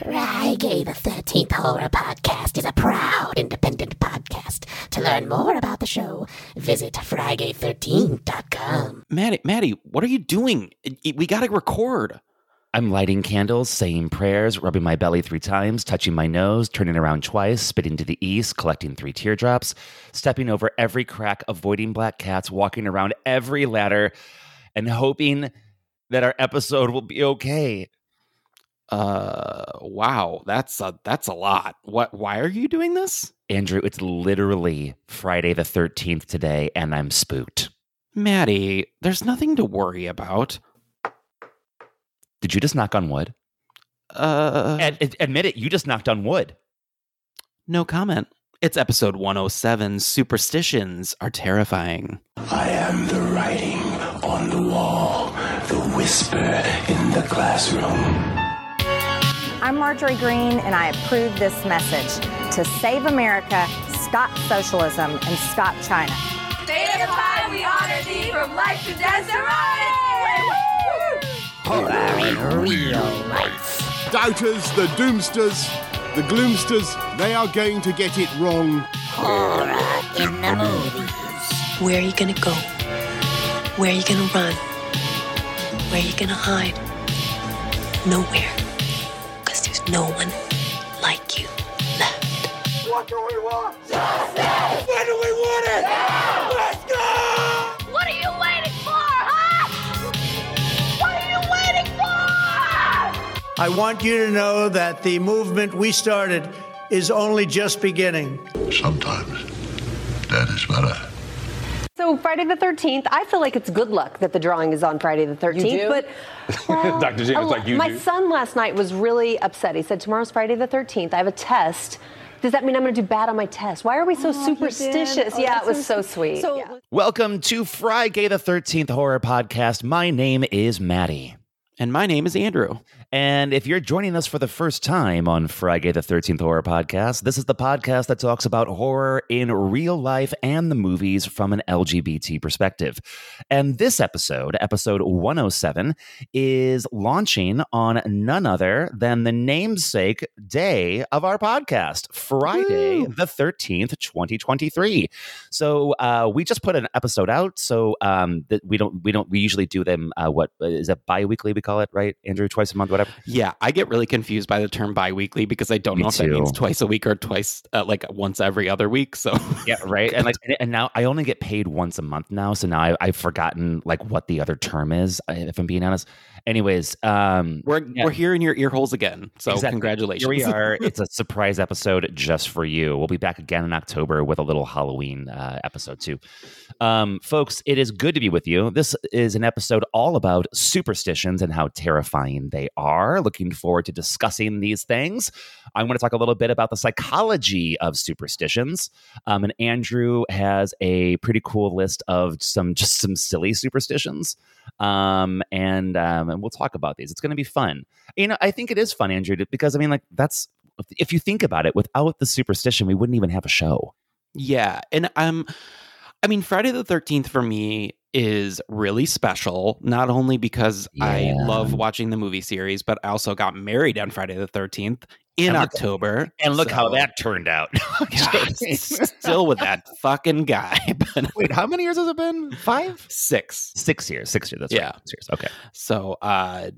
Frigay the 13th Horror Podcast is a proud independent podcast. To learn more about the show, visit frigay13.com. Matty, Matty, what are you doing? I- I- We gotta record. I'm lighting candles, saying prayers, rubbing my belly three times, touching my nose, turning around twice, spitting to the east, collecting three teardrops, stepping over every crack, avoiding black cats, walking around every ladder, and hoping that our episode will be okay. Uh, wow, that's a that's a lot. What? Why are you doing this, Andrew, it's literally Friday the 13th today, and I'm spooked. Matty? There's nothing to worry about. Did you just knock on wood? Uh, Ad- ad- admit it, you just knocked on wood. no comment. It's episode 107. Superstitions are terrifying. I am the writing on the wall, the whisper in the classroom. I'm Marjorie Greene, and I approve this message to save America, stop socialism, and stop China. Day of time we honor thee from life to death right? Doubters, the doomsters, the gloomsters, they are going to get it wrong. Horror in the movies. Where are you gonna go? Where are you gonna run? Where are you gonna hide? Nowhere. Because there's no one like you left. What do we want? Justice! When do we want it? Now! Let's go! What are you waiting for, huh? What are you waiting for? I want you to know that the movement we started is only just beginning. Sometimes that is better. So Friday the 13th, I feel like it's good luck that the drawing is on Friday the 13th. But well, Dr. James, a lo- like you my do. son last night was really upset. He said, "Tomorrow's Friday the 13th. I have a test. Does that mean I'm going to do bad on my test? Why are we so superstitious?" Oh, yeah, it was so so sweet. So- Yeah. Welcome to Frigay the 13th Horror Podcast. My name is Matty. And my name is Andrew. And if you're joining us for the first time on Frigay the 13th Horror Podcast, this is the podcast that talks about horror in real life and the movies from an LGBT perspective. And this episode, episode 107, is launching on none other than the namesake day of our podcast, Friday the 13th, 2023. So uh, we just put an episode out. So um, that we don't, we don't, we usually do them, uh, what is that bi weekly? We call it, right? Andrew, twice a month, whatever. Yeah, I get really confused by the term bi-weekly because I don't Me know if that means twice a week or twice, uh, like once every other week. So Yeah, right. And like, and- and now I only get paid once a month now, so now I, I've forgotten like what the other term is. If I'm being honest. Anyways, um, we're Yeah. we're here in your ear holes again. So Exactly. congratulations. Here we are. It's a surprise episode just for you. We'll be back again in October with a little Halloween uh, episode too. Um, folks, it is good to be with you. This is an episode all about superstitions and how terrifying they are. Looking forward to discussing these things. I want to talk a little bit about the psychology of superstitions. Um, and Andrew has a pretty cool list of some just some silly superstitions. Um, and um, and we'll talk about these. It's going to be fun. You know, I think it is fun, Andrew, because I mean, like that's if you think about it, without the superstition, we wouldn't even have a show. Yeah, and um, I mean, Friday the Thirteenth for me is really special. Not only because I love watching the movie series, but I also got married on Friday the Thirteenth in And look- October. And look how that turned out. God, still with that fucking guy. But Wait, how many years has it been? Five? six. Six years. Six years. That's Yeah. right. Six years. Okay. So uh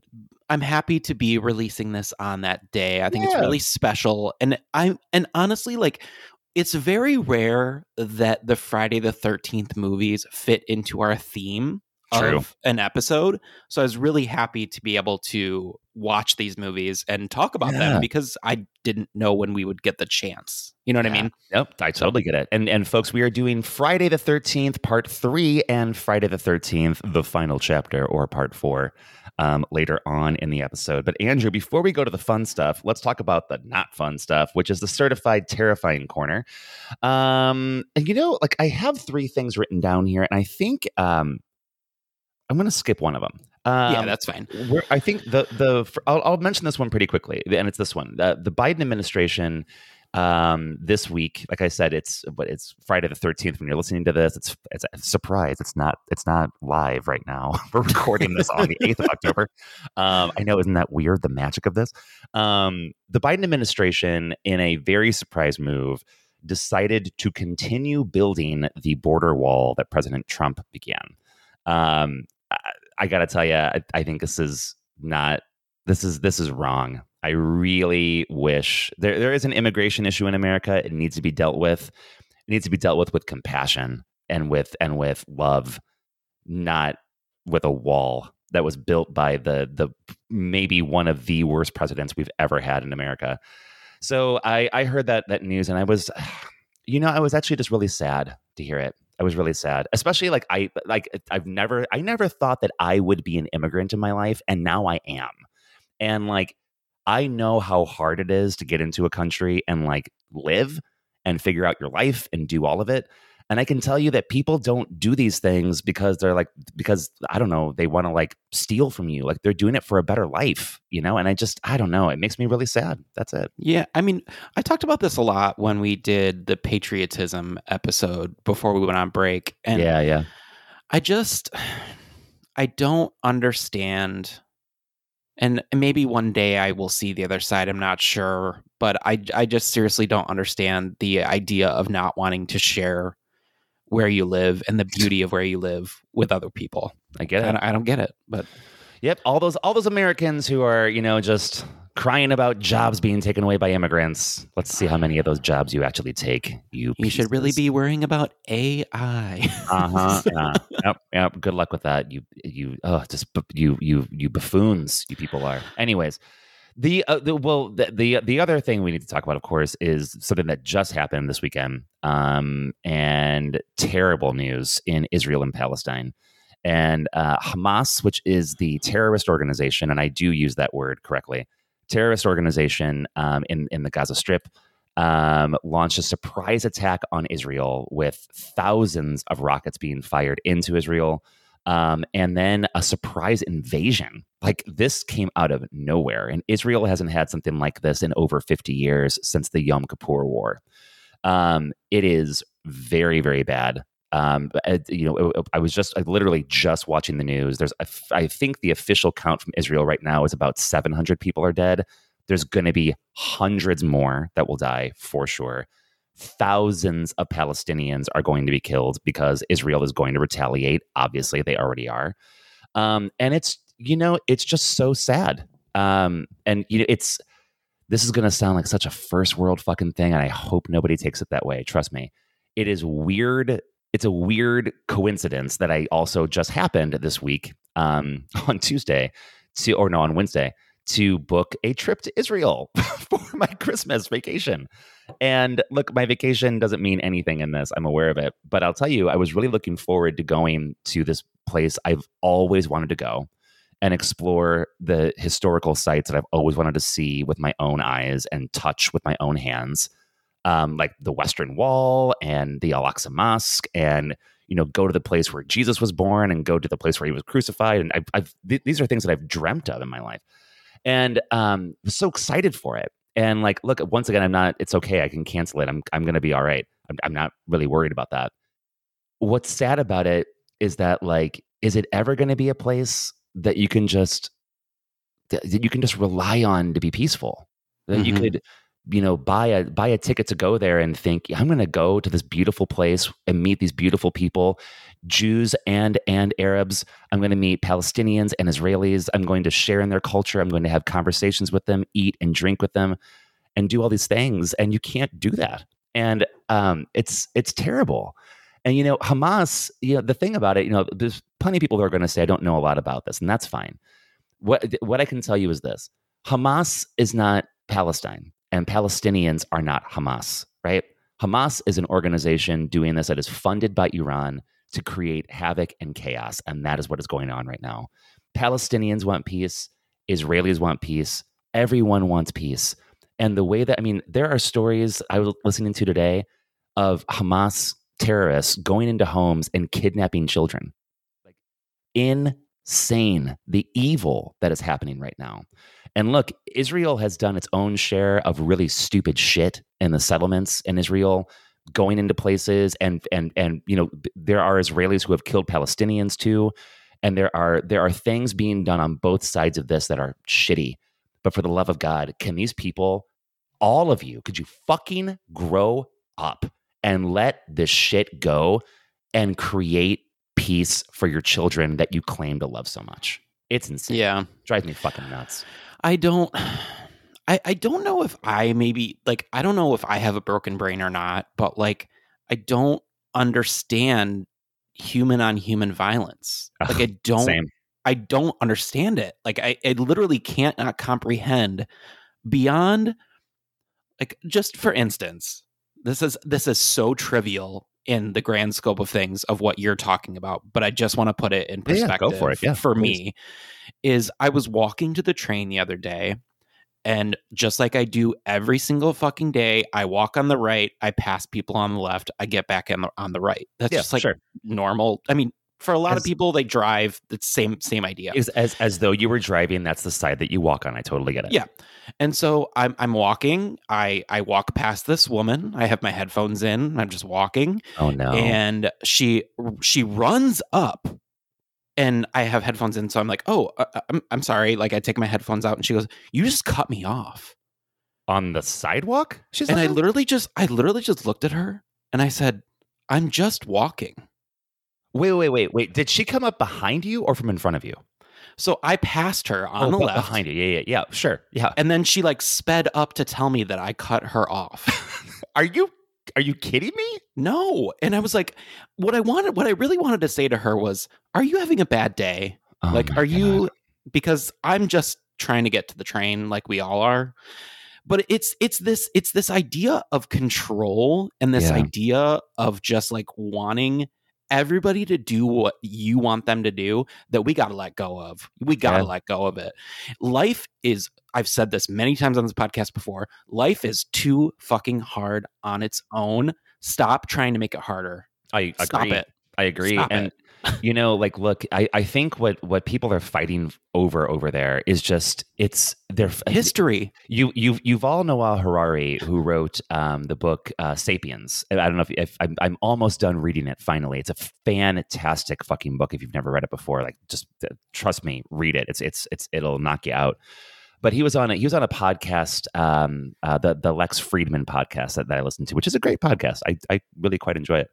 I'm happy to be releasing this on that day. I think it's really special. And I'm and honestly like it's very rare that the Friday the 13th movies fit into our theme True. of an episode. So I was really happy to be able to watch these movies and talk about Yeah. them because I didn't know when we would get the chance. You know what I mean? Yep, I totally get it. And and folks, we are doing Friday the 13th, part three, and Friday the 13th, the final chapter or part four, um, later on in the episode. But Andrew, before we go to the fun stuff, let's talk about the not fun stuff, which is the certified terrifying corner. Um, and you know, like I have three things written down here, and I think um I'm gonna skip one of them. Um, yeah, that's fine. we're, I think the the I'll, I'll mention this one pretty quickly, and it's this one: the, the Biden administration Um, this week, like I said, it's but it's Friday the thirteenth. When you're listening to this, it's it's a surprise. It's not it's not live right now. We're recording this on the eighth of October. Um, I know, isn't that weird? The magic of this. Um, the Biden administration, in a very surprise move, decided to continue building the border wall that President Trump began. Um, I, I got to tell you, I, I think this is not this is this is wrong. I really wish there there is an immigration issue in America. It needs to be dealt with. It needs to be dealt with with compassion and with and with love, not with a wall that was built by the the maybe one of the worst presidents we've ever had in America. So I I heard that that news and I was you know I was actually just really sad to hear it. I was really sad, especially like I like I've never I never thought that I would be an immigrant in my life and now I am. And like I know how hard it is to get into a country and like live and figure out your life and do all of it. And I can tell you that people don't do these things because they're like, because I don't know, they want to like steal from you. Like they're doing it for a better life, you know? And I just, I don't know. It makes me really sad. That's it. Yeah. I mean, I talked about this a lot when we did the patriotism episode before we went on break. And yeah, yeah. I just, I don't understand and maybe one day I will see the other side. I'm not sure, but I I just seriously don't understand the idea of not wanting to share where you live and the beauty of where you live with other people. I get it. I, I don't get it, but yep, all those all those Americans who are you know just crying about jobs being taken away by immigrants. Let's see how many of those jobs you actually take. You you should really be worrying about AI. uh-huh. Uh, yep, yep. Good luck with that. You you oh just you you you buffoons. You people are. Anyways. The, uh, the well the, the the other thing we need to talk about, of course, is something that just happened this weekend, um, and terrible news in Israel and Palestine, and uh, Hamas, which is the terrorist organization, and I do use that word correctly, terrorist organization um, in in the Gaza Strip um, launched a surprise attack on Israel with thousands of rockets being fired into Israel, um, and then a surprise invasion. Like this came out of nowhere, and Israel hasn't had something like this in over fifty years since the Yom Kippur War. Um, it is very very bad. Um, uh, you know, I was just I literally just watching the news. There's, I think the official count from Israel right now is about 700 people are dead. There's going to be hundreds more that will die for sure. Thousands of Palestinians are going to be killed because Israel is going to retaliate. Obviously, they already are. Um, and it's, you know, it's just so sad. Um, and you know, it's this is going to sound like such a first world fucking thing, and I hope nobody takes it that way. Trust me, it is weird it's a weird coincidence that I also just happened this week um, on Tuesday to, or no, on Wednesday to book a trip to Israel for my Christmas vacation. And look, my vacation doesn't mean anything in this. I'm aware of it. But I'll tell you, I was really looking forward to going to this place I've always wanted to go and explore the historical sites that I've always wanted to see with my own eyes and touch with my own hands um, like the Western Wall and the Al Aqsa Mosque, and you know, go to the place where Jesus was born and go to the place where he was crucified. And I've, I've th- these are things that I've dreamt of in my life, and um, was so excited for it. And like, look, once again, I'm not. It's okay. I can cancel it. I'm I'm going to be all right. I'm, I'm not really worried about that. What's sad about it is that like, is it ever going to be a place that you can just that you can just rely on to be peaceful? That mm-hmm. you could you know buy a buy a ticket to go there and think i'm going to go to this beautiful place and meet these beautiful people jews and and arabs. I'm going to meet palestinians and israelis. I'm going to share in their culture. I'm going to have conversations with them eat and drink with them and do all these things. And you can't do that. And um, it's it's terrible. And you know hamas you know the thing about it you know there's plenty of people that are going to say i don't know a lot about this and that's fine. What what i can tell you is this. Hamas is not palestine and Palestinians are not Hamas, right? Hamas is an organization doing this that is funded by Iran to create havoc and chaos. And that is what is going on right now. Palestinians want peace. Israelis want peace. Everyone wants peace. And the way that, I mean, there are stories I was listening to today of Hamas terrorists going into homes and kidnapping children. Like insane, the evil that is happening right now. And look, Israel has done its own share of really stupid shit in the settlements in Israel, going into places and and and you know there are Israelis who have killed Palestinians too, and there are there are things being done on both sides of this that are shitty. But for the love of God, can these people, all of you, could you fucking grow up and let this shit go and create peace for your children that you claim to love so much? It's insane. Yeah. Drives me fucking nuts. I don't I I don't know if I maybe like I don't know if I have a broken brain or not, but like I don't understand human on human violence. Like I don't Same. I don't understand it. Like I, I literally can't not comprehend beyond like just for instance, this is this is so trivial in the grand scope of things of what you're talking about, but I just want to put it in Yeah, yeah, perspective go for it. Yeah, for me is I was walking to the train the other day and just like I do every single fucking day, I walk on the right, I pass people on the left, I get back on the, on the right. That's Yeah, just like sure. normal. I mean, for a lot As- of people, they drive. the same same idea. Is as as though you were driving, that's the side that you walk on. I totally get it. Yeah. And so I'm I'm walking. I I walk past this woman. I have my headphones in. I'm just walking. Oh no. And she she runs up and I have headphones in so I'm like, "Oh, uh, uh, I'm I'm sorry." Like I take my headphones out and she goes, "You just cut me off." on the sidewalk? She's and I literally just I literally just looked at her and I said, "I'm just walking." wait, wait, wait, wait. Did she come up behind you or from in front of you? So I passed her on oh, the left behind you. Yeah, yeah, yeah. Sure. Yeah. and then she like sped up to tell me that I cut her off. Are you are you kidding me? No. And I was like, what I wanted, what I really wanted to say to her was, are you having a bad day? Oh like, are you, because I'm just trying to get to the train like we all are. But it's, it's this, it's this idea of control and this Yeah. idea of just like wanting everybody to do what you want them to do that we got to let go of. We got to Yeah. let go of it. Life is, I've said this many times on this podcast before, life is too fucking hard on its own. Stop trying to make it harder. I Stop agree. it. I agree. Stop and you know, like, look, I, I think what what people are fighting over over there is just it's their History. You you you've all know Yuval Noah Harari, who wrote um, the book uh, *Sapiens*. I don't know if, if I'm, I'm almost done reading it. Finally, it's a fantastic fucking book. If you've never read it before, like just uh, trust me, read it. It's it's it's it'll knock you out. But he was on a, he was on a podcast, um, uh, the the Lex Fridman podcast that, that I listened to, which is a great podcast. I I really quite enjoy it.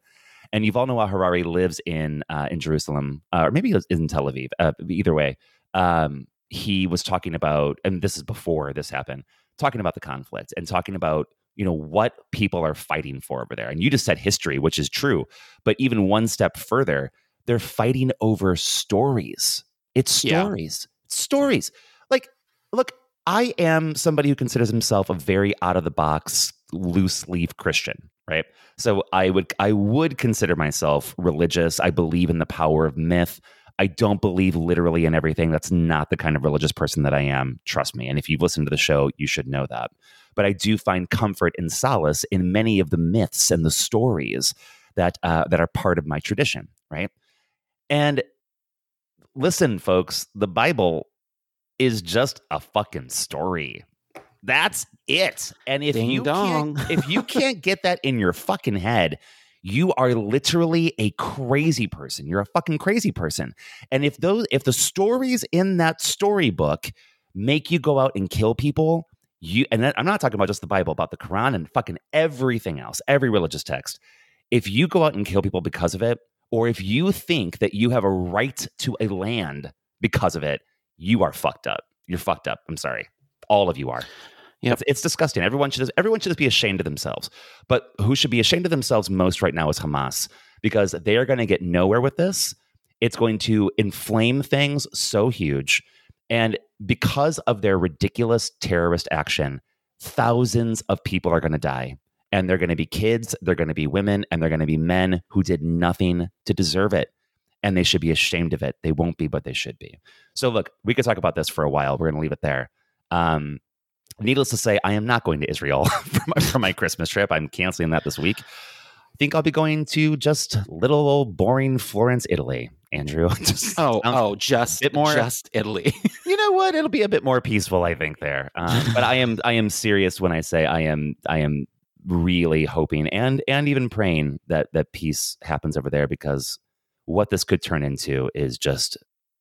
And Yuval Noah Harari lives in uh, in Jerusalem, uh, or maybe in Tel Aviv. Uh, either way, um, he was talking about, and this is before this happened, talking about the conflict and talking about you know what people are fighting for over there. And you just said history, which is true, but even one step further, they're fighting over stories. It's Yeah. stories, stories. Like, look, I am somebody who considers himself a very out of the box, loose leaf Christian, right? So I would I would consider myself religious. I believe in the power of myth. I don't believe literally in everything. That's not the kind of religious person that I am. Trust me. And if you've listened to the show, you should know that. But I do find comfort and solace in many of the myths and the stories that uh, that are part of my tradition, right? And listen, folks, the Bible is just a fucking story. That's it. And if Ding you dong. can't, if you can't get that in your fucking head, you are literally a crazy person. You're a fucking crazy person. And if those if the stories in that storybook make you go out and kill people, you and I'm not talking about just the Bible, about the Quran and fucking everything else, every religious text. If you go out and kill people because of it, or if you think that you have a right to a land because of it, you are fucked up. You're fucked up. I'm sorry. All of you are. It's, it's disgusting. Everyone should everyone should just be ashamed of themselves. But who should be ashamed of themselves most right now is Hamas because they are going to get nowhere with this. It's going to inflame things so huge. And because of their ridiculous terrorist action, thousands of people are going to die. And they're going to be kids, they're going to be women, and they're going to be men who did nothing to deserve it. And they should be ashamed of it. They won't be, but they should be. So, look, we could talk about this for a while. We're going to leave it there. Um, needless to say, I am not going to Israel for my, for my Christmas trip. I'm canceling that this week. I think I'll be going to just little old boring Florence, Italy. Andrew, just Oh, oh, just bit more- just Italy. you know what? It'll be a bit more peaceful, I think. There, um, but I am I am serious when I say I am I am really hoping and and even praying that that peace happens over there because what this could turn into is just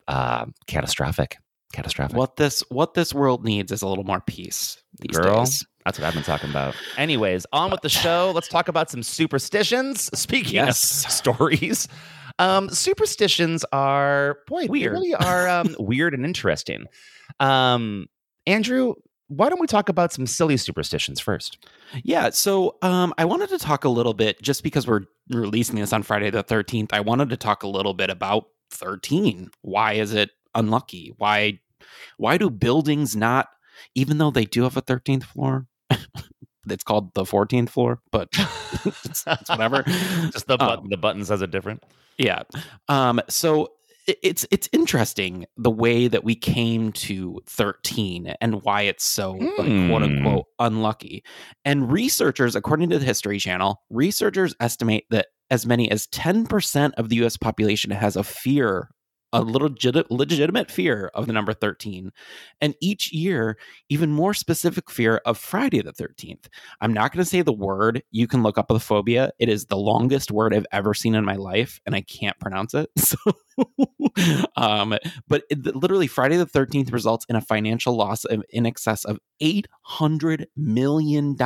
uh, catastrophic. Catastrophic. What this what this world needs is a little more peace these Girl, days. that's what I've been talking about. Anyways, on with the show. Let's talk about some superstitions. Speaking Yes. of stories, um, superstitions are boy, Weird. They really are um, weird and interesting. Um, Andrew, why don't we talk about some silly superstitions first? Yeah, so um, I wanted to talk a little bit just because we're releasing this on Friday the 13th. I wanted to talk a little bit about 13. Why is it unlucky? Why why do buildings not even though they do have a 13th floor? it's called the 14th floor, but it's, it's whatever. Just the button, Um, the button says it different. yeah. Um, so it's it's interesting the way that we came to 13 and why it's so like, quote unquote unlucky. And researchers, according to the History Channel, researchers estimate that as many as 10% of the US population has a fear, a little legit- legitimate fear of the number 13. And each year, even more specific fear of Friday the 13th. I'm not going to say the word. You can look up the phobia. It is the longest word I've ever seen in my life, and I can't pronounce it. So, um, but it, literally, Friday the 13th results in a financial loss of in excess of $800 million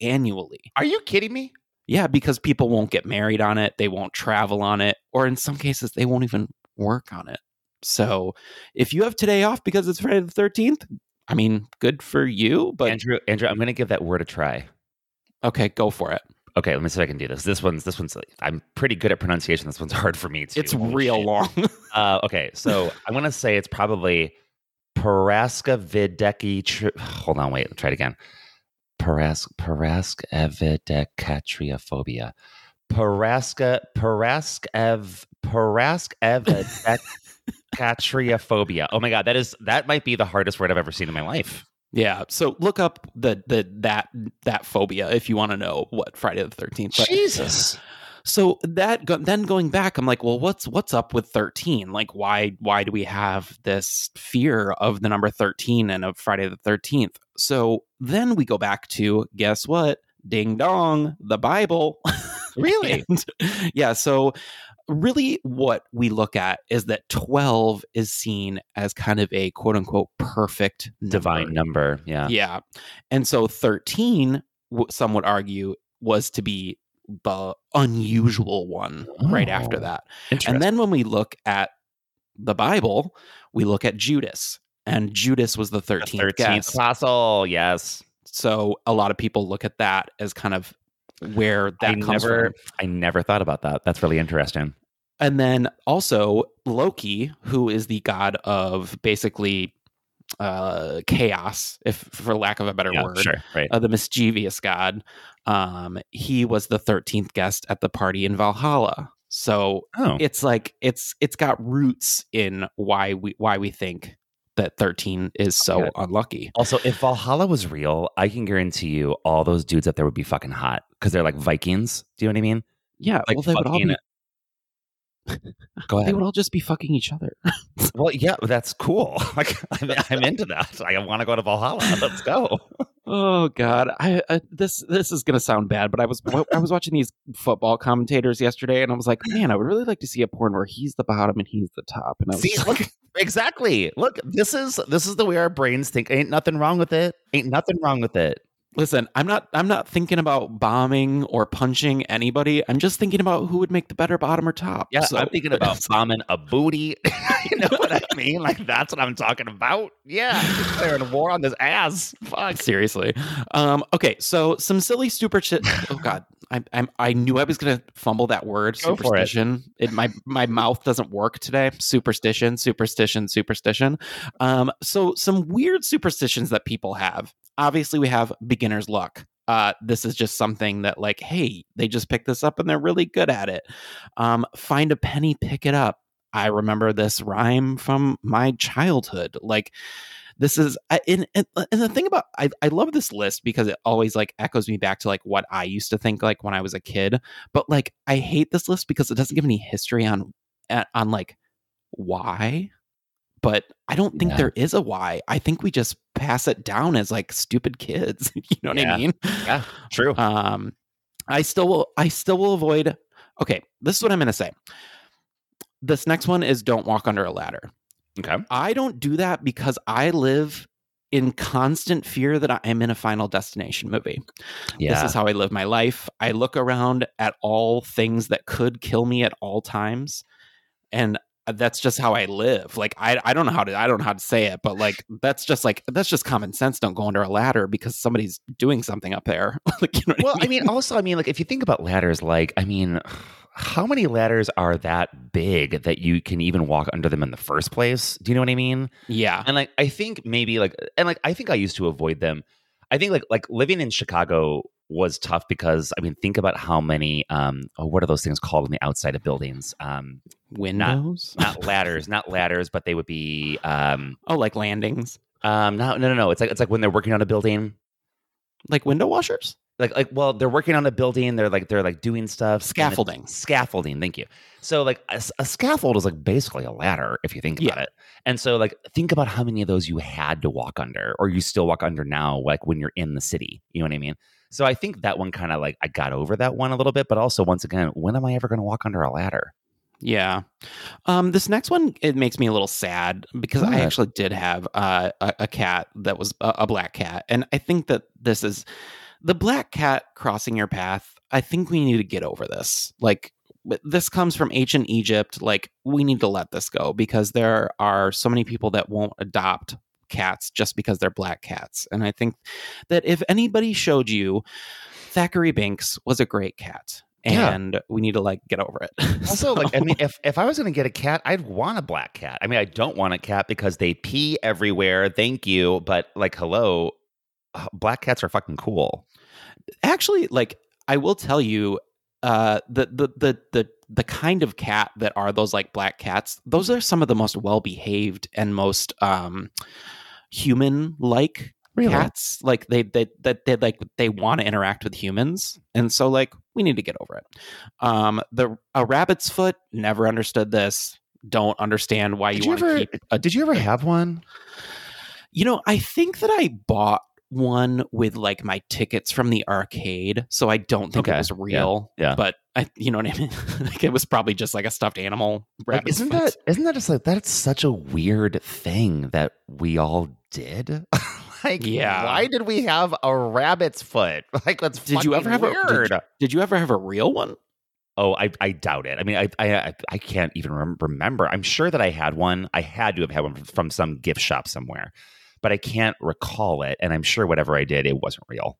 annually. Are you kidding me? Yeah, because people won't get married on it, they won't travel on it, or in some cases, they won't even work on it. So, if you have today off because it's Friday the 13th, I mean, good for you, but Andrew, Andrew, I'm going to give that word a try. okay, go for it. Okay, let me see if I can do this. This one's this one's I'm pretty good at pronunciation. This one's hard for me too. It's real shit. long. Uh, okay, so I'm gonna say it's probably Paraska Videki. Tr- Hold on, wait. Try it again. Parask Parask evidecatria Paraska Parask ev Parask evidecatria Oh my god, that is that might be the hardest word I've ever seen in my life. Yeah. So look up the the that that phobia if you want to know what Friday the Thirteenth. Jesus. So that go, then going back, I'm like, well, what's what's up with thirteen? Like, why why do we have this fear of the number thirteen and of Friday the Thirteenth? So then we go back to guess what? Ding dong, the Bible. Really? And- yeah. So really, what we look at is that twelve is seen as kind of a quote unquote perfect Divine number. Yeah. yeah. And so 13, some would argue, was to be the unusual one right after Oh, that. And then when we look at the Bible, we look at Judas. And Judas was the 13th, Thirteenth guest. apostle. Yes. So a lot of people look at that as kind of where that I comes never, from. I never thought about that. That's really interesting. And then also Loki, who is the god of basically uh chaos, if for lack of a better Yeah, word. sure, right. Uh, the mischievous god. Um, he was the 13th guest at the party in Valhalla. So Oh. it's like it's it's got roots in why we why we think that 13 is so unlucky. Also, if Valhalla was real, I can guarantee you all those dudes up there would be fucking hot because they're like Vikings. Do you know what I mean? Yeah, Like well, they would all be, Go they would all just be fucking each other. Well, yeah, that's cool. Like, I'm, I'm into that. I want to go to Valhalla. Let's go. Oh God, I, I this this is gonna sound bad, but I was I was watching these football commentators yesterday, and I was like, man, I would really like to see a porn where he's the bottom and he's the top. And I was See, just look, like, exactly. Look, this is this is the way our brains think. Ain't nothing wrong with it. Ain't nothing wrong with it. Listen, I'm not I'm not thinking about bombing or punching anybody. I'm just thinking about who would make the better bottom or top. Yeah, So- I'm thinking about bombing a booty. you know what I mean? Like that's what I'm talking about. Yeah, declaring war on this ass. Fuck. Seriously. Um, okay, so some silly stupid shit. Oh God, I, I'm I knew I was gonna fumble that word. Go for it. Superstition. It. my my mouth doesn't work today. Superstition, superstition, superstition. Um, so some weird superstitions that people have. Obviously, we have beginner's luck. Uh, this is just something that like, hey, they just picked this up and they're really good at it. Um, find a penny, pick it up. I remember this rhyme from my childhood. Like this is and, and, and the thing about I, I love this list because it always like echoes me back to like what I used to think like when I was a kid. But like I hate this list because it doesn't give any history on on like why. but I don't think Yeah. there is a why. I think we just pass it down as like stupid kids. you know what Yeah. I mean? Yeah, true. Um, I still will. I still will avoid. Okay, this is what I'm going to say. This next one is don't walk under a ladder. Okay. I don't do that because I live in constant fear that I am in a final destination movie. Yeah. This is how I live my life. I look around at all things that could kill me at all times. And uh, that's just how I live. Like I I don't know how to I don't know how to say it, but like that's just like that's just common sense. Don't go under a ladder because somebody's doing something up there. like, you know well, I mean, also, I mean, like if you think about ladders, like I mean, how many ladders are that big that you can even walk under them in the first place? Do you know what I mean? Yeah. And like I think maybe like and like I think I used to avoid them. I think like like living in Chicago was tough because I mean think about how many um oh what are those things called on the outside of buildings? Um Windows? not ladders, not ladders, but they would be um oh like landings. um no no no no. It's like it's like when they're working on a building. Like window washers? Like like well they're working on a building, they're like they're like doing stuff. Scaffolding. Scaffolding, thank you. So like a scaffold is like basically a ladder if you think about it. And so like think about how many of those you had to walk under or you still walk under now like when you're in the city. You know what I mean? So I think that one kind of like I got over that one a little bit, but also once again, when am I ever going to walk under a ladder? Yeah. Um, this next one it makes me a little sad because I actually did have uh, a, a cat that was a, a black cat, and I think that this is the black cat crossing your path. I think we need to get over this. Like this comes from ancient Egypt. Like we need to let this go because there are so many people that won't adopt cats just because they're black cats, and I think that if anybody showed you Thackery Binx was a great cat. Yeah. And we need to like get over it. Also, like I mean, if if I was going to get a cat, I'd want a black cat. I mean, I don't want a cat because they pee everywhere. Thank you, but like, hello, black cats are fucking cool. actually like i will tell you uh the the the the the kind of cat that are those like black cats those are some of the most well behaved and most um human like Really? cats like they they that they, like they want to interact with humans and so like we need to get over it um the a rabbit's foot never understood this don't understand why Did you you want to ever? keep a did you ever have one? you know, I think that I bought one with like my tickets from the arcade, so I don't think Okay. it was real. Yeah. but I, you know what I mean. like it was probably just like a stuffed animal. Like, isn't foot. that isn't that just like that's such a weird thing that we all did? like, Yeah. why did we have a rabbit's foot? Like, that's Did you ever have weird. a? Did you, did you ever have a real one? Oh, I, I doubt it. I mean, I, I I- I can't even remember. I'm sure that I had one. I had to have had one from some gift shop somewhere, but I can't recall it. And I'm sure whatever I did, it wasn't real.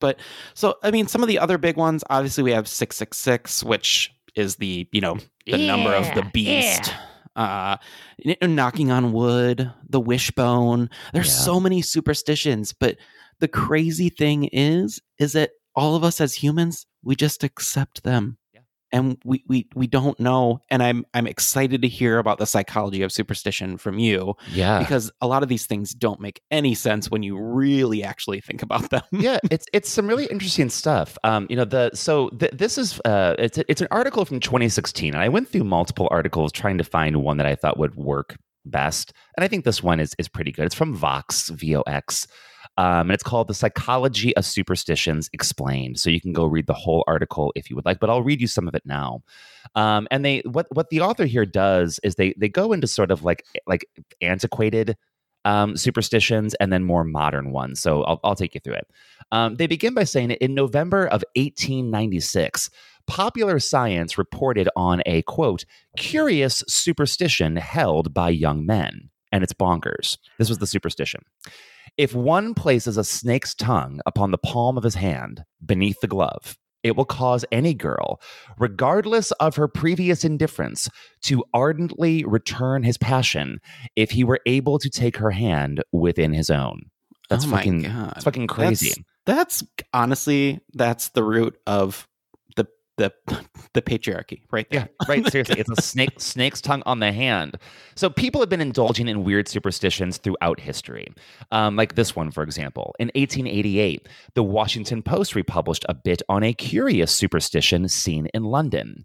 But so I mean, some of the other big ones. Obviously, we have six six six, which is the you know the number of the Yeah, beast. Uh, knocking on wood, the wishbone. There's Yeah. so many superstitions, but the crazy thing is, is that all of us as humans, we just accept them. And we, we we don't know, and I'm I'm excited to hear about the psychology of superstition from you Yeah. because a lot of these things don't make any sense when you really actually think about them. yeah, it's it's some really interesting stuff. Um, you know, the so th- this is uh, it's it's an article from 2016, and I went through multiple articles trying to find one that I thought would work best, and I think this one is is pretty good. It's from Vox V O X. Um, and it's called The Psychology of Superstitions Explained. So you can go read the whole article if you would like, but I'll read you some of it now. Um, and they what what the author here does is they they go into sort of like like antiquated um, superstitions and then more modern ones. So I'll, I'll take you through it. Um, they begin by saying in November of 1896, popular science reported on a quote, curious superstition held by young men. And it's bonkers. This was the superstition. If one places a snake's tongue upon the palm of his hand beneath the glove, it will cause any girl, regardless of her previous indifference, to ardently return his passion if he were able to take her hand within his own. That's Oh fucking God. that's fucking crazy. That's, that's honestly that's the root of the the patriarchy right there. Yeah, right. Seriously, it's a snake snake's tongue on the hand. So people have been indulging in weird superstitions throughout history, um, like this one, for example. In 1888, the Washington Post republished a bit on a curious superstition seen in London.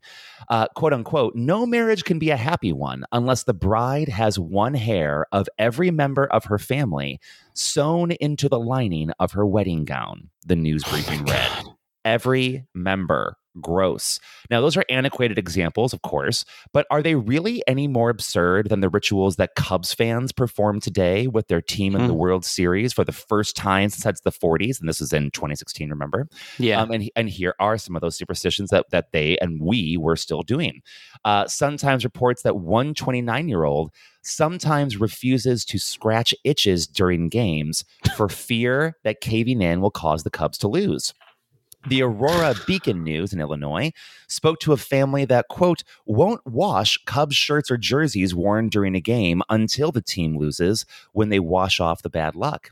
Uh, "Quote unquote: No marriage can be a happy one unless the bride has one hair of every member of her family sewn into the lining of her wedding gown." The news briefing read. Every member gross. Now, those are antiquated examples, of course, but are they really any more absurd than the rituals that Cubs fans perform today with their team in the Mm. World Series for the first time since the 40s? And this is in 2016, remember? Yeah. Um, and, and here are some of those superstitions that, that they and we were still doing. Uh, Sun Times reports that one 29 year old sometimes refuses to scratch itches during games for fear that caving in will cause the Cubs to lose. The Aurora Beacon News in Illinois spoke to a family that, quote, won't wash Cubs shirts or jerseys worn during a game until the team loses when they wash off the bad luck.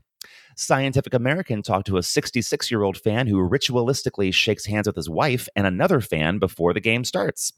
Scientific American talked to a 66 year old fan who ritualistically shakes hands with his wife and another fan before the game starts.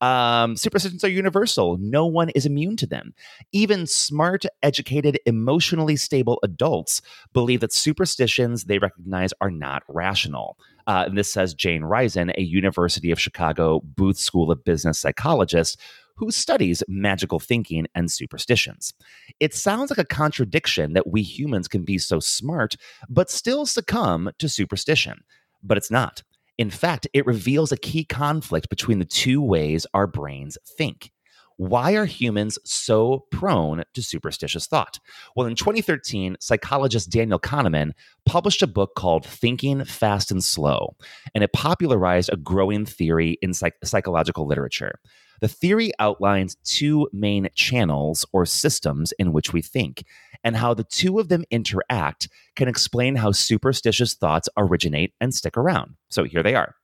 Um, superstitions are universal. No one is immune to them. Even smart, educated, emotionally stable adults believe that superstitions they recognize are not rational. Uh, and this says Jane Risen, a University of Chicago Booth School of Business psychologist who studies magical thinking and superstitions. It sounds like a contradiction that we humans can be so smart, but still succumb to superstition. But it's not. In fact, it reveals a key conflict between the two ways our brains think. Why are humans so prone to superstitious thought? Well, in 2013, psychologist Daniel Kahneman published a book called Thinking Fast and Slow, and it popularized a growing theory in psych- psychological literature. The theory outlines two main channels or systems in which we think, and how the two of them interact can explain how superstitious thoughts originate and stick around. So here they are.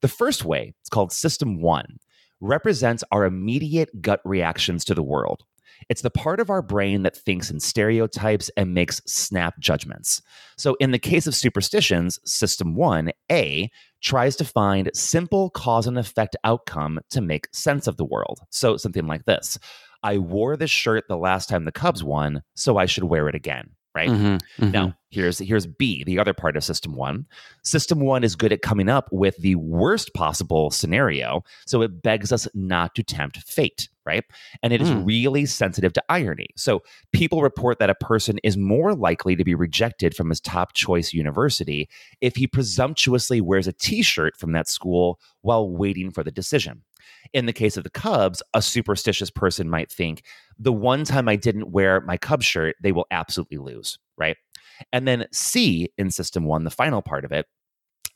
The first way, it's called System One, represents our immediate gut reactions to the world. It's the part of our brain that thinks in stereotypes and makes snap judgments. So, in the case of superstitions, System 1A tries to find simple cause and effect outcome to make sense of the world. So, something like this I wore this shirt the last time the Cubs won, so I should wear it again. Right Mhm, mhm. now, here's here's B, the other part of System One. System One is good at coming up with the worst possible scenario, so it begs us not to tempt fate, right? And it is Hmm. really sensitive to irony. So people report that a person is more likely to be rejected from his top choice university if he presumptuously wears a T-shirt from that school while waiting for the decision. In the case of the Cubs, a superstitious person might think the one time I didn't wear my Cubs shirt, they will absolutely lose, right? And then C in system one, the final part of it,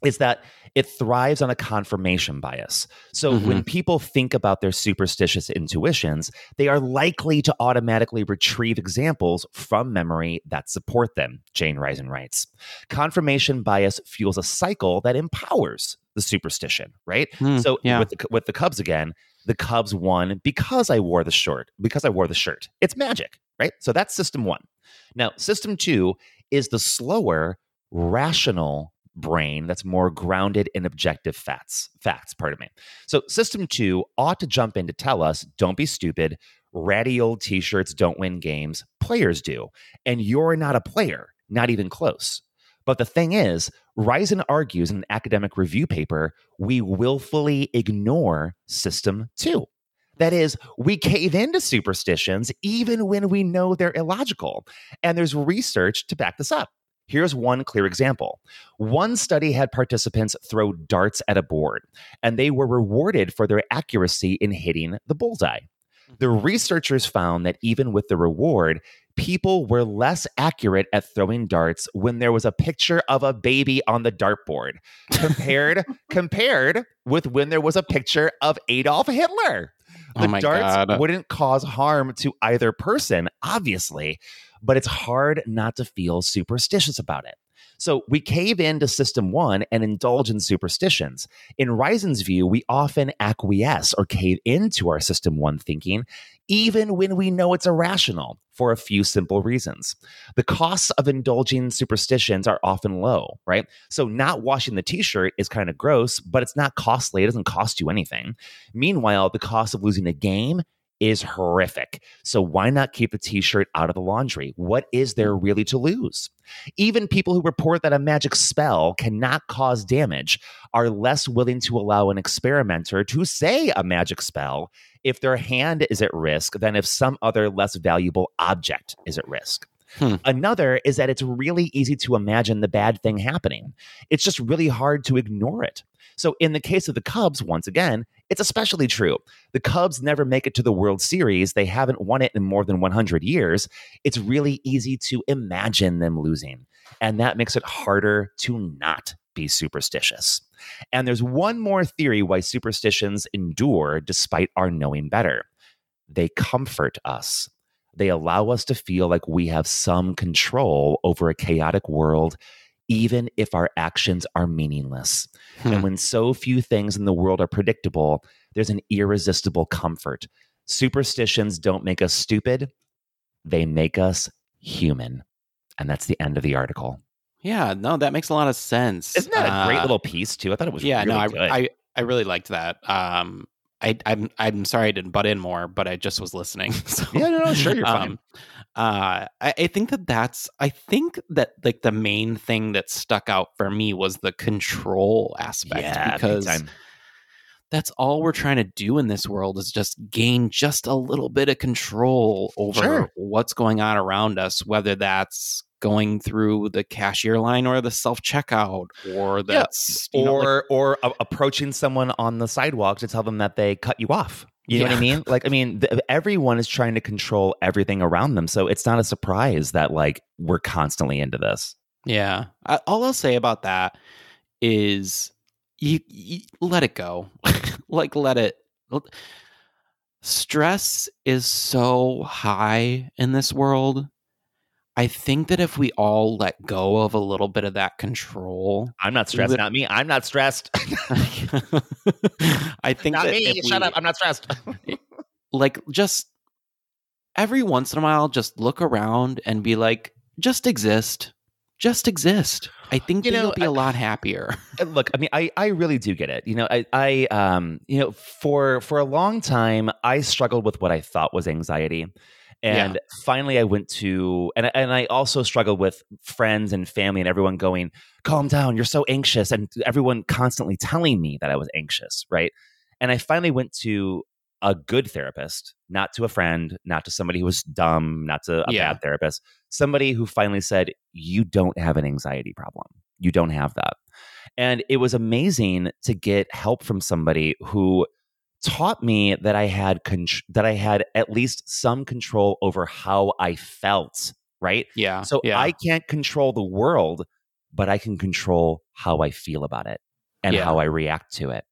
is that it thrives on a confirmation bias. So when mm-hmm. people think about their superstitious intuitions, they are likely to automatically retrieve examples from memory that support them, Jane Risen writes. Confirmation bias fuels a cycle that empowers the superstition, right? Hmm, so yeah. with the, with the Cubs again, the Cubs won because I wore the shirt, because I wore the shirt. It's magic, right? So that's system 1. Now, system 2 is the slower, rational brain that's more grounded in objective facts. Facts, pardon me. So, system two ought to jump in to tell us don't be stupid. Ratty old t shirts don't win games. Players do. And you're not a player, not even close. But the thing is, Risen argues in an academic review paper we willfully ignore system two. That is, we cave into superstitions even when we know they're illogical. And there's research to back this up. Here's one clear example. One study had participants throw darts at a board, and they were rewarded for their accuracy in hitting the bullseye. The researchers found that even with the reward, people were less accurate at throwing darts when there was a picture of a baby on the dartboard compared compared with when there was a picture of Adolf Hitler. Oh The my darts God. wouldn't cause harm to either person, obviously, but it's hard not to feel superstitious about it. So we cave into system one and indulge in superstitions. In Risen's view, we often acquiesce or cave into our system one thinking, even when we know it's irrational for a few simple reasons. The costs of indulging superstitions are often low, right? So not washing the t-shirt is kind of gross, but it's not costly. It doesn't cost you anything. Meanwhile, the cost of losing a game is horrific. So why not keep the t-shirt out of the laundry? What is there really to lose? Even people who report that a magic spell cannot cause damage are less willing to allow an experimenter to say a magic spell if their hand is at risk than if some other less valuable object is at risk. Hmm. Another is that it's really easy to imagine the bad thing happening. It's just really hard to ignore it. So, in the case of the Cubs, once again, it's especially true. The Cubs never make it to the World Series. They haven't won it in more than 100 years. It's really easy to imagine them losing. And that makes it harder to not be superstitious. And there's one more theory why superstitions endure despite our knowing better they comfort us. They allow us to feel like we have some control over a chaotic world, even if our actions are meaningless. Hmm. And when so few things in the world are predictable, there's an irresistible comfort. Superstitions don't make us stupid, they make us human. And that's the end of the article. Yeah, no, that makes a lot of sense. Isn't that a great Uh, little piece, too? I thought it was yeah, really no, I, good. I I really liked that. Um, I I'm I'm sorry I didn't butt in more, but I just was listening. So, Yeah, no, no, sure, you're fine. um, uh, I, I think that that's I think that like the main thing that stuck out for me was the control aspect yeah, because that's all we're trying to do in this world is just gain just a little bit of control over Sure. what's going on around us, whether that's going through the cashier line or the self checkout, or that's you know, like- or or a- approaching someone on the sidewalk to tell them that they cut you off. You know what I mean? Like, I mean, th- everyone is trying to control everything around them, so it's not a surprise that like we're constantly into this. Yeah. I, all I'll say about that is you, you let it go. like let it stress is so high in this world. I think that if we all let go of a little bit of that control, I'm not stressed. Lit- Not me. I'm not stressed. I think not me. Shut we- up. I'm not stressed. like just every once in a while just look around and be like just exist just exist i think You know, you'll be a lot happier Uh, look i mean i i really do get it you know i i um you know for for a long time i struggled with what i thought was anxiety and finally i went to and and i also struggled with friends and family and everyone going calm down you're so anxious and everyone constantly telling me that i was anxious right? And i finally went to a good therapist not to a friend not to somebody who was dumb not to a Yeah. bad therapist somebody who finally said you don't have an anxiety problem. You don't have that. And it was amazing to get help from somebody who taught me that I had con- that I had at least some control over how I felt, right? yeah So yeah I can't control the world, but I can control how I feel about it and Yeah. how I react to it.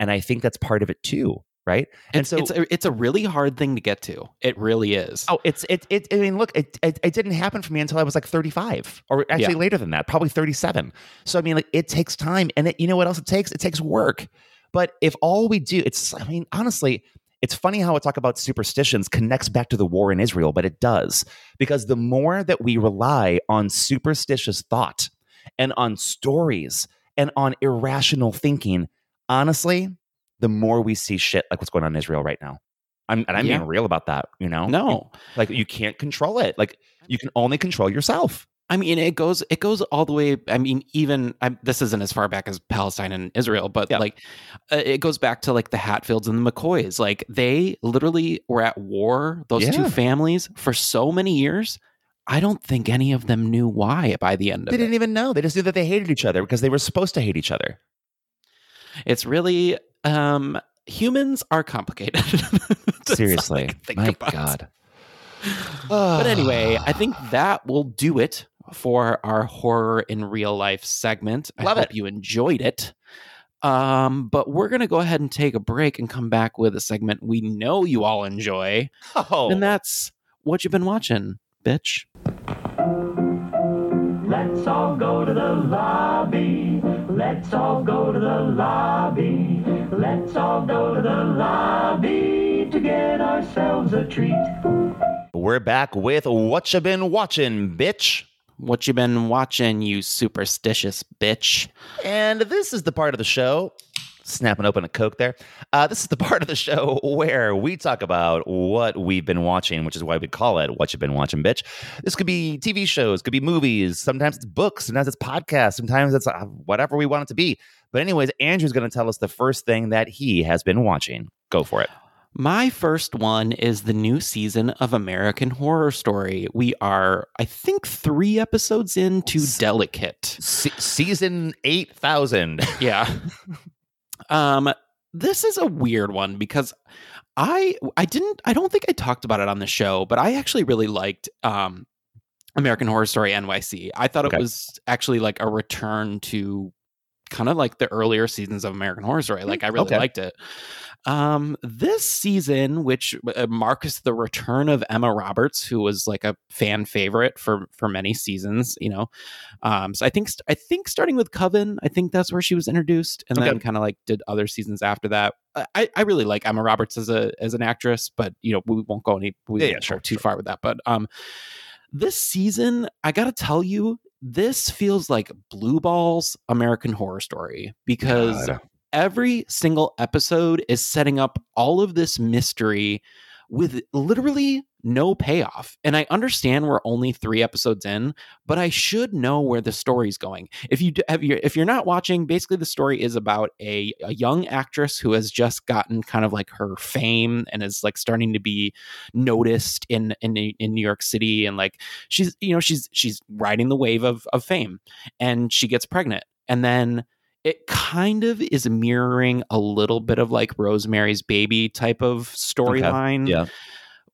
And I think that's part of it too, right? And so it's, a, it's a really hard thing to get to it really is Oh, it's it it. I mean, look, it, it it didn't happen for me until I was like thirty five, or actually Yeah. later than that, probably thirty seven. So I mean, like, it takes time, and it, you know what else it takes? It takes work. But if all we do, it's I mean, honestly, it's funny how I talk about superstitions connects back to the war in Israel, but it does because the more that we rely on superstitious thought and on stories and on irrational thinking, honestly, the more we see shit like what's going on in Israel right now. I'm, and I'm Yeah. being real about that, you know? no Like you can't control it. Like you can only control yourself. I mean, it goes it goes all the way. I mean, even i this isn't as far back as Palestine and Israel, but Yeah. like uh, it goes back to like the Hatfields and the McCoys. Like they literally were at war. Those two families for so many years. I don't think any of them knew why by the end of it. They didn't even know. They just knew that they hated each other because they were supposed to hate each other. It's really um humans are complicated. That's all I Seriously. My about. God. But anyway, I think that will do it for our horror in real life segment. I Love hope it. you enjoyed it. Um, but we're gonna go ahead and take a break and come back with a segment we know you all enjoy, Oh, and that's what you've been watching, bitch. Let's Let's all go to the lobby. Let's all go to the lobby. Let's all go to the lobby to get ourselves a treat. We're back with What You Been Watching, bitch. What you been watching, you superstitious bitch? And this is the part of the show, snapping open a Coke there. Uh, this is the part of the show where we talk about what we've been watching, which is why we call it What You've Been Watching, Bitch. This could be TV shows, could be movies, sometimes it's books, sometimes it's podcasts, sometimes it's uh, whatever we want it to be. But, anyways, Andrew's going to tell us the first thing that he has been watching. Go for it. My first one is the new season of American Horror Story. We are, I think, three episodes into Delicate. Se- season 8000. Yeah. um, this is a weird one because I I didn't I don't think I talked about it on the show, but I actually really liked um American Horror Story NYC. I thought Okay. it was actually like a return to kind of like the earlier seasons of American Horror Story. Like I really okay. liked it. Um, this season, which uh, marks the return of Emma Roberts, who was like a fan favorite for for many seasons, you know. Um, so I think I think starting with Coven, I think that's where she was introduced, and Okay. then kind of like did other seasons after that. I, I really like Emma Roberts as a as an actress, but you know we won't go any we Yeah, yeah, sure, go too far with that. But um, this season, I gotta tell you, this feels like Blue Balls American Horror Story because God. every single episode is setting up all of this mystery with literally no payoff. And I understand we're only three episodes in, but I should know where the story's going. If you have you, if you're not watching, basically the story is about a, a young actress who has just gotten kind of like her fame and is like starting to be noticed in in in New York City, and like she's you know she's she's riding the wave of of fame, and she gets pregnant, and then it kind of is mirroring a little bit of like Rosemary's Baby type of storyline. Yeah.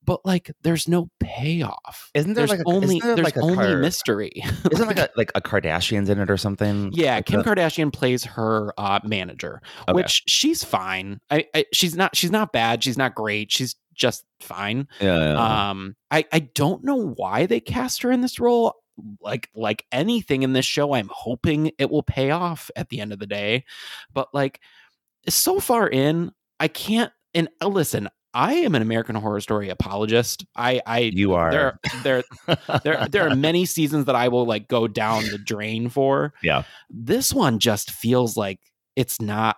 But like, there's no payoff. Isn't there there's like a- only there there's like only car- mystery? Isn't like a like a Kardashians in it or something? Yeah, Like Kim the- Kardashian plays her uh, manager, Okay. which she's fine. I, I she's not she's not bad. She's not great. She's just fine. Yeah, yeah, yeah. Um, I I don't know why they cast her in this role. Like like anything in this show, I'm hoping it will pay off at the end of the day. But like so far in, I can't. And uh, listen, I am an American Horror Story apologist. I I You are. there there there there are many seasons that I will like go down the drain for yeah. this one just feels like it's not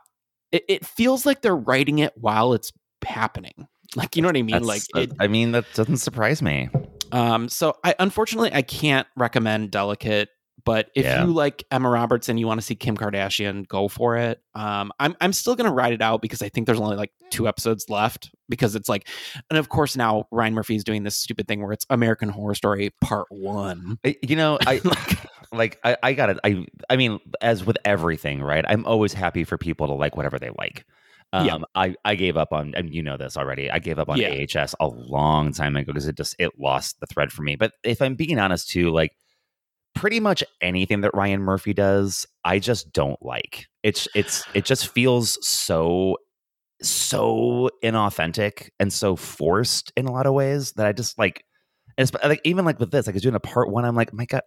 it, it feels like they're writing it while it's happening like you know what i mean That's- like it, I mean, that doesn't surprise me. Um so i unfortunately i can't recommend delicate but if Yeah. you like emma roberts and you want to see kim kardashian go for it um i'm, I'm still gonna ride it out because i think there's only like two episodes left because it's like and of course now ryan murphy is doing this stupid thing where it's american horror story part one You know, I like I, I got it. I I mean, as with everything, right? I'm always happy for people to like whatever they like. Um, Yeah. I, I gave up on, and you know this already. I gave up on Yeah. AHS a long time ago because it just it lost the thread for me. But if I'm being honest too, like pretty much anything that Ryan Murphy does, I just don't like. It's it's it just feels so so inauthentic and so forced in a lot of ways that I just like. And it's, like even like with this, like I was doing a part one. I'm like, my God,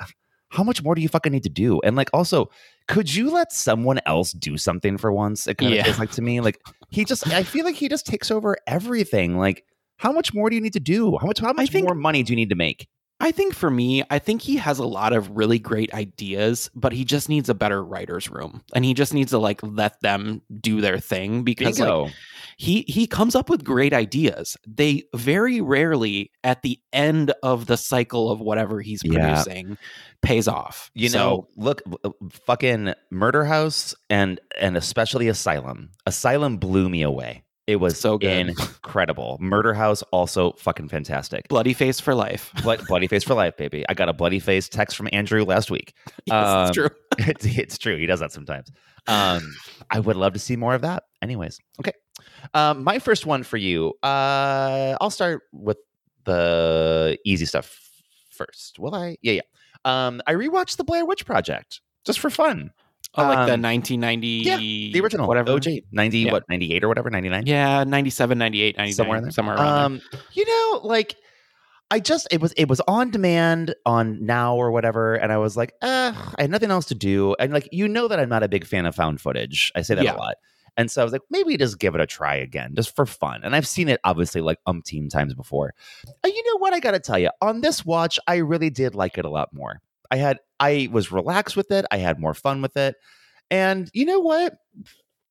how much more do you fucking need to do? And like also, could you let someone else do something for once? It kind of Yeah. feels like to me, like he just. I feel like he just takes over everything. Like, how much more do you need to do? How much? How much more money do you need to make? I think for me, I think he has a lot of really great ideas, but he just needs a better writer's room. And he just needs to like let them do their thing because like he he comes up with great ideas. They very rarely at the end of the cycle of whatever he's Yeah. producing pays off. You So- know, look, fucking Murder House and and especially Asylum. Asylum blew me away. It was So good. incredible. Murder House also fucking fantastic. bloody face for life. Blood, bloody face for life, baby. I got a bloody face text from Andrew last week. Yes, it's true. It's, it's true. He does that sometimes. Um, I would love to see more of that. Anyways, okay. Um, my first one for you. Uh, I'll start with the easy stuff first. Will I? Yeah, yeah. Um, I rewatched the Blair Witch Project just for fun. Oh, like the Um, 1990 yeah, the original whatever OJ 90 Yeah. what 98 or whatever 99 Yeah, 97, 98, 99, somewhere there. somewhere around Um, you know, like I just it was it was on demand on now or whatever, and I was like, uh, I had nothing else to do, and like you know that I'm not a big fan of found footage. I say that Yeah. a lot, and so I was like, maybe just give it a try again, just for fun. And I've seen it obviously like umpteen times before. And you know what? I got to tell you, on this watch, I really did like it a lot more. I had I was relaxed with it. I had more fun with it, and you know what?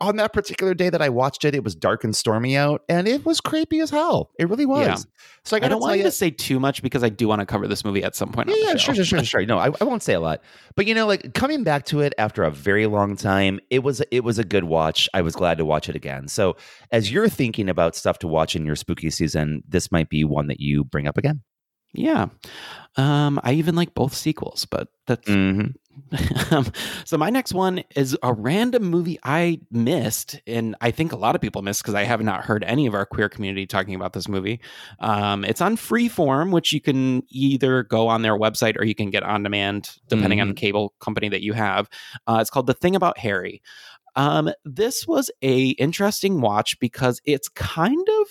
On that particular day that I watched it, it was dark and stormy out, and it was creepy as hell. It really was. Yeah. So I I, don't want you to say too much because I do want to cover this movie at some point. yeah, yeah, sure, sure, sure, sure. No, I, I won't say a lot, but you know, like coming back to it after a very long time, it was it was a good watch. I was glad to watch it again. So, as you're thinking about stuff to watch in your spooky season, this might be one that you bring up again. Yeah. Um, I even like both sequels, but that's Mhm. um, so my next one is a random movie I missed, and I think a lot of people missed because I have not heard any of our queer community talking about this movie. Um, it's on Freeform, which you can either go on their website or you can get on demand, depending on the cable company that you have. Uh, it's called The Thing About Harry. Um, this was a interesting watch because it's kind of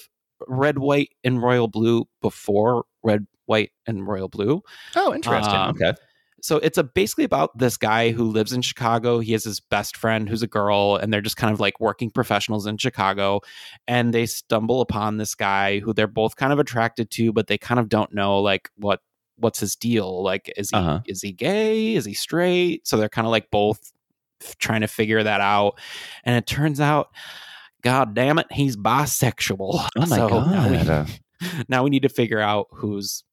red, white, and royal blue before red, white, and royal blue. Oh, interesting. Um, okay. So it's a basically about this guy who lives in Chicago. He has his best friend who's a girl, and they're just kind of like working professionals in Chicago. And they stumble upon this guy who they're both kind of attracted to, but they kind of don't know like what what's his deal. Like, is he Uh-huh. is he gay? Is he straight? So they're kind of like both trying to figure that out. And it turns out, God damn it, he's bisexual. Oh my So now we- God. now we need to figure out who's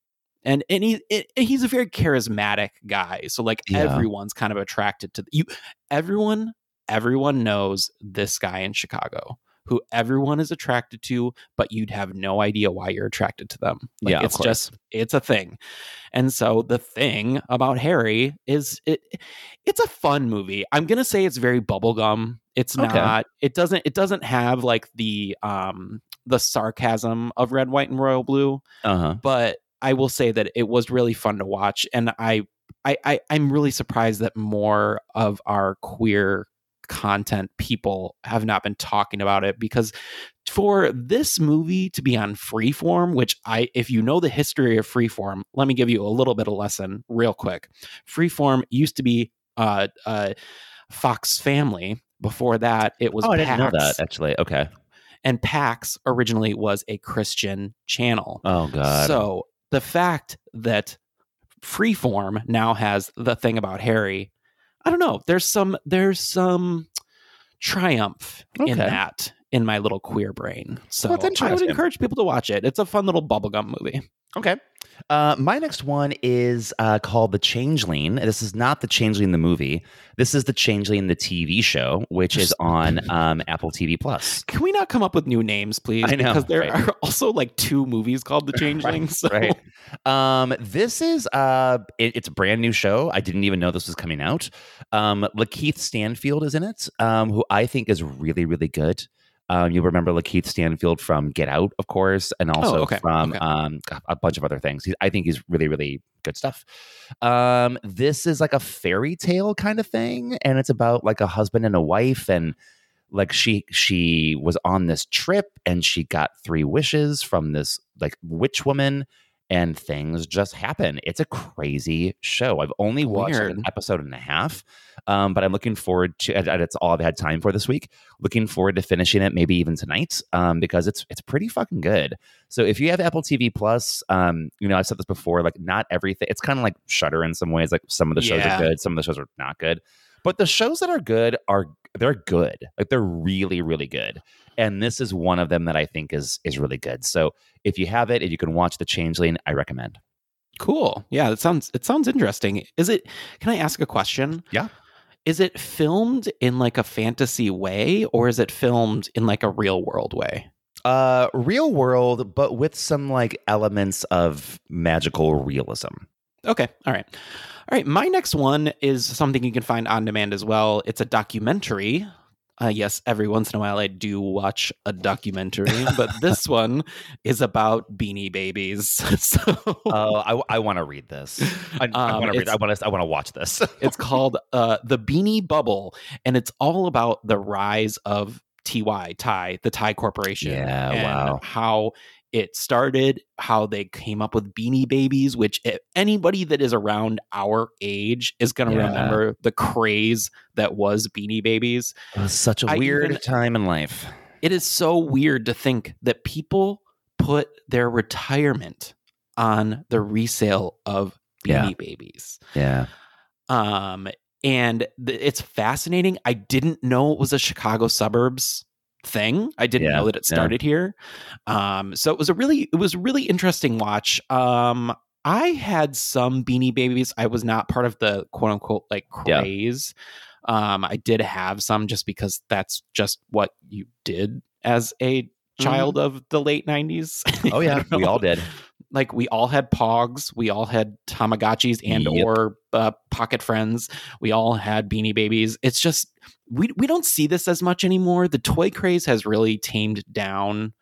and and he it, he's a very charismatic guy so like Yeah. everyone's kind of attracted to you everyone everyone knows this guy in chicago who everyone is attracted to but you'd have no idea why you're attracted to them like, Yeah, it's just it's a thing and so the thing about harry is it it's a fun movie i'm gonna say it's very bubblegum it's Okay. not it doesn't it doesn't have like the um the sarcasm of red white and royal blue Uh huh. but I will say that it was really fun to watch, and I, I, I I'm really surprised that more of our queer content people have not been talking about it because for this movie to be on freeform which i if you know the history of freeform let me give you a little bit of lesson real quick freeform used to be uh uh fox family before that it was Oh, I didn't know that actually. Okay. and pax originally was a christian channel Oh God. so the fact that Freeform now has the thing about Harry, I don't know. There's some there's some triumph in that in my little queer brain. So Well, I would encourage people to watch it. It's a fun little bubblegum movie. Okay. Uh, my next one is uh, called The Changeling. This is not The Changeling the movie. This is The Changeling the TV show, which is on um, Apple TV Plus. Can we not come up with new names, please? I know, because there right. are also like two movies called The Changeling. so Right. Um, this is uh, it- it's a brand new show. I didn't even know this was coming out. Um, Lakeith Stanfield is in it, um, who I think is really, really good. Um, you remember Lakeith Stanfield from Get Out, of course, and also Oh, okay, from okay. um, a bunch of other things. He, I think he's really, really good stuff. Um, this is like a fairy tale kind of thing, and it's about like a husband and a wife, and like she she was on this trip, and she got three wishes from this like witch woman, and things just happen. It's a crazy show. I've only watched an episode and a half, um, but I'm looking forward to. And it's all I've had time for this week. Looking forward to finishing it, maybe even tonight, um, because it's it's pretty fucking good. So if you have Apple TV Plus, um, you know I've said this before. Like not everything. It's kind of like Shudder in some ways. Like some of the shows Yeah. are good, some of the shows are not good. But the shows that are good are they're good. Like they're really really good. And this is one of them that I think is is really good. So if you have it and you can watch The Changeling, I recommend. Cool. Yeah, it sounds it sounds interesting. Is it can I ask a question? Yeah. Is it filmed in like a fantasy way or is it filmed in like a real world way? Uh, real world, but with some like elements of magical realism. Okay. All right. All right. My next one is something you can find on demand as well. It's a documentary. Uh, yes, every once in a while I do watch a documentary, but this one is about beanie babies. so Oh, I, I want to read this. I, I Um, want to read. I want to. I want to watch this. it's called uh, the Beanie Bubble, and it's all about the rise of TY Thai, the Ty corporation. Yeah, and wow. How it started, how they came up with Beanie Babies, which if anybody that is around our age is going to Yeah. remember the craze that was Beanie Babies. It was such a I weird even- time in life. It is so weird to think that people put their retirement on the resale of Beanie Yeah. Babies. Yeah. Um, and th- it's fascinating. I didn't know it was a Chicago suburbs thing. I didn't Yeah, know that it yeah. started here. Um, so it was a really, it was a really interesting watch. Um, I had some Beanie Babies. I was not part of the quote unquote like Yeah. craze. Um, I did have some just because that's just what you did as a child of the late 90s. Mm-hmm. Oh yeah, we all did. Like we all had pogs we all had tamagotchis and Yep. or uh, pocket friends we all had beanie babies it's just we, we don't see this as much anymore the toy craze has really tamed down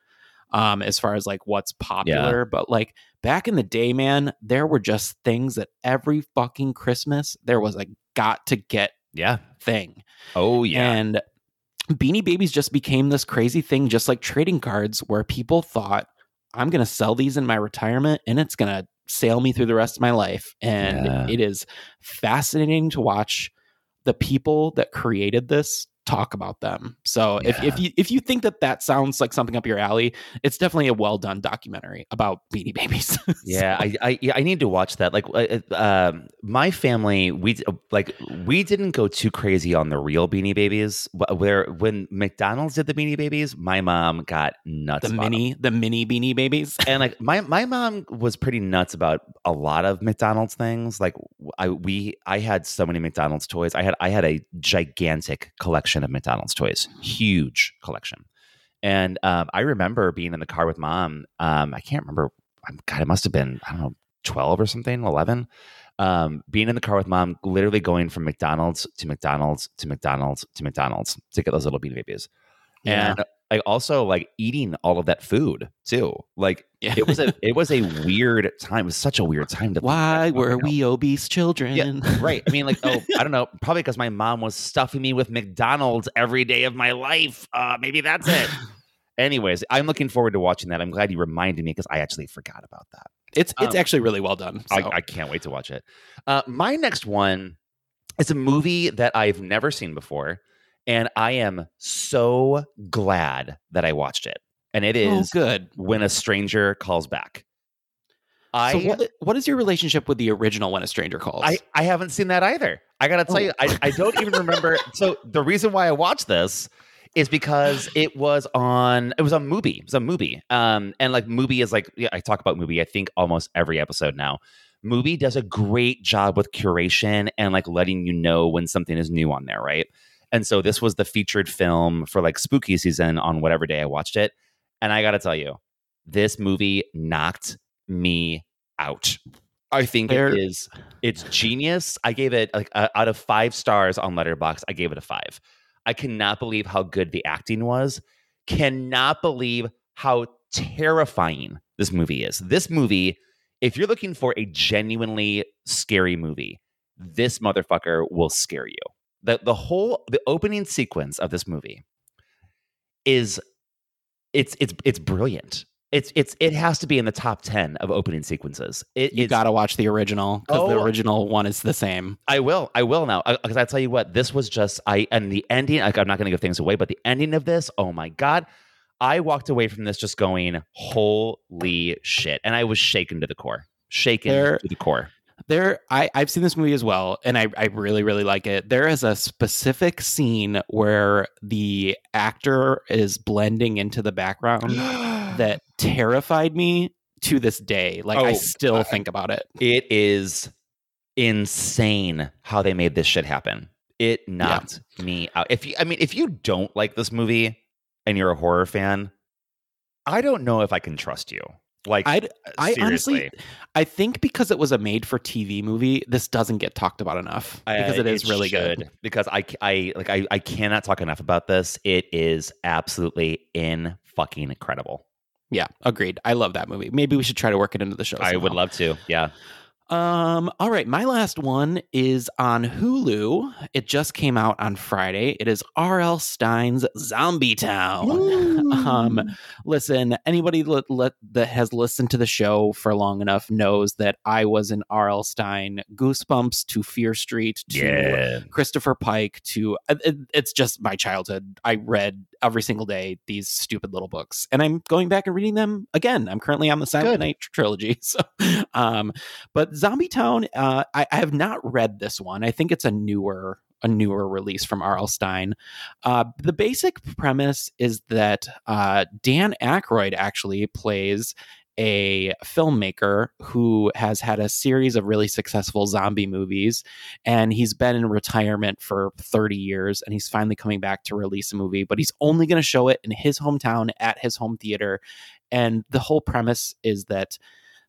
um as far as like what's popular but like back in the day man there were just things that every fucking christmas there was a got to get Yeah. thing Oh yeah. and Beanie Babies just became this crazy thing, just like trading cards, where people thought, I'm going to sell these in my retirement and it's going to sail me through the rest of my life. And Yeah. it is fascinating to watch the people that created this talk about them. So if, if you if you think that that sounds like something up your alley, it's definitely a well done documentary about Beanie Babies. Yeah, I, I yeah, I need to watch that. Like, uh, uh, um, my family, we like we didn't go too crazy on the real Beanie Babies. Where when McDonald's did the Beanie Babies, my mom got nuts. the mini the mini Beanie Babies. and like my my mom was pretty nuts about a lot of McDonald's things. Like I we I had so many McDonald's toys. I had I had a gigantic collection of McDonald's toys, huge collection. And um, I remember being in the car with mom. Um, I can't remember. um, God, it must have been I don't know twelve or something, eleven. Um, being in the car with mom, literally going from McDonald's to McDonald's to McDonald's to McDonald's to get those little Beanie Babies. Yeah. And I also like eating all of that food too. Like Yeah. it was a it was a weird time. It was such a weird time to Why about, were know? we obese children? Yeah, right. I mean, like, oh, I don't know. Probably because my mom was stuffing me with McDonald's every day of my life. Uh, maybe that's it. Anyways, I'm looking forward to watching that. I'm glad you reminded me because I actually forgot about that. It's it's Um, actually really well done. So. I, I can't wait to watch it. Uh, my next one is a movie that I've never seen before, and I am so glad that I watched it. And it is Oh, good. when a stranger calls back. I so what, what is your relationship with the original When a Stranger Calls? I, I haven't seen that either. I gotta tell Oh. you, I, I don't even remember. So the reason why I watched this is because it was on it was on Mubi. It was a movie. Um, and like Mubi is like yeah, I talk about Mubi, I think almost every episode now. Mubi does a great job with curation and like letting you know when something is new on there, right? And so this was the featured film for like spooky season on whatever day I watched it. And I gotta tell you, this movie knocked me out. I think it is it's genius. I gave it like uh, out of five stars on Letterboxd. I gave it a five. I cannot believe how good the acting was. Cannot believe how terrifying this movie is. This movie, if you're looking for a genuinely scary movie, this motherfucker will scare you. The the whole the opening sequence of this movie is it's it's it's brilliant. It's it's it has to be in the top ten of opening sequences. It, you got to watch the original because the Oh. original one is the same. I will. I will now. Because I, tell you what, this was just I and the ending. Like I'm not going to give things away, but the ending of this, oh my god, I walked away from this just going, holy shit, and I was shaken to the core, shaken There- to the core. There, I I've seen this movie as well, and I I really really like it. There is a specific scene where the actor is blending into the background that terrified me to this day. Like I Oh, still uh, think about it. It is insane how they made this shit happen. It knocked me out. If you, I mean, if you don't like this movie and you're a horror fan, I don't know if I can trust you. Like, I I seriously. honestly I think because it was a made for TV movie, this doesn't get talked about enough because Uh, it is really should, good. Because I, I like I, I cannot talk enough about this. It is absolutely in fucking incredible. Yeah, agreed. I love that movie. Maybe we should try to work it into the show. I would love to. Yeah. Um, all right, my last one is on Hulu. It just came out on Friday. It is R.L. Stine's Zombie Town. um, listen, anybody let, that has listened to the show for long enough knows that I was an R.L. Stine Goosebumps to Fear Street to Yeah. Christopher Pike to it- it- it's just my childhood. I read every single day these stupid little books, and I'm going back and reading them again. I'm currently on the Silent Good. Night trilogy. So, um, but Zombie Town, uh, I, I have not read this one. I think it's a newer a newer release from R.L. Stine. Uh, the basic premise is that uh, Dan Aykroyd actually plays a filmmaker who has had a series of really successful zombie movies and he's been in retirement for 30 years and he's finally coming back to release a movie but he's only going to show it in his hometown at his home theater. And the whole premise is that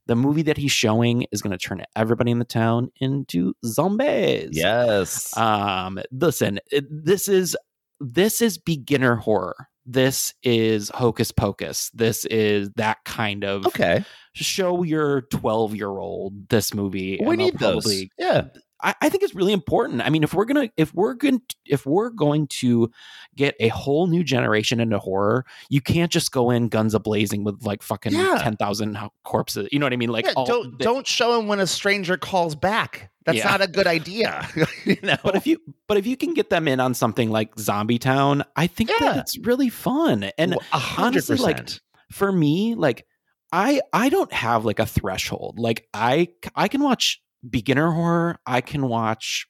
the movie that he's showing is going to turn everybody in the town into zombies. Yes. um listen this is this is beginner horror this is hocus pocus this is that kind of okay. show your 12 year old this movie We need those. Yeah. I, I think it's really important. I mean, if we're gonna if we're going if we're going to get a whole new generation into horror, you can't just go in guns a blazing with like fucking Yeah. ten thousand corpses. You know what I mean? Like, Yeah, all- don't the- don't show him when a stranger calls back. That's Yeah. not a good idea. you know? But if you but if you can get them in on something like Zombie Town, I think Yeah. that it's really fun. And Well, honestly, like for me, like I I don't have like a threshold. Like I I can watch beginner horror. I can watch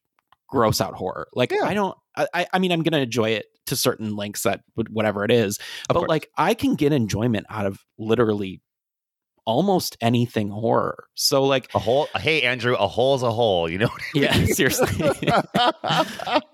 gross out horror. Like Yeah. I don't. I I- I mean I'm gonna enjoy it to certain lengths that whatever it is. Of but course. like I can get enjoyment out of literally almost anything horror. So like a hole. Hey, Andrew, a hole's a hole. You know. I yeah, mean? seriously.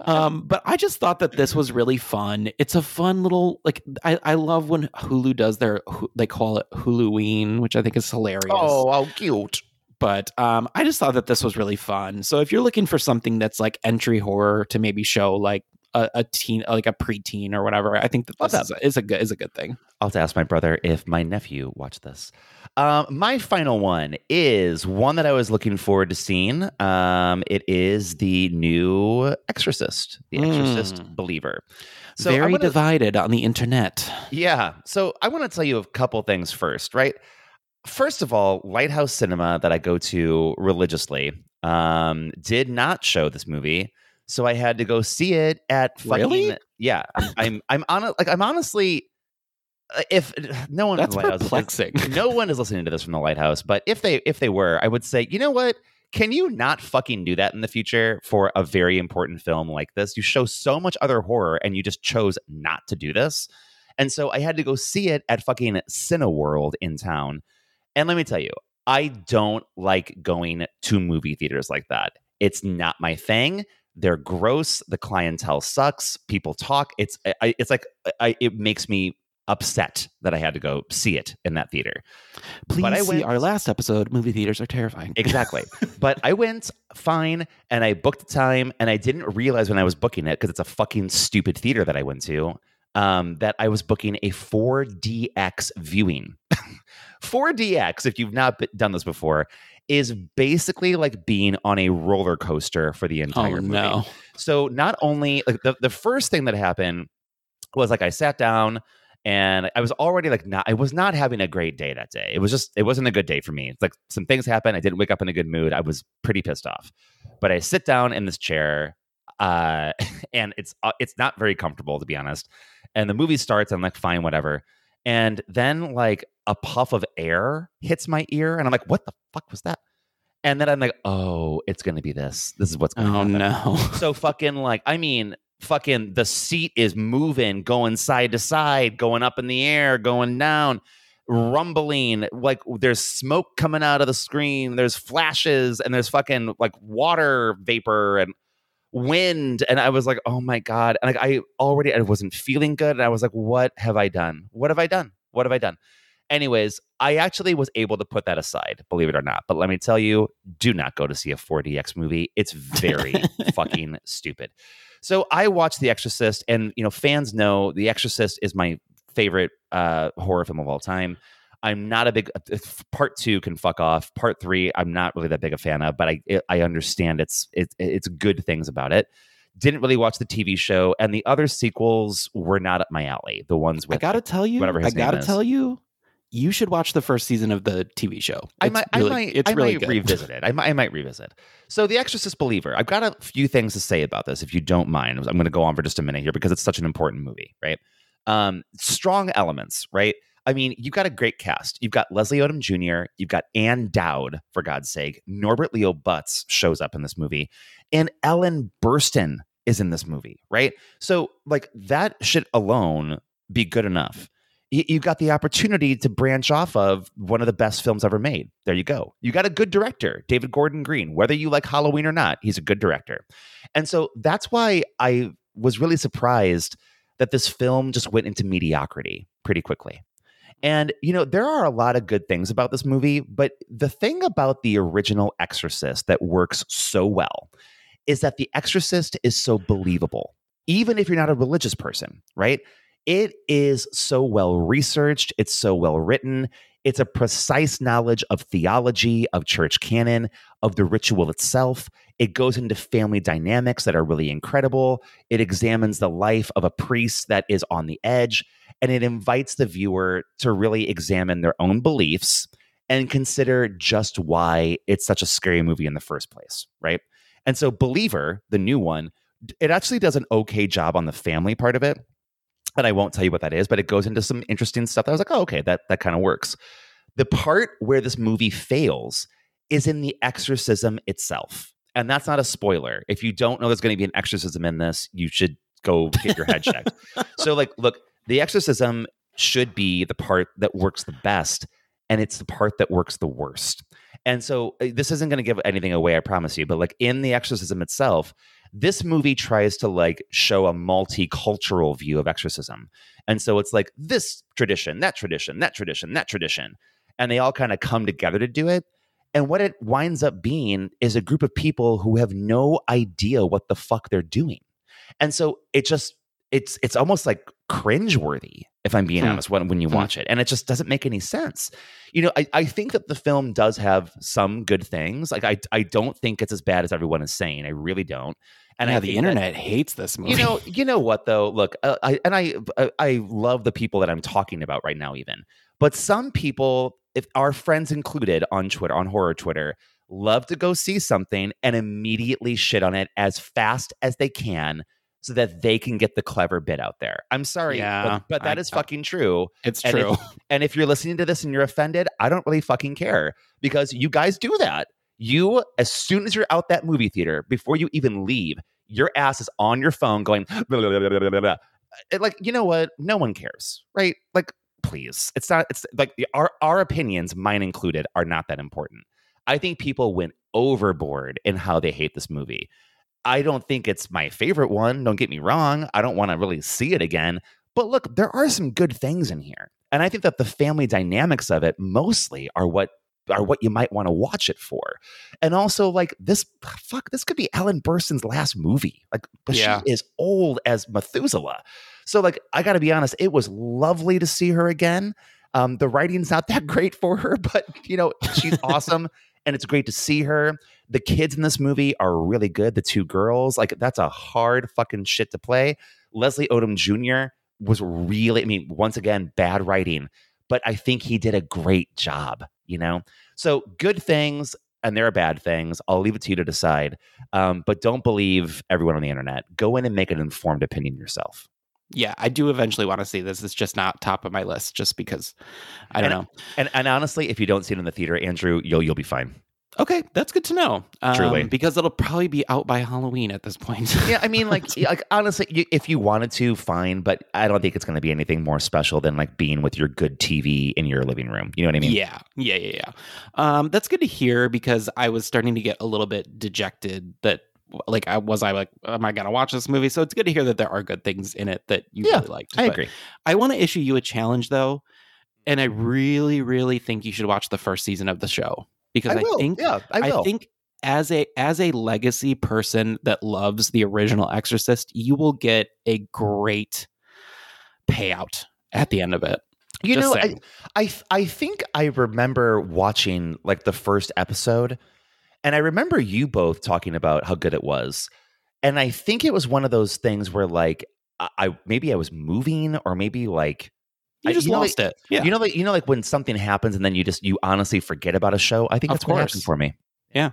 um, but I just thought that this was really fun. It's a fun little like I, I love when Hulu does their they call it Huluween, which I think is hilarious. oh, how cute. But um, I just thought that this was really fun. So if you're looking for something that's like entry horror to maybe show like a, a teen, like a preteen or whatever, I think that Love this is a, is a good is a good thing. I'll have to ask my brother if my nephew watched this. Um, my final one is one that I was looking forward to seeing. Um, it is the new Exorcist, the Exorcist Mm. believer. So Very wanna- divided on the internet. Yeah. So I want to tell you a couple things first, right? First of all, Lighthouse Cinema that I go to religiously um, did not show this movie, so I had to go see it at fucking Really? yeah. I'm I'm, I'm on like I'm honestly uh, if no one That's Lighthouse is- perplexing. no one is listening to this from the Lighthouse, but if they if they were, I would say, you know what? Can you not fucking do that in the future for a very important film like this? You show so much other horror and you just chose not to do this. And so I had to go see it at fucking Cineworld in town. And let me tell you, I don't like going to movie theaters like that. It's not my thing. They're gross. The clientele sucks. People talk. It's I, it's like I, it makes me upset that I had to go see it in that theater. Please But I see went- our last episode. Movie theaters are terrifying. Exactly. but I went fine and I booked the time and I didn't realize when I was booking it because it's a fucking stupid theater that I went to um, that I was booking a 4DX viewing. 4DX, if you've not done this before, is basically like being on a roller coaster for the entire oh movie. no. So not only like the, the first thing that happened was like I sat down and I was already like not I was not having a great day that day. It was just it wasn't a good day for me. It's like some things happened. I didn't wake up in a good mood. I was pretty pissed off. But I sit down in this chair uh and it's uh, it's not very comfortable to be honest. And the movie starts and I'm like fine whatever. And then like a puff of air hits my ear and I'm like what the fuck was that? And then I'm like, oh, it's gonna be this. This is what's gonna Oh happen no. so fucking like i mean fucking the seat is moving going side to side going up in the air going down rumbling like there's smoke coming out of the screen there's flashes and there's fucking like water vapor and wind and i was like oh my god and like i already i wasn't feeling good and i was like what have i done? What have i done? What have i done? Anyways i actually was able to put that aside believe it or not but let me tell you do not go to see a 4dx movie. It's very fucking stupid. So i watched the exorcist and you know fans know the exorcist is my favorite uh horror film of all time I'm not a big uh, part two can fuck off. Part three, I'm not really that big a fan of, but I it, I understand it's it's it's good things about it. Didn't really watch the TV show, and the other sequels were not up my alley. The ones with I gotta tell you, whatever I gotta is. tell you, you should watch the first season of the TV show. I It's might, really, I might, it's I really might good. revisit it. I might, I might revisit. So, The Exorcist Believer. I've got a few things to say about this, if you don't mind. I'm going to go on for just a minute here because it's such an important movie, right? Um, strong elements, right? I mean, you've got a great cast. You've got Leslie Odom Jr., you've got Ann Dowd, for God's sake. Norbert Leo Butz shows up in this movie, and Ellen Burstyn is in this movie, right? So, like, that should alone be good enough you, you got the opportunity to branch off of one of the best films ever made. There you go. You got a good director, David Gordon Green. Whether you like Halloween or not, he's a good director. And so that's why I was really surprised that this film just went into mediocrity pretty quickly. And, you know, there are a lot of good things about this movie, but the thing about the original Exorcist that works so well is that The Exorcist is so believable, even if you're not a religious person, right? It is so well researched, it's so well written. It's a precise knowledge of theology, of church canon, of the ritual itself. It goes into family dynamics that are really incredible. It examines the life of a priest that is on the edge, and it invites the viewer to really examine their own beliefs and consider just why it's such a scary movie in the first place, right? And so, Believer, the new one, it actually does an okay job on the family part of it. And I won't tell you what that is, but it goes into some interesting stuff that I was like, oh, okay, that, that kind of works. The part where this movie fails is in the exorcism itself. And that's not a spoiler. If you don't know there's going to be an exorcism in this, you should go get your head checked. So, like, look, the exorcism should be the part that works the best, and it's the part that works the worst. And so, uh, this isn't going to give anything away, I promise you. But like in the exorcism itself, this movie tries to like show a multicultural view of exorcism. And so it's like this tradition, that tradition, that tradition, that tradition. And they all kind of come together to do it. And what it winds up being is a group of people who have no idea what the fuck they're doing. And so it just it's it's almost like cringeworthy, if I'm being Hmm. honest, when, when you Hmm. watch it. And it just doesn't make any sense. You know, I, I think that the film does have some good things. Like I I don't think it's as bad as everyone is saying. I really don't. And yeah, I the think that- internet hates this movie. you know, you know what though? Look, uh, I and I, I I love the people that I'm talking about right now, even. But some people, if our friends included on Twitter, on horror Twitter, love to go see something and immediately shit on it as fast as they can, so that they can get the clever bit out there. I'm sorry, Yeah, but, but that I- is fucking true. it's And if- true. And if you're listening to this and you're offended, I don't really fucking care because you guys do that. You, as soon as you're out that movie theater, before you even leave, your ass is on your phone going, blah, blah, blah. Uh, like, you know what? No one cares, right? Like, please. It's not, it's like our, our opinions, mine included, are not that important. I think people went overboard in how they hate this movie. I don't think it's my favorite one. Don't get me wrong. I don't want to really see it again. But look, there are some good things in here. And I think that the family dynamics of it mostly are what are what you might want to watch it for. And also like this fuck, this could be Ellen Burstyn's last movie. Like but Yeah. she is old as Methuselah. So like I got to be honest, it was lovely to see her again. Um the writing's not that great for her, but you know, she's awesome and it's great to see her. The kids in this movie are really good. The two girls, like that's a hard fucking shit to play. Leslie Odom Jr. was really, I mean, once again, bad writing, but I think he did a great job, you know? So good things and there are bad things. I'll leave it to you to decide. Um, but don't believe everyone on the internet. Go in and make an informed opinion yourself. yeah, I do eventually want to see this. It's just not top of my list, just because I don't And- know. And and honestly, if you don't see it in the theater, Andrew, you'll you'll be fine. Okay, that's good to know. Um, Truly. because it'll probably be out by Halloween at this point. yeah, I mean, like, like honestly, you, if you wanted to, fine. But I don't think it's going to be anything more special than like being with your good TV in your living room. You know what I mean? Yeah, yeah, yeah, yeah. Um, that's good to hear because I was starting to get a little bit dejected that like I was I like am I gonna watch this movie? So it's good to hear that there are good things in it that you Yeah, really liked. I But agree. I want to issue you a challenge though, and I really, really think you should watch the first season of the show because I I, will. think Yeah, I will. think as a as a legacy person that loves the original Exorcist, you will get a great payout at the end of it. You Just know, I. I I think I remember watching like the first episode, and I remember you both talking about how good it was, and I think it was one of those things where like I, I maybe I was moving or maybe like You I- just know, lost like, it. Yeah. You know, like you know, like when something happens and then you just you honestly forget about a show. I think that's what happened for me. Yeah.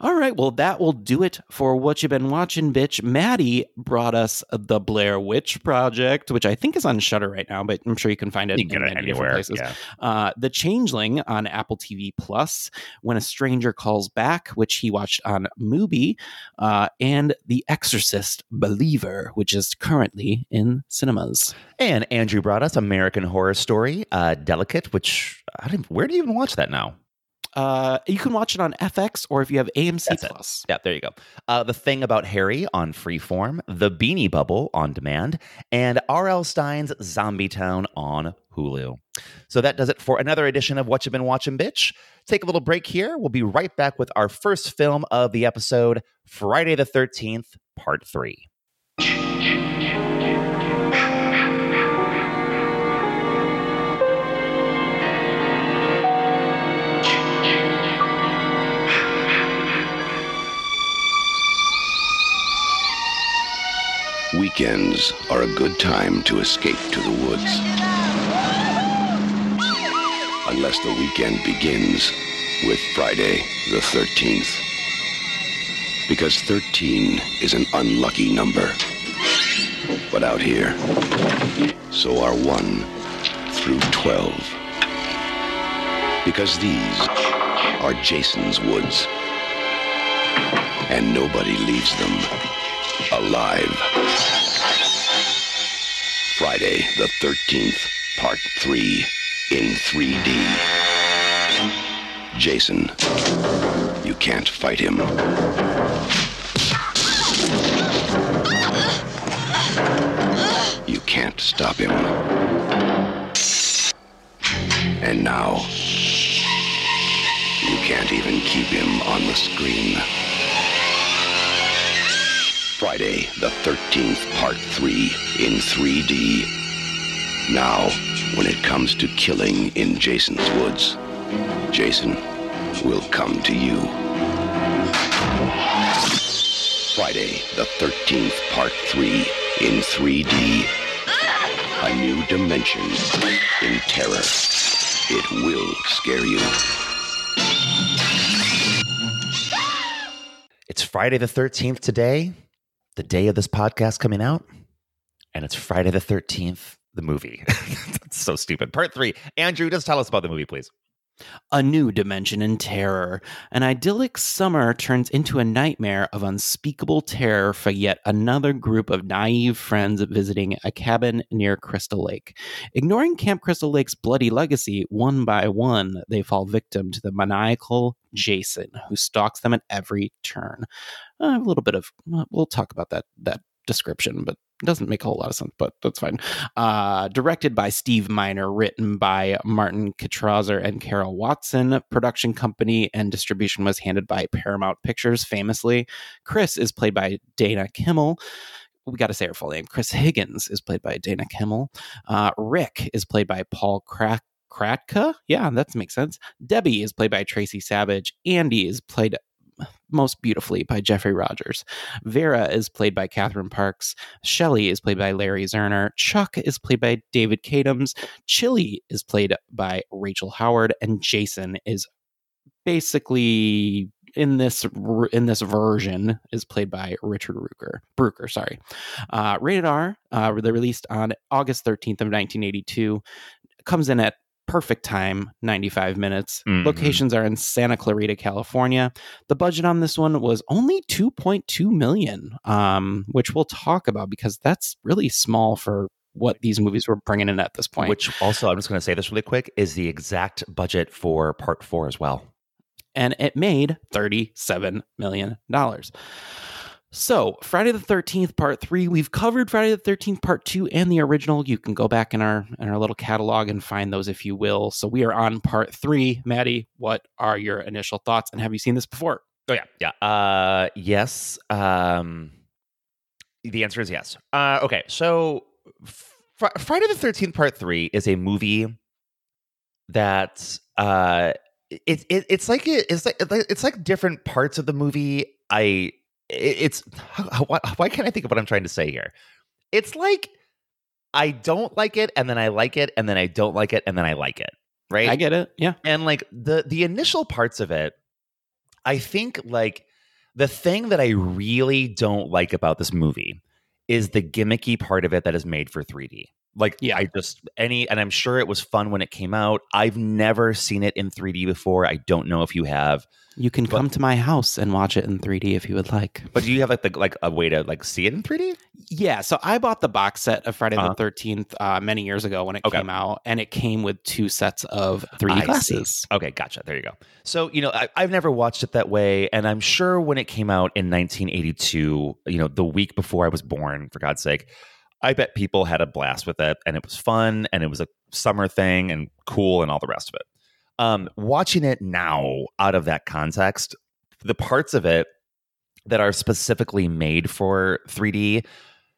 All right. Well, that will do it for what you've been watching, bitch. Matty brought us the Blair Witch Project, which I think is on Shudder right now, but I'm sure you can find it You can in get it anywhere, places. yeah. Uh, the Changeling on Apple TV Plus, When a Stranger Calls Back, which he watched on Mubi, uh, and The Exorcist Believer, which is currently in cinemas. And Andrew brought us American Horror Story, uh, Delicate, which I didn't. Where do you even watch that now? Uh, you can watch it on FX or if you have AMC That's it. Plus. Yeah, there you go. Uh, the Thing About Harry on Freeform, The Beanie Bubble on demand, and R.L. Stine's Zombie Town on Hulu. So that does it for another edition of What You've Been Watching, Bitch. Take a little break here. We'll be right back with our first film of the episode, Friday the 13th, Part 3. Weekends are a good time to escape to the woods. Unless the weekend begins with Friday the 13th. Because 13 is an unlucky number. But out here, so are 1 through 12. Because these are Jason's woods. And nobody leaves them alive. Friday the 13th, Part 3 in 3D. Jason, you can't fight him. You can't stop him. And now, you can't even keep him on the screen. Friday the 13th, Part 3 in 3D. Now, when it comes to killing in Jason's woods, Jason will come to you. Friday the 13th, Part 3 in 3D. A new dimension in terror. It will scare you. It's Friday the 13th today, the day of this podcast coming out. And it's Friday the 13th, the movie. That's so stupid. Part three. Andrew, just tell us about the movie, please. A new dimension in terror. An idyllic summer turns into a nightmare of unspeakable terror for yet another group of naive friends visiting a cabin near Crystal Lake. Ignoring Camp Crystal Lake's bloody legacy, one by one, they fall victim to the maniacal Jason, who stalks them at every turn. Uh, a little bit of, we'll talk about that that description, but doesn't make a whole lot of sense, but that's fine. Uh, directed by Steve Miner, written by Martin Kitrosser and Carol Watson. Production company and distribution was handed by Paramount Pictures, famously. Chris is played by Dana Kimmel. We got to say her full name. Chris Higgins is played by Dana Kimmel. Uh, Rick is played by Paul Crack. Kratka? Yeah, that makes sense. Debbie is played by Tracy Savage. Andy is played most beautifully by Jeffrey Rogers. Vera is played by Catherine Parks. Shelley is played by Larry Zerner. Chuck is played by David Katims. Chili is played by Rachel Howard, and Jason is basically in this in this version is played by Richard Ruker. Brooker, sorry. Uh, rated R. Uh, they released on August thirteenth of nineteen eighty two. Comes in at perfect time 95 minutes Mhm. locations are in santa clarita california the budget on this one was only 2.2 million um, which we'll talk about because that's really small for what these movies were bringing in at this point Which also, I'm just going to say this really quick, is the exact budget for part four as well. and it made $37 million. So, Friday the 13th, part three, we've covered Friday the 13th, part two, and the original. You can go back in our in our little catalog and find those if you will. So, we are on part three. Matty, what are your initial thoughts? And have you seen this before? Oh yeah, yeah. Uh, yes. Um, the answer is yes. Uh, okay, so f- Fri- Friday the Thirteenth Part Three is a movie that uh, it, it it's like it, it's like it's like different parts of the movie. I it's why, why can't I think of what I'm trying to say here? It's like I don't like it, and then I like it, and then I don't like it, and then I like it. Right? I get it. Yeah. And like the the initial parts of it, I think like the thing that I really don't like about this movie is the gimmicky part of it that is made for 3D. Like Yeah. I just any and I'm sure it was fun when it came out. I've never seen it in 3D before. I don't know if you have. You can come to my house and watch it in 3D if you would like. But do you have like the, like a way to like see it in 3D? Yeah, so I bought the box set of Friday Uh-huh. the Thirteenth uh, many years ago when it Okay. came out, and it came with two sets of 3D I see. glasses. Okay, gotcha. There you go. So, you know, I, I've never watched it that way. And I'm sure when it came out in 1982, you know, the week before I was born, for God's sake, I bet people had a blast with it and it was fun and it was a summer thing and cool and all the rest of it. Um, watching it now out of that context, the parts of it that are specifically made for 3D,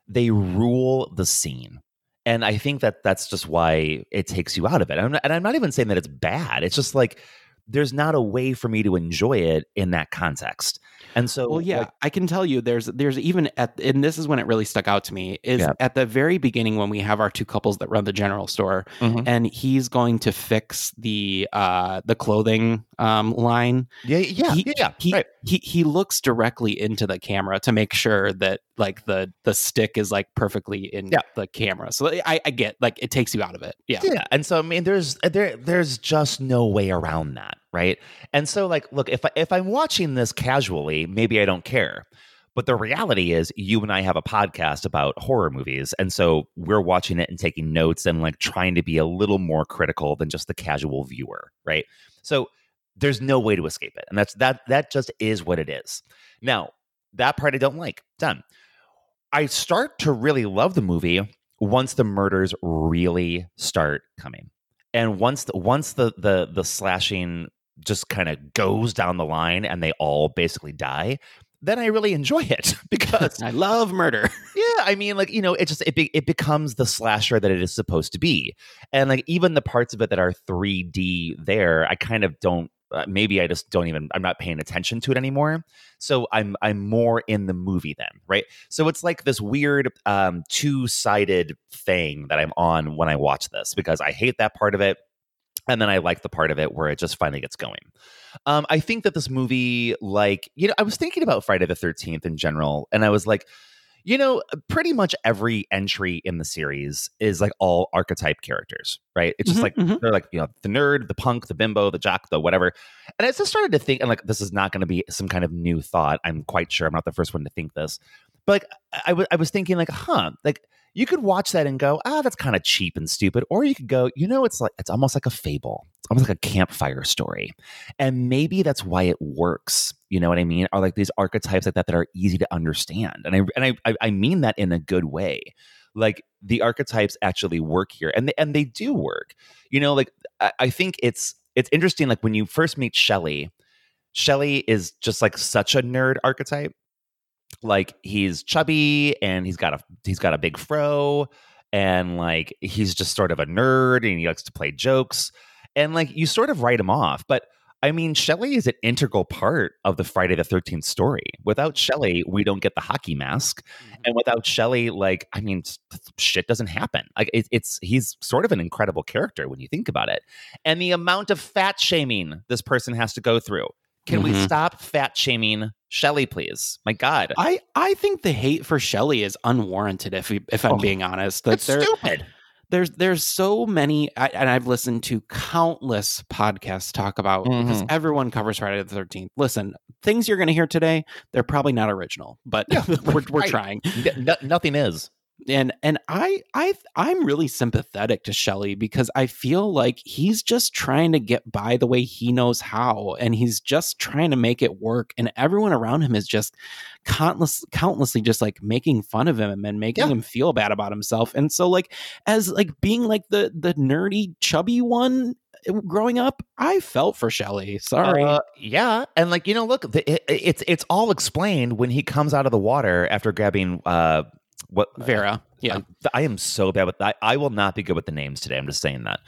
they rule the scene. And I think that that's just why it takes you out of it. I'm not, and I'm not even saying that it's bad. It's just like there's not a way for me to enjoy it in that context. And so, Well, yeah, like, I can tell you there's there's even at and this is when it really stuck out to me is Yeah. at the very beginning when we have our two couples that run the general store Mhm. and he's going to fix the uh the clothing um line. yeah, yeah, he, yeah, yeah, he, right. he he looks directly into the camera to make sure that like the the stick is like perfectly in Yeah. the camera. So I, I get like it takes you out of it. Yeah. Yeah, and so I mean, there's uh, there there's just no way around that, right? And so, like, look, if I, if I'm watching this casually, maybe I don't care. But the reality is, you and I have a podcast about horror movies, and so we're watching it and taking notes and like trying to be a little more critical than just the casual viewer, right? So there's no way to escape it, and that's that that just is what it is. Now, that part I don't like. Done. I start to really love the movie once the murders really start coming. And once the, once the the the slashing just kind of goes down the line and they all basically die, then I really enjoy it because I love murder. yeah, I mean, like you know, it just it be, it becomes the slasher that it is supposed to be, and like even the parts of it that are 3D there, I kind of don't. Uh, maybe I just don't even. I'm not paying attention to it anymore. So I'm I'm more in the movie then, right? So it's like this weird um, two sided thing that I'm on when I watch this because I hate that part of it. And then I like the part of it where it just finally gets going. Um, I think that this movie, like, you know, I was thinking about Friday the 13th in general, and I was like, you know, pretty much every entry in the series is like all archetype characters, right? It's just Mhm, like mhm. they're like, you know, the nerd, the punk, the bimbo, the jock, the whatever. And I just started to think, and like, this is not going to be some kind of new thought. I'm quite sure I'm not the first one to think this. But like, I wa- I was thinking, like, huh, like, you could watch that and go, ah, that's kind of cheap and stupid. Or you could go, you know, it's like, it's almost like a fable. It's almost like a campfire story. And maybe that's why it works. You know what I mean? Are like these archetypes like that that are easy to understand. And I and I I- mean that in a good way. Like the archetypes actually work here, and they, and they do work. You know, like I, I think it's it's interesting. Like when you first meet Shelley, Shelley is just like such a nerd archetype. Like he's chubby and he's got a he's got a big fro and like he's just sort of a nerd and he likes to play jokes and like you sort of write him off but i mean shelley is an integral part of the friday the 13th story. Without shelley we don't get the hockey mask and without shelley like i mean shit doesn't happen. Like it, it's he's sort of an incredible character when you think about it. And the amount of fat shaming this person has to go through. Can we Mhm. stop fat shaming shelley please my god I I think the hate for Shelley is unwarranted. If we, if I'm Oh, being honest, That that's stupid There's there's so many, I, and I've listened to countless podcasts talk about because Mhm. everyone covers Friday the Thirteenth. Listen, things you're going to hear today, they're probably not original, but we're we're right. trying. No- nothing is and and I I I'm really sympathetic to Shelley because I feel like he's just trying to get by the way he knows how and he's just trying to make it work and everyone around him is just countless countlessly just like making fun of him and making Yeah. him feel bad about himself and so like as like being like the the nerdy chubby one eh, growing up I felt for Shelley sorry Uh, yeah, and like you know, look, the, it, it's it's all explained when he comes out of the water after grabbing uh what Vera Yeah. I, I am so bad with that. I will not be good with the names today. I'm just saying that.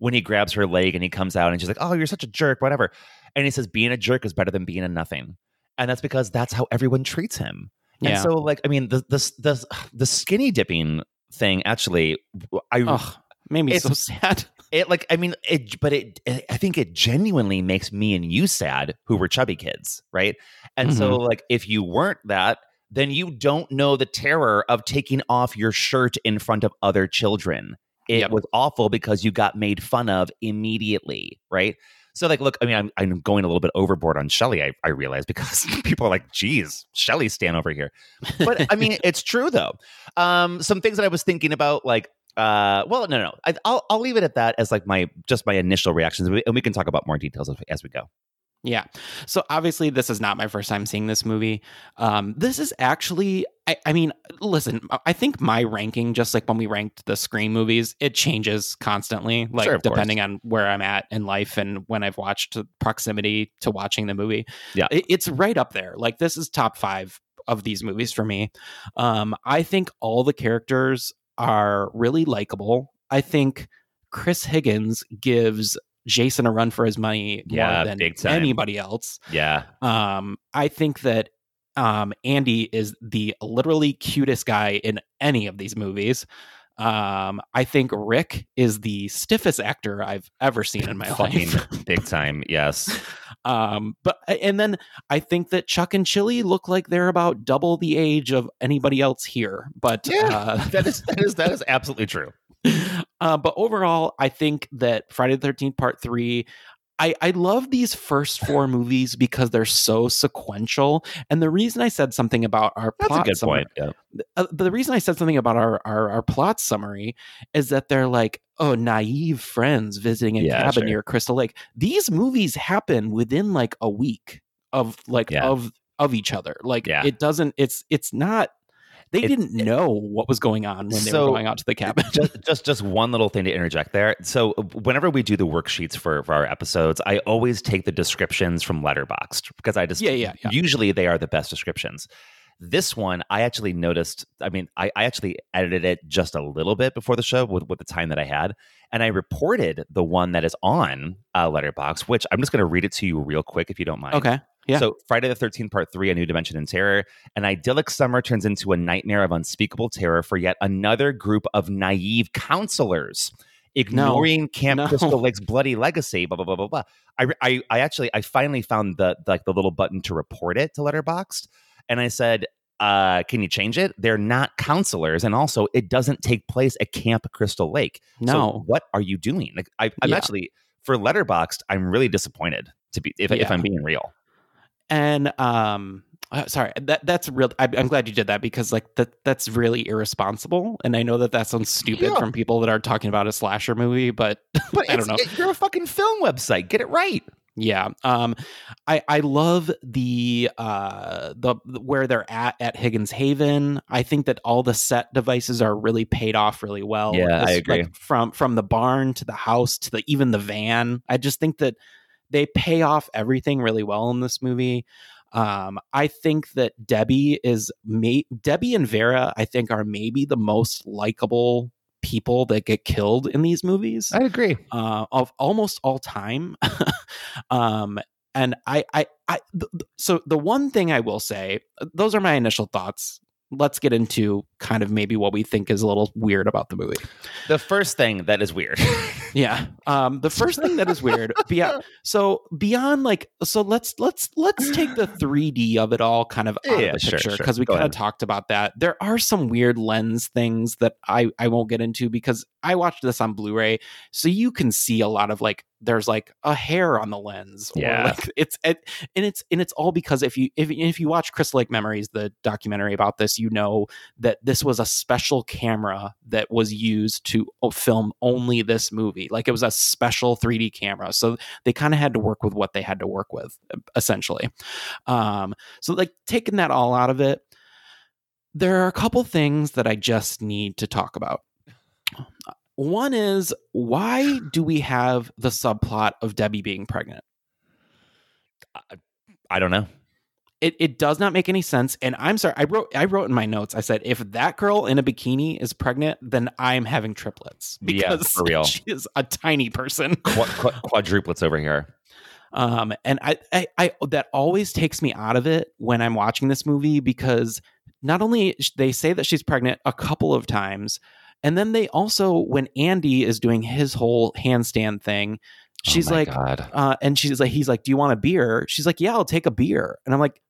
When he grabs her leg and he comes out and she's like, "Oh, you're such a jerk," whatever, and he says, "Being a jerk is better than being a nothing," and that's because that's how everyone treats him. And Yeah. so, like, I mean, the the the, the skinny dipping thing actually, I Ugh, made me so sad. it like I mean it, but it, it I think it genuinely makes me and you sad who were chubby kids, right? And so Mm-hmm. like if you weren't that, then you don't know the terror of taking off your shirt in front of other children. It Yep. was awful because you got made fun of immediately, right? So like, look, I mean, I'm, I'm going a little bit overboard on Shelly. I, I realize because people are like, "Geez, Shelly, stand over here." But I mean, it's true though. Um, some things that I was thinking about, like, uh, well, no, no, I, I'll I'll leave it at that as like my just my initial reactions, and we, and we can talk about more details as, as we go. Yeah. So obviously, this is not my first time seeing this movie. Um, this is actually, I, I mean, listen, I think my ranking, just like when we ranked the Scream movies, it changes constantly, like Sure, of course. depending on where I'm at in life and when I've watched proximity to watching the movie. Yeah. It- it's right up there. Like this is top five of these movies for me. Um, I think all the characters are really likable. I think Chris Higgins gives Jason a run for his money more Yeah, than anybody else. Yeah, Um, I think that um, Andy is the literally cutest guy in any of these movies. Um, I think Rick is the stiffest actor I've ever seen in my fucking life. big time. Yes, Um, but and then I think that Chuck and Chili look like they're about double the age of anybody else here. But uh, that is that is that is absolutely true. uh, but overall, I think that Friday the Thirteenth Part Three. I, I love these first four movies because they're so sequential. And the reason I said something about our That's a plot good summary, point. Yeah. uh, the reason I said something about our, our our plot summary is that they're like, oh, naive friends visiting a Yeah, cabin sure. near Crystal Lake. These movies happen within like a week of like Yeah. of of each other. Like it doesn't. It's it's not. They It- didn't know what was going on when they were going out to the cabin. just just just one little thing to interject there. So whenever we do the worksheets for, for our episodes, I always take the descriptions from Letterboxd because I just Yeah, yeah, yeah. usually they are the best descriptions. This one I actually noticed. I mean, I, I actually edited it just a little bit before the show with, with the time that I had, and I reported the one that is on uh, Letterboxd, which I'm just going to read it to you real quick if you don't mind. okay. Yeah. So Friday the 13th, part three, A New Dimension in Terror. An idyllic summer turns into a nightmare of unspeakable terror for yet another group of naive counselors. Ignoring Camp No. Crystal Lake's bloody legacy, blah blah blah blah blah. I, I I actually I finally found the like the little button to report it to Letterboxd, and I said, uh, "Can you change it? They're not counselors, and also it doesn't take place at Camp Crystal Lake. So No. what are you doing? Like I, I'm Yeah. actually for Letterboxd, I'm really disappointed to be if, if I'm being real. And um uh, sorry that that's real I, i'm glad you did that because like that that's really irresponsible and i know that that sounds stupid Yeah. from people that are talking about a slasher movie but But i don't know it- you're a fucking film website. Get it right. yeah um i i love the uh the where they're at at higgins haven i think that all the set devices are really paid off really well Yeah, I agree. like, from from the barn to the house to the even the van i just think that they pay off everything really well in this movie um i think that debbie is may debbie and vera i think are maybe the most likable people that get killed in these movies I agree. uh, of almost all time. um, and I, I, I, th- th- so the one thing I will say, those are my initial thoughts. Let's get into kind of maybe what we think is a little weird about the movie. The first thing that is weird. Yeah. Um, the first thing that is weird, beyond, so beyond like, so let's let's let's take the 3D of it all kind of out Yeah, of the sure, picture sure. because we kind of talked about that. There are some weird lens things that I I won't get into because I watched this on Blu-ray, so you can see a lot of like there's like a hair on the lens, or Yeah. like it's it, and it's and it's all because if you if if you watch Crystal Lake Memories, the documentary about this, you know that this was a special camera that was used to film only this movie. Like it was a special 3D camera. So they kind of had to work with what they had to work with, essentially. Um, so like taking that all out of it, there are a couple things that I just need to talk about. One is why do we have the subplot of Debbie being pregnant? I don't know. it, it does not make any sense. And I'm sorry, I wrote I wrote in my notes, I said, if that girl in a bikini is pregnant, then I'm having triplets. Yeah, Because for real. she is a tiny person. Qu- qu- quadruplets over here. Um, and I, I, I, that always takes me out of it when I'm watching this movie because not only they say that she's pregnant a couple of times, and then they also, when Andy is doing his whole handstand thing, she's Oh like, God. uh, and she's like, he's like, do you want a beer? She's like, yeah, I'll take a beer. And I'm like,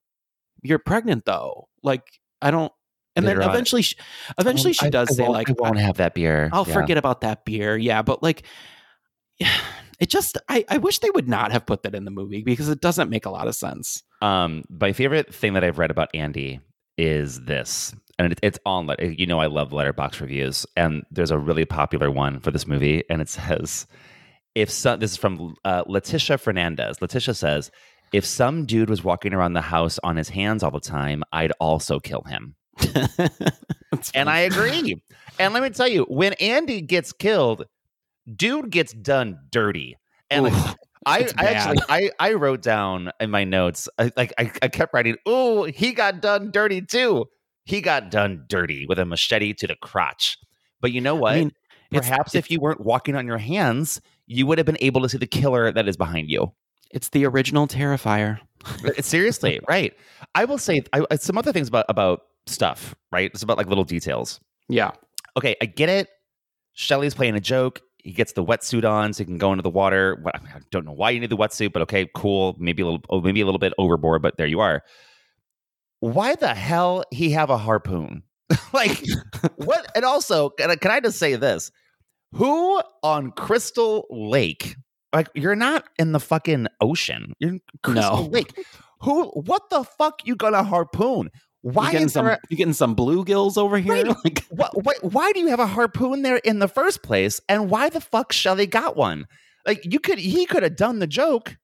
you're pregnant though. Like, I don't. And then Later on. eventually, she, eventually she I- does I say like, I won't have that beer. I'll Yeah. forget about that beer. Yeah, but like it just I, I wish they would not have put that in the movie because it doesn't make a lot of sense. Um, my favorite thing that I've read about Andy is this, and it, it's on. Let- You know, I love Letterboxd reviews, and there's a really popular one for this movie, and it says, "If some," this is from uh, Letitia Fernandez. Letitia says, "If some dude was walking around the house on his hands all the time, I'd also kill him." and I agree. And let me tell you, when Andy gets killed, dude gets done dirty. And like, I, I actually. I, I wrote down in my notes, I, like I, I kept writing, oh, he got done dirty too. He got done dirty with a machete to the crotch. But you know what? mean, it's- Perhaps if you weren't walking on your hands, you would have been able to see the killer that is behind you. It's the original Terrifier. Uh, seriously, right? I will say I, I- some other things about about stuff. Right? It's about like little details. Yeah. Okay, I get it. Shelly's playing a joke. He gets the wetsuit on so he can go into the water. I don't know why you need the wetsuit, but okay, cool. Maybe a little, oh, maybe a little bit overboard, but there you are. Why the hell he have a harpoon? like what? And also, can I, can I just say this? Who on Crystal Lake? Like you're not in the fucking ocean. You're in Crystal No. Lake. Who? What the fuck? You gonna harpoon? Why you getting some a- you getting some bluegills over here? Right. Like why, why, why do you have a harpoon there in the first place? And why the fuck Shelly got one? Like you could, he could have done the joke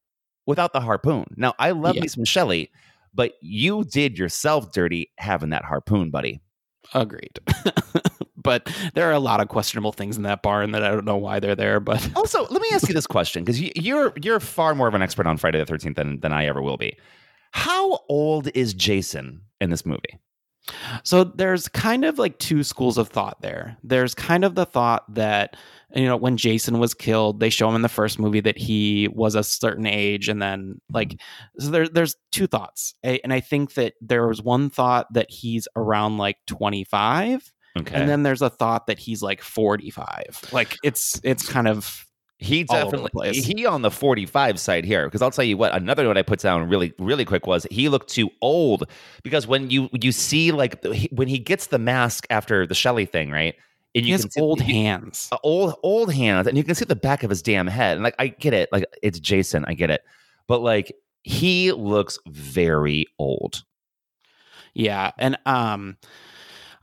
without the harpoon. Now I love Yeah. me some Shelly, but you did yourself dirty having that harpoon, buddy. agreed. but there are a lot of questionable things in that barn that I don't know why they're there. But Also, let me ask you this question because you, you're you're far more of an expert on Friday the Thirteenth than than I ever will be. How old is Jason in this movie? So there's kind of like two schools of thought there. There's kind of the thought that you know when Jason was killed, they show him in the first movie that he was a certain age, and then mm-hmm. like so there, there's two thoughts, and I think that there was one thought that he's around like 25, Okay, and then there's a thought that he's like 45. Like it's it's kind of He all over the definitely he on the 45 side here because I'll tell you what another note I put down really really quick was he looked too old because when you you see like he- when he gets the mask after the Shelly thing right and he you has can see, old hands. uh, old old hands and you can see the back of his damn head and like I get it like it's Jason I get it but like he looks very old Yeah, and um,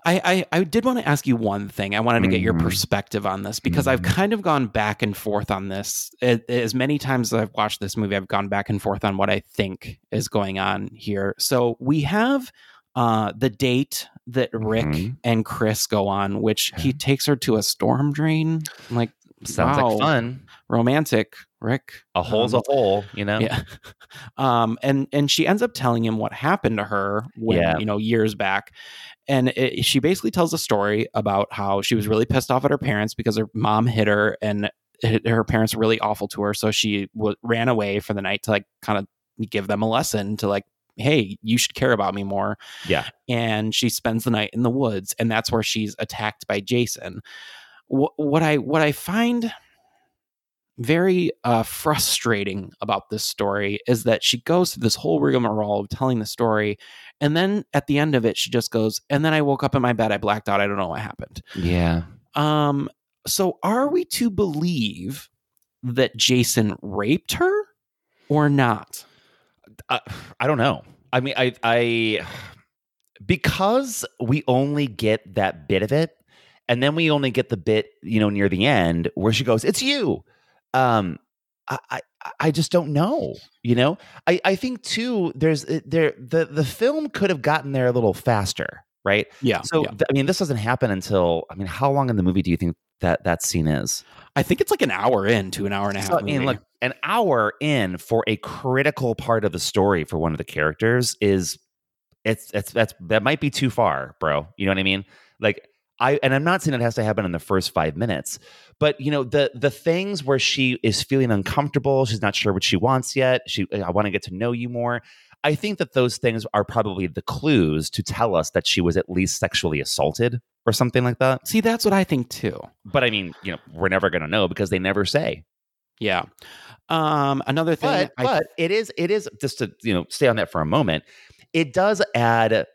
I I, I did want to ask you one thing. I wanted to get your Mhm. perspective on this because I've Mhm. kind of gone back and forth on this. As many times as I've watched this movie, I've gone back and forth on what I think is going on here. So we have uh, the date that Rick Mhm. and Chris go on, which he takes her to a storm drain. I'm like, sounds wow, like fun romantic, Rick. a hole's Um, a hole you know yeah. Um, and and she ends up telling him what happened to her when Yeah. you know years back, and it, she basically tells a story about how she was really pissed off at her parents because her mom hit her and hit- her parents were really awful to her, so she w- ran away for the night to like kind of give them a lesson to like. Hey, you should care about me more. yeah And she spends the night in the woods, and that's where she's attacked by Jason. What, what I what I find very uh, frustrating about this story is that she goes through this whole rigmarole of telling the story, and then at the end of it, she just goes, "And then I woke up in my bed, I blacked out, I don't know what happened." yeah Um, so are we to believe that Jason raped her or not? uh, I don't know. I mean, I, I, because we only get that bit of it, and then we only get the bit, you know, near the end where she goes, "It's you." Um, I, I, I just don't know. You know, I, I think too. There's uh, there the the film could have gotten there a little faster, right? Yeah. So yeah. th- I mean, this doesn't happen until I mean, how long in the movie do you think that that scene is. I think it's like an hour in to an hour and a half. So, I mean, look, an hour in for a critical part of the story for one of the characters is it's it's that's that might be too far, bro. You know what I mean? Like I and I'm not saying it has to happen in the first five minutes, but you know the the things where she is feeling uncomfortable, she's not sure what she wants yet. She I want to get to know you more. I think that those things are probably the clues to tell us that she was at least sexually assaulted or something like that. See, that's what I think too. But I mean, you know, we're never going to know because they never say. Yeah. Um, another thing, But I- but it is it is just to you know stay on that for a moment. It does add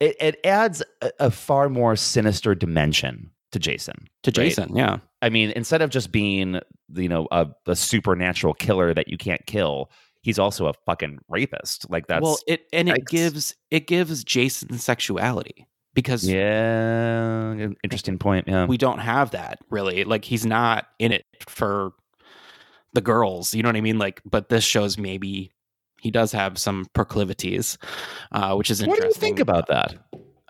it, it adds a, a far more sinister dimension to Jason. to right? Jason, yeah. I mean, instead of just being you know a, a supernatural killer that you can't kill, he's also a fucking rapist. Like that's well, it and it gives it gives Jason sexuality because yeah, interesting point. Yeah, we don't have that really. Like he's not in it for the girls, you know what I mean? Like, but this shows maybe he does have some proclivities, uh, which is what do interesting. you think about that?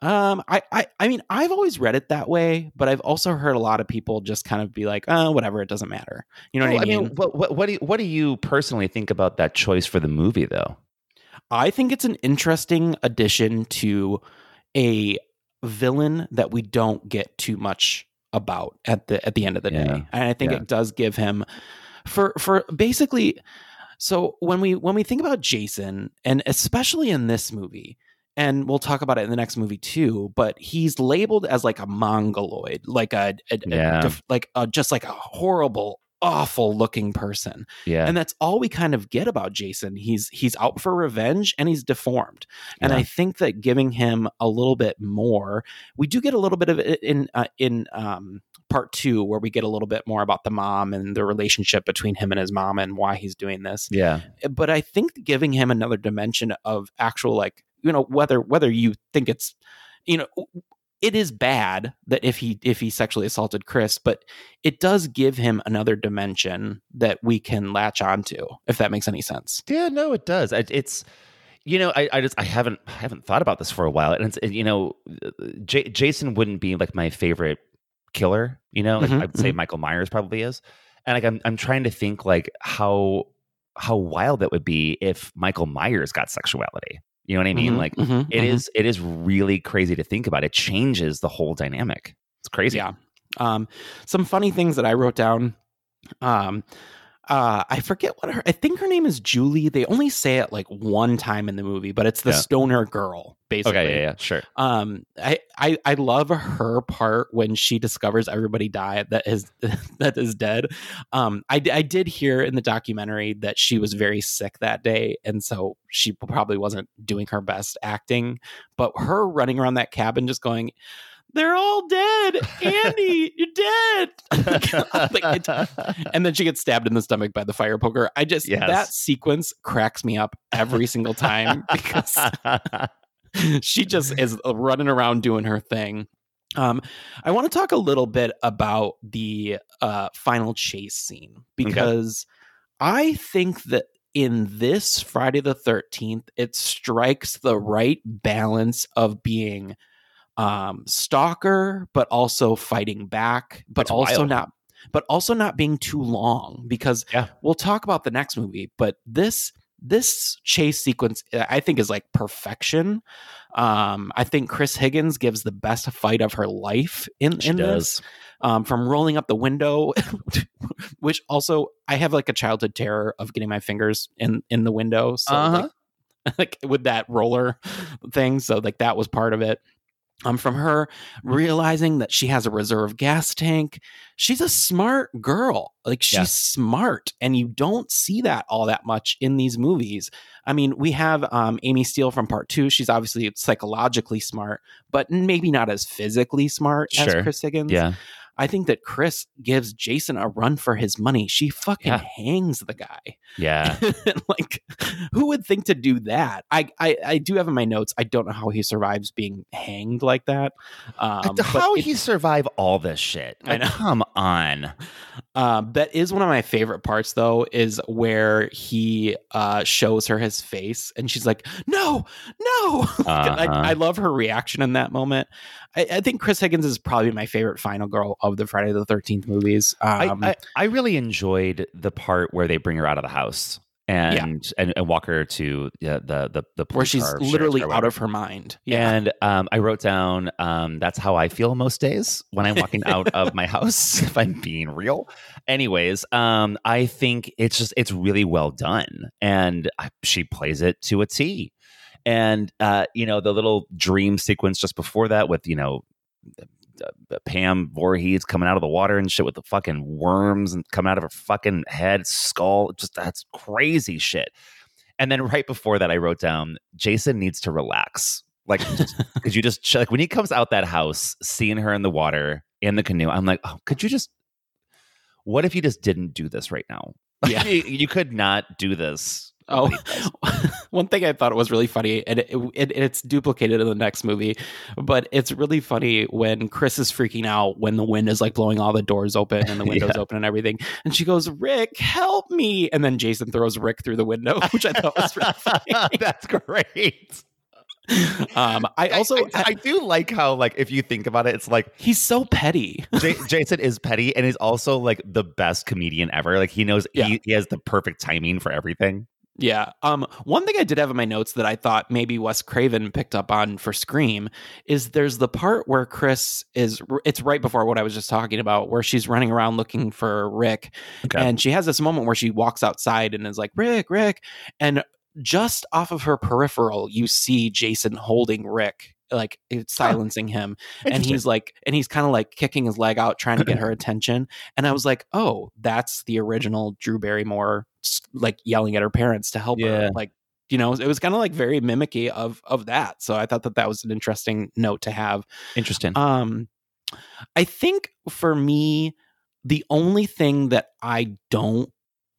Um, I, I, I mean, I've always read it that way, but I've also heard a lot of people just kind of be like, "Oh, whatever, it doesn't matter." You know Well, what I mean? what, what what do you, what do you personally think about that choice for the movie though? I think it's an interesting addition to a villain that we don't get too much about at the at the end of the Yeah. day. And I think Yeah. it does give him for for basically so when we when we think about Jason and especially in this movie and we'll talk about it in the next movie too but he's labeled as like a mongoloid like a, a- a def- like a, just like a horrible awful looking person Yeah, and that's all we kind of get about Jason. He's he's out for revenge and he's deformed. And Yeah. I think that giving him a little bit more, we do get a little bit of it in uh, in um, part two, where we get a little bit more about the mom and the relationship between him and his mom and why he's doing this. yeah, eh, But I think giving him another dimension of actual like you know whether whether you think it's you know it is bad that if he if he sexually assaulted Chris, but it does give him another dimension that we can latch onto, if that makes any sense. Yeah, no, it does. It's you know, I, I just I haven't I haven't thought about this for a while, and it's eh, you know, eh, J- Jason wouldn't be like my favorite killer. You know, like, Mhm, I'd say Michael Myers probably is, and like I'm I'm trying to think like how how wild it would be if Michael Myers got sexuality. You know what I mean? Mhm, Like mhm, it mhm. is it is really crazy to think about. It changes the whole dynamic. It's crazy. Yeah. Um, some funny things that I wrote down. Um, uh, I forget what her. I think her name is Julie. They only say it like one time in the movie, but it's the Yeah. stoner girl, basically. Okay. Yeah. Yeah. Sure. Um, I, I I love her part when she discovers everybody died that is that is dead. Um, I did hear in the documentary that she was very sick that day, and so she probably wasn't doing her best acting. But her running around that cabin, just going, "They're all dead, Andy, you're dead," Like, it- and then she gets stabbed in the stomach by the fire poker. I just Yes. that sequence cracks me up every single time because she just is running around doing her thing. Um, I want to talk a little bit about the uh, final chase scene because I think that in this Friday the 13th, it strikes the right balance of being um, stalker, but also fighting back, but It's also wild. not, but also not being too long because Yeah. we'll talk about the next movie, but this this chase sequence uh, I think is like perfection. Um, I think Chris Higgins gives the best fight of her life in She in this. Um, from rolling up the window, which also I have like a childhood terror of getting my fingers in in the window. So Uh-huh. like, like with that roller thing, so like that was part of it. Um, from her realizing that she has a reserve gas tank, she's a smart girl. Like she's Yeah. smart, and you don't see that all that much in these movies. I mean, we have um, Amy Steel from Part Two. She's obviously psychologically smart, but maybe not as physically smart as Chris Higgins. Yeah. I think that Chris gives Jason a run for his money. She fucking Yeah. hangs the guy. Yeah. like, who would think to do that? I, I I do have in my notes. I don't know how he survives being hanged like that. Um, but How it- he survive all this shit? I Like. Come on. Um, that is one of my favorite parts, though, is where he uh, shows her his face, and she's like, "No, no!" Uh-huh. I, I love her reaction in that moment. I, I think Chris Higgins is probably my favorite final girl of the Friday the Thirteenth movies. Um, I, I, I really enjoyed the part where they bring her out of the house and and, and walk her to yeah, the the the where she's literally out of her mind. Yeah. And um, I wrote down um, that's how I feel most days when I'm walking out of my house, if I'm being real. Anyways, um, I think it's just it's really well done, and I, she plays it to a T. And uh, you know the little dream sequence just before that with you know uh, Pam Voorhees coming out of the water and shit with the fucking worms and coming out of her fucking head, skull. Just that's crazy shit. And then right before that, I wrote down Jason needs to relax. Like, could you just like when he comes out that house, seeing her in the water in the canoe? I'm like, oh, could you just? What if you just didn't do this right now? Yeah. you, you could not do this. Oh, one thing I thought was really funny, and it, it, it's duplicated in the next movie, but it's really funny when Chris is freaking out when the wind is like blowing all the doors open and the windows Yeah. open and everything, and she goes, "Rick, help me!" And then Jason throws Rick through the window, which I thought was really funny. That's great. Um, I also I, I do like how like if you think about it, it's like he's so petty. J- Jason is petty and he's also like the best comedian ever. Like he knows Yeah. he, he has the perfect timing for everything. Yeah. Um, one thing I did have in my notes that I thought maybe Wes Craven picked up on for Scream is there's the part where Chris is, it's right before what I was just talking about, where she's running around looking for Rick. Okay. And she has this moment where she walks outside and is like, Rick, Rick. And just off of her peripheral, you see Jason holding Rick. Like it's silencing him, and he's like, and he's kind of like kicking his leg out, trying to get her attention. And I was like, oh, that's the original Drew Barrymore, like yelling at her parents to help Yeah. her. Like, you know, it was kind of like very mimicky of of that. So I thought that that was an interesting note to have. Interesting. Um, I think for me, the only thing that I don't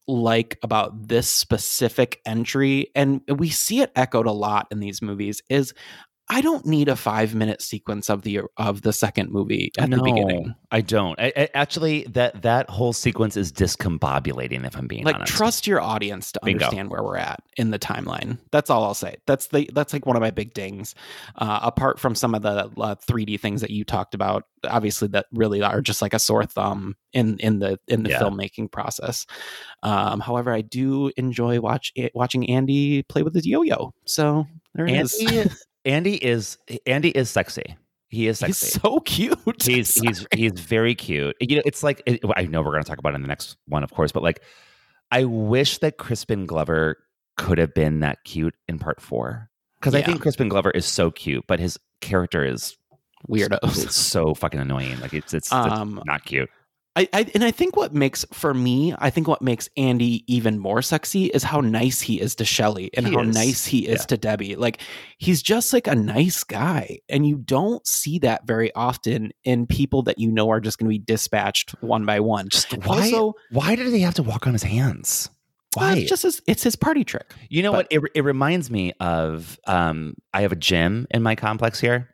like about this specific entry, and we see it echoed a lot in these movies, is I don't need a five minute sequence of the of the second movie at the beginning. I don't. I, I- actually, that that whole sequence is discombobulating. If I'm being Like honest, trust your audience to Bingo. understand where we're at in the timeline. That's all I'll say. That's the that's like one of my big dings. Uh, apart from some of the uh, 3D things that you talked about, obviously that really are just like a sore thumb in in the in the Yeah. filmmaking process. Um, however, I do enjoy watch watching Andy play with his yo-yo. So there. Andy, Andy is Andy is sexy. He is He's sexy. so cute. He's he's he's very cute. You know, it's like it, I know we're going to talk about it in the next one, of course, but like I wish that Crispin Glover could have been that cute in part four because I think Crispin Glover is so cute, but his character is weirdos. It's so fucking annoying. Like it's it's, it's Um, not cute. I, I and I think what makes for me, I think what makes Andy even more sexy is how nice he is to Shelly and He how is. nice he is Yeah. to Debbie. Like he's just like a nice guy, and you don't see that very often in people that you know are just going to be dispatched one by one. Just Why? why did he have to walk on his hands? Why? it's just his, it's his party trick. You know what? It, it reminds me of um, I have a gym in my complex here.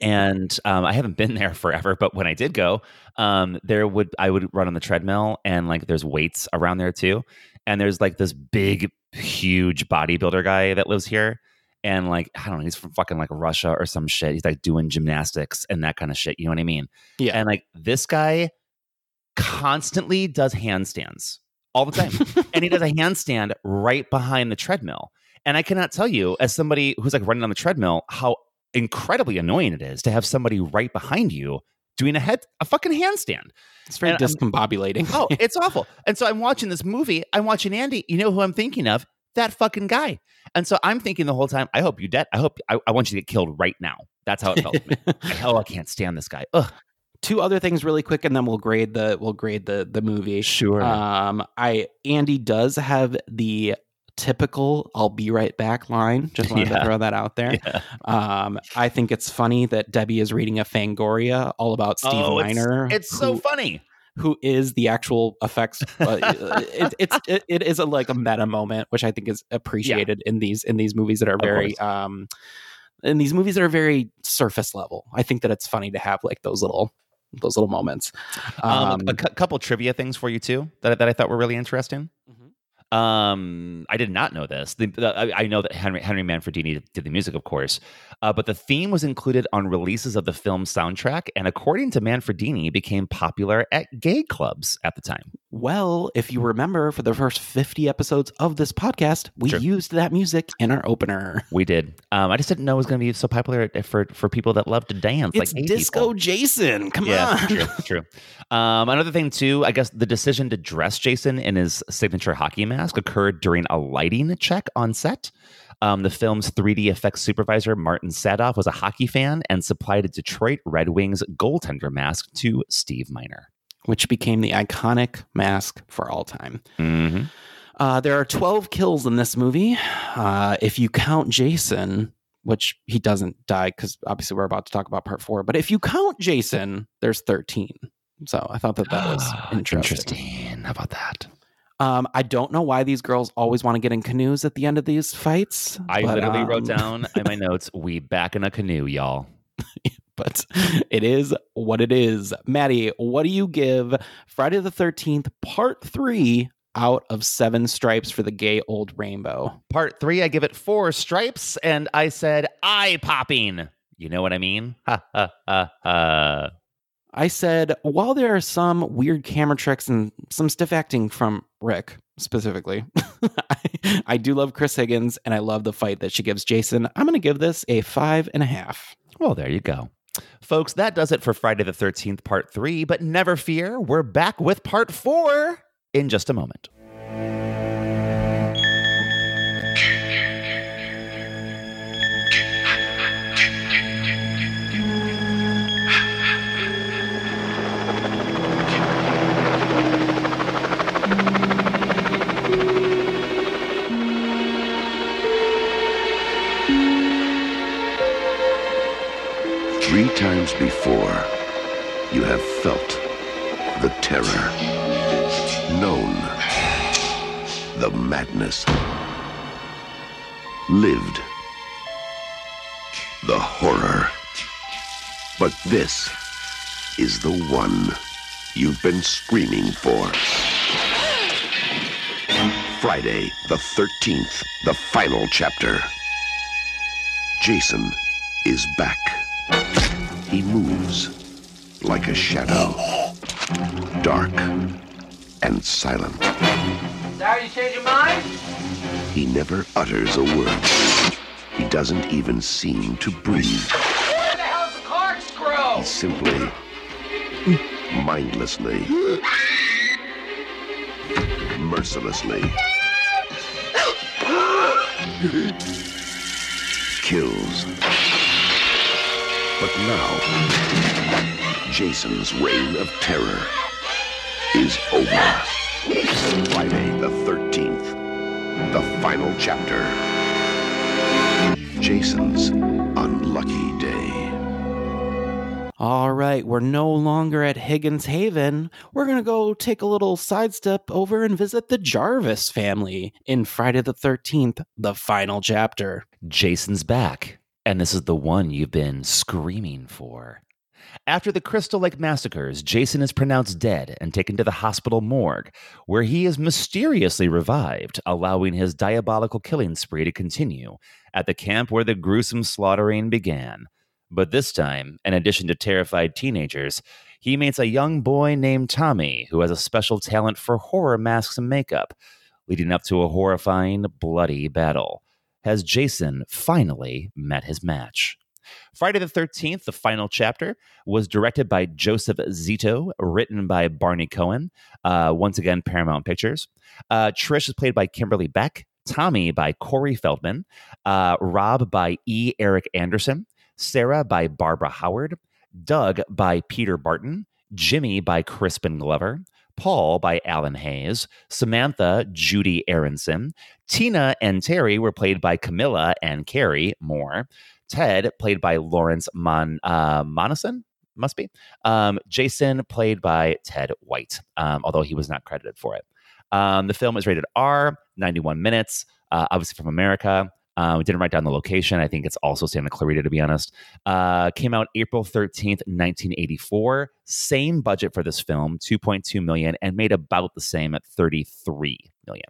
And um, I haven't been there forever, but when I did go, um, there would I would run on the treadmill and like there's weights around there too. And there's like this big, huge bodybuilder guy that lives here. And like, I don't know, he's from fucking like Russia or some shit. He's like doing gymnastics and that kind of shit. You know what I mean? Yeah. And like this guy constantly does handstands all the time. and he does a handstand right behind the treadmill. And I cannot tell you, as somebody who's like running on the treadmill, how incredibly annoying it is to have somebody right behind you doing a head a fucking handstand. It's very And I'm- discombobulating. Oh, it's awful. And so I'm watching this movie. I'm watching Andy. You know who I'm thinking of? That fucking guy. And so I'm thinking the whole time, I hope you dead. I hope I, I want you to get killed right now. That's how it felt. Like, oh, I can't stand this guy. Ugh. two other things really quick and then we'll grade the we'll grade the the movie Sure. um i andy does have the typical i'll be right back line just wanted Yeah. to throw that out there Yeah. um i think it's funny that debbie is reading a fangoria all about steve Oh, it's- miner It's so who- funny. who is the actual effects uh, it, it's it, it is a like a meta moment which i think is appreciated in these in these movies that are very um in these movies that are very surface level i think that it's funny to have like those little those little moments. Um, a cou- couple trivia things for you too that, that I thought were really interesting. Um, I did not know this. The, the, I, know that Henry Henry Manfredini did the music, of course, uh, but the theme was included on releases of the film soundtrack, and according to Manfredini, became popular at gay clubs at the time. Well, if you remember, for the first 50 episodes of this podcast, we Sure. used that music in our opener. We did. Um, I just didn't know it was going to be so popular for for people that love to dance. It's like Disco people. Jason. Come yeah, on. true, true. Um, another thing too, I guess the decision to dress Jason in his signature hockey mask occurred during a lighting check on set. Um, the film's 3D effects supervisor Martin Sadoff was a hockey fan and supplied a Detroit Red Wings goaltender mask to Steve Miner. Which became the iconic mask for all time. Mm-hmm. Uh, there are 12 kills in this movie. Uh, if you count Jason, which he doesn't die because obviously we're about to talk about part four, but if you count Jason, there's 13. So I thought that that was interesting. Interesting. How about that? Um, I don't know why these girls always want to get in canoes at the end of these fights. I but, literally wrote um, down in my notes, "We back in a canoe, y'all." but it is what it is. Matty, what do you give Friday the 13th, part three out of seven stripes for the gay old rainbow? Part three, I give it four stripes, and I said eye popping. You know what I mean? Ha ha ha ha. I said, while there are some weird camera tricks and some stiff acting from Rick specifically, I, I do love Chris Higgins and I love the fight that she gives Jason. I'm going to give this a five and a half. Well, there you go. Folks, that does it for Friday the 13th, part three. But never fear, we're back with part four in just a moment. Times before, you have felt the terror, known the madness, lived the horror. But this is the one you've been screaming for. Friday, the 13th, the final chapter. Jason is back. He moves like a shadow, dark and silent. Sorry you changed your mind? He never utters a word. He doesn't even seem to breathe. Where the hell's the corkscrew? He simply, mindlessly, mercilessly kills. But now, Jason's reign of terror is over. Friday the 13th, the final chapter. Jason's unlucky day. All right, we're no longer at Higgins Haven. We're going to go take a little sidestep over and visit the Jarvis family in Friday the 13th, the final chapter. Jason's back, and this is the one you've been screaming for. After the Crystal Lake massacres, Jason is pronounced dead and taken to the hospital morgue, where he is mysteriously revived, allowing his diabolical killing spree to continue at the camp where the gruesome slaughtering began. But this time, in addition to terrified teenagers, he meets a young boy named Tommy who has a special talent for horror masks and makeup, leading up to a horrifying, bloody battle. Has Jason finally met his match? Friday the 13th, the final chapter, was directed by Joseph Zito, written by Barney Cohen, uh, once again, Paramount Pictures. Uh, Trish is played by Kimberly Beck, Tommy by Corey Feldman, uh, Rob by E. Eric Anderson, Sarah by Barbara Howard, Doug by Peter Barton, Jimmy by Crispin Glover, Paul by Alan Hayes, Samantha, Judy Aronson, Tina and Terry were played by Camilla and Carrie Moore, Ted played by Lawrence Mon uh, Monison, must be, um, Jason played by Ted White, um, although he was not credited for it. Um, the film is rated R, 91 minutes, uh, obviously from America. Uh, we didn't write down the location. I think it's also Santa Clarita, to be honest. Uh, came out April 13th, 1984. Same budget for this film, 2.2 million, and made about the same at 33 million.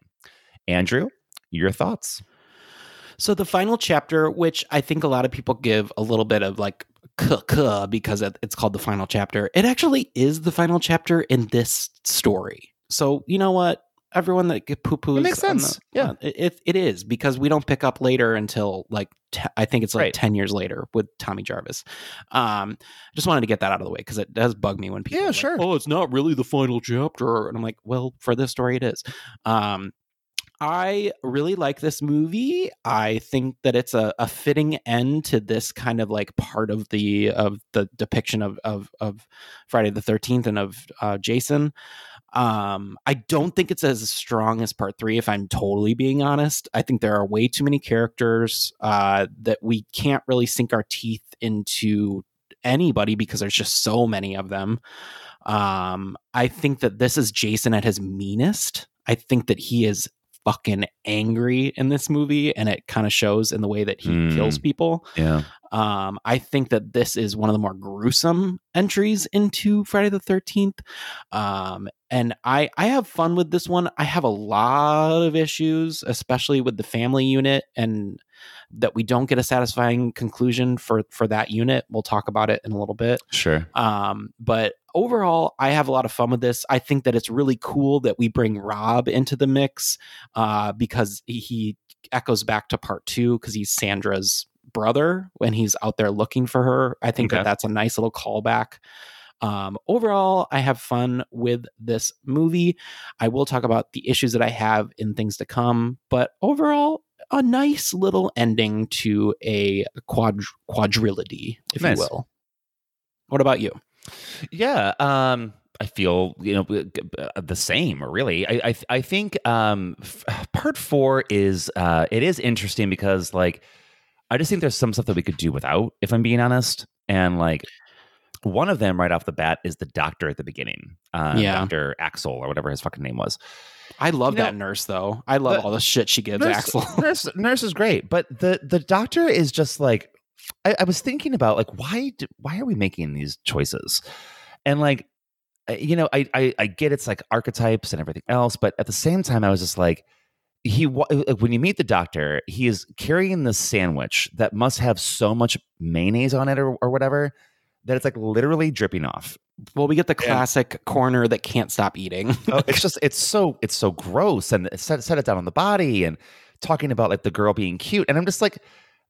Andrew, your thoughts? So the final chapter, which I think a lot of people give a little bit of like because it's called the final chapter, it actually is the final chapter in this story. So you know what? Everyone that poo poos It makes sense. Yeah. it, it is because we don't pick up later until like te- I think it's like Right. ten years later with Tommy Jarvis. Um, just wanted to get that out of the way because it does bug me when people. Yeah, are like, sure. oh, it's not really the final chapter, and I'm like, well, for this story, it is. Um, I really like this movie. I think that it's a, a fitting end to this kind of like part of the of the depiction of of, of Friday the Thirteenth and of uh, Jason. Um, I don't think it's as strong as part three, if I'm totally being honest. I think there are way too many characters uh, that we can't really sink our teeth into anybody because there's just so many of them. Um, I think that this is Jason at his meanest. I think that he is fucking angry in this movie, and it kind of shows in the way that he Mm. kills people. Yeah. Um, I think that this is one of the more gruesome entries into Friday the Thirteenth, um, and I I have fun with this one. I have a lot of issues, especially with the family unit, and that we don't get a satisfying conclusion for for that unit. We'll talk about it in a little bit. Sure. Um, but overall, I have a lot of fun with this. I think that it's really cool that we bring Rob into the mix uh, because he, he echoes back to part two because he's Sandra's brother when he's out there looking for her. I think Okay. that that's a nice little callback. Um, overall, I have fun with this movie. I will talk about the issues that I have in things to come, but overall, a nice little ending to a quad quadrilogy, if Nice. you will. What about you? Yeah, um, I feel you know g- uh, the same. Really, I I, I think um, part four is uh, it is interesting because like I just think there's some stuff that we could do without, if I'm being honest, and like. One of them right off the bat is the doctor at the beginning, uh, Yeah. Doctor Axel or whatever his fucking name was. I love You know, that nurse though. I love the- all the shit she gives nurse, Axel. nurse, nurse is great, but the the doctor is just like I, I was thinking about like why do, why are we making these choices, and like uh, you know I, I I get it's like archetypes and everything else, but at the same time I was just like he when you meet the doctor he is carrying this sandwich that must have so much mayonnaise on it or, or whatever that it's like literally dripping off. Well, we get the classic corner that can't stop eating. oh, it's just it's so it's so gross and set, set it down on the body and talking about like the girl being cute. And i'm just like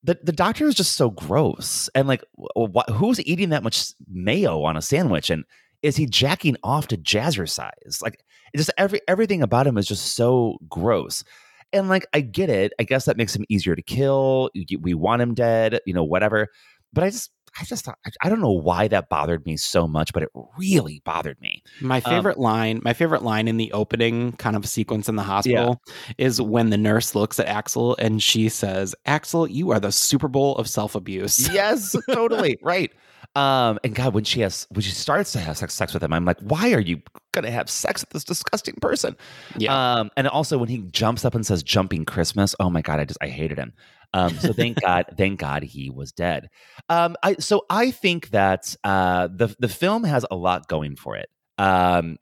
the, the doctor is just so gross. And like wh- wh- who's eating that much mayo on a sandwich? And is he jacking off to jazzercise? Like just every everything about him is just so gross. And like i get it. I guess that makes him easier to kill. We want him dead you know whatever. But i just i just thought I, I don't know why that bothered me so much but it really bothered me My Um, favorite line, my favorite line in the opening kind of sequence in the hospital is when the nurse looks at Axel and she says, "Axel, you are the Super Bowl of self-abuse." yes, totally right. Um, and God, when she has when she starts to have sex, sex with him, I'm like, why are you gonna have sex with this disgusting person? Yeah. Um, and also when he jumps up and says "Jumping Christmas," oh my God, I just I hated him. Um, so thank God, thank God he was dead. Um, I so I think that uh, the the film has a lot going for it. Um,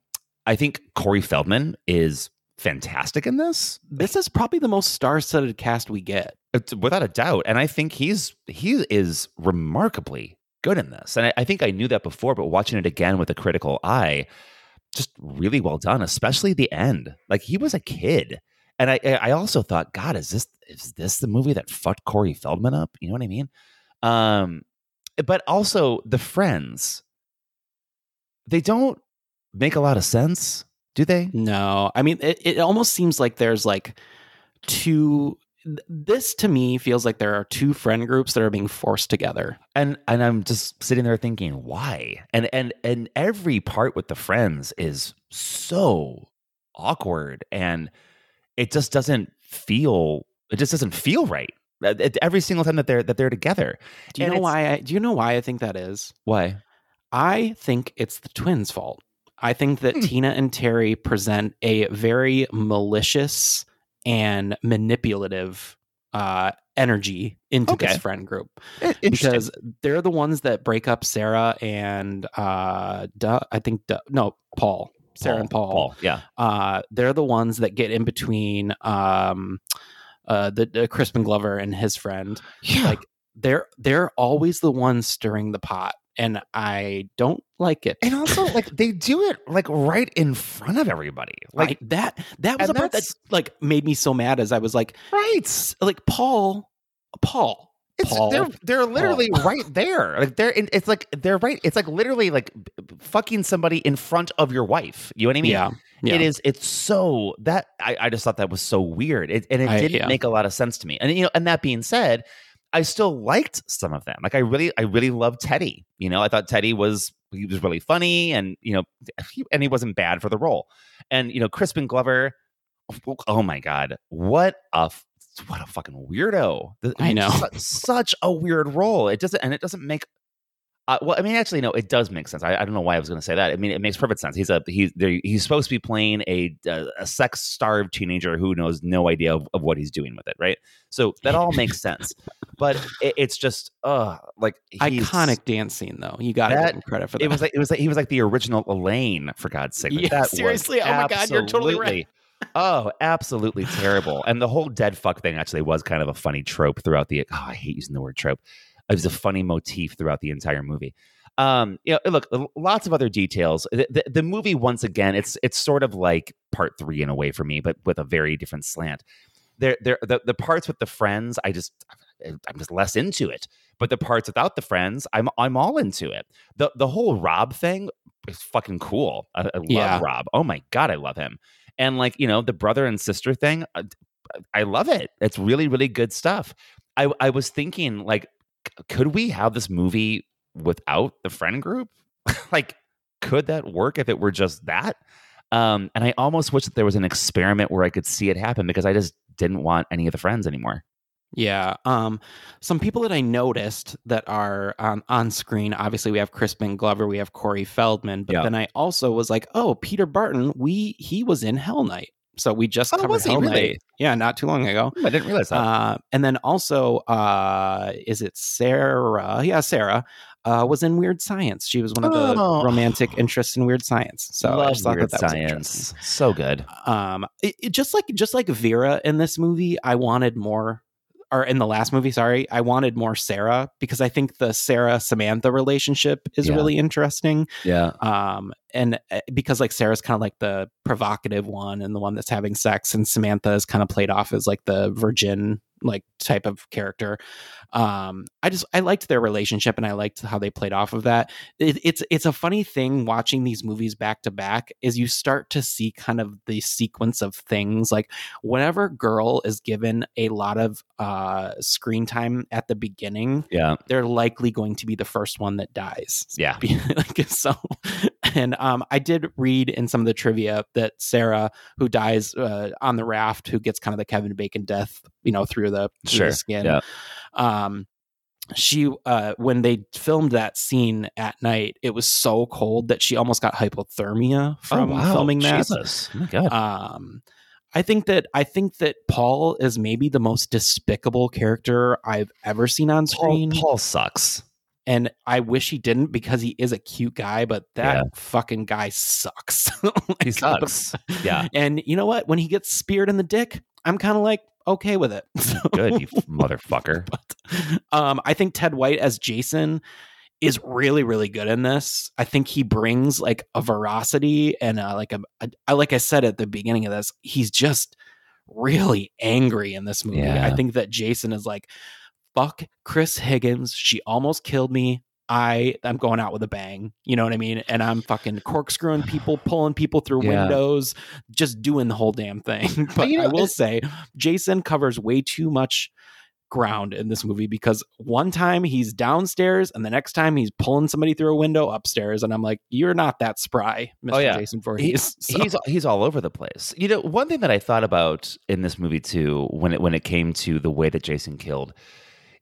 I think Corey Feldman is fantastic in this. This is probably the most star-studded cast we get. It's- without a doubt. And I think he's he is remarkably good in this. And I, I think I knew that before, but watching it again with a critical eye, just really well done, especially the end. Like he was a kid. And I I also thought, God, is this is this the movie that fucked Corey Feldman up? You know what I mean? Um, but also the friends, they don't make a lot of sense, do they? No, I mean it, it almost seems like there's like two this to me feels like there are two friend groups that are being forced together. and and I'm just sitting there thinking why and and and every part with the friends is so awkward and it just doesn't feel it just doesn't feel right Uh, every single time that they're that they're together Do you And know why I do you know why I think that is? why I think it's the twins' fault. I think Hmm. that Tina and Terry present a very malicious and manipulative uh, energy into this friend group because they're the ones that break up Sarah and uh, Duh, I think Duh, no Paul, Sarah and Paul. Paul, yeah. Uh, they're the ones that get in between um, uh, the, the Crispin Glover and his friend. Yeah. Like they're they're always the ones stirring the pot, and I don't like it. and also like they do it like right in front of everybody. Like Like that. That was a part that like made me so mad. As I was like, right. like Paul, Paul, It's, Paul. they're they're literally right there. Like they're in, it's like they're right. It's like literally like fucking somebody in front of your wife. You know what I mean? yeah, yeah. It is. It's so that I, I just thought that was so weird, it, and it I- didn't yeah. make a lot of sense to me. And you know, and that being said, I still liked some of them. Like I really, I really loved Teddy. You know, I thought Teddy was he was really funny, and you know, he, and he wasn't bad for the role. And you know, Crispin Glover. Oh my god, what a what a fucking weirdo! I know. su- such a weird role. It doesn't, and it doesn't make uh, well, I mean, actually, no, it does make sense. I, I don't know why I was going to say that. I mean, it makes perfect sense. He's a he's he's supposed to be playing a a, a sex starved teenager who knows no idea of, of what he's doing with it, right? So that all makes sense. But it, it's just uh like he's, iconic dance scene though. You got to That- give him credit for that. It was like it was like he was like the original Elaine for God's sake. Like, Yeah, seriously. Oh my God, you're totally right. Oh, absolutely terrible. And the whole dead fuck thing actually was kind of a funny trope throughout the. Oh, I hate using the word trope. It was a funny motif throughout the entire movie. Um, you know, look, lots of other details. The, the, the movie, once again, it's it's sort of like part three in a way for me, but with a very different slant. There, there, the, the parts with the friends, I just, I'm just less into it. But the parts without the friends, I'm, I'm all into it. The, the whole Rob thing is fucking cool. I, I love Yeah. Rob. Oh my god, I love him. And like you know, the brother and sister thing, I, I love it. It's really, really good stuff. I, I was thinking, like, could we have this movie without the friend group? like, could that work if it were just that? Um, and I almost wish that there was an experiment where I could see it happen because I just didn't want any of the friends anymore. Yeah. Um, some people that I noticed that are um, on screen. Obviously, we have Crispin Glover, we have Corey Feldman, but Yeah. then I also was like, oh, Peter Barton. We he was in Hell Night, so we just Oh, covered Hell really? Night. Yeah, not too long ago. I didn't realize that. Uh, and then also, uh, is it Sarah? Yeah, Sarah uh, was in Weird Science. She was one of the Oh. romantic interests in Weird Science. So I Love just thought weird that that science. So good. um it, it- just like just like vera in this movie i wanted more or in the last movie sorry i wanted more sarah because i think the sarah samantha relationship is Yeah. really interesting Yeah. um and uh, because like sarah's kind of like the provocative one and the one that's having sex and samantha is kind of played off as like the virgin like type of character um i just i liked their relationship and i liked how they played off of that it, it's it's a funny thing watching these movies back to back is you start to see kind of the sequence of things like whenever girl is given a lot of uh screen time at the beginning Yeah. they're likely going to be the first one that dies Yeah. like so and um i did read in some of the trivia that sarah who dies uh, on the raft who gets kind of the kevin bacon death you know through the, through Sure. the skin Yeah. um she uh when they filmed that scene at night it was so cold that she almost got hypothermia from oh, wow. filming that Jesus. Oh my God. um I think that I think that Paul is maybe the most despicable character I've ever seen on Paul, screen. Paul sucks. And I wish he didn't because he is a cute guy, but that Yeah. fucking guy sucks. He sucks. Yeah. And you know what? When he gets speared in the dick, I'm kind of like okay with it. So- Good, you motherfucker. but um, I think Ted White as Jason is really really good in this. I think he brings like a veracity and uh, like a, a I like I said at the beginning of this, he's just really angry in this movie. Yeah. I think that Jason is like fuck Chris Higgins, she almost killed me. I I'm going out with a bang. You know what I mean? And I'm fucking corkscrewing people, pulling people through Yeah. windows, just doing the whole damn thing. But you know, I will say Jason covers way too much ground in this movie because one time he's downstairs and the next time he's pulling somebody through a window upstairs and I'm like, you're not that spry, Mr. Oh, yeah. Jason He- Voorhees. So- he's he's all over the place. You know, one thing that I thought about in this movie too, when it when it came to the way that Jason killed,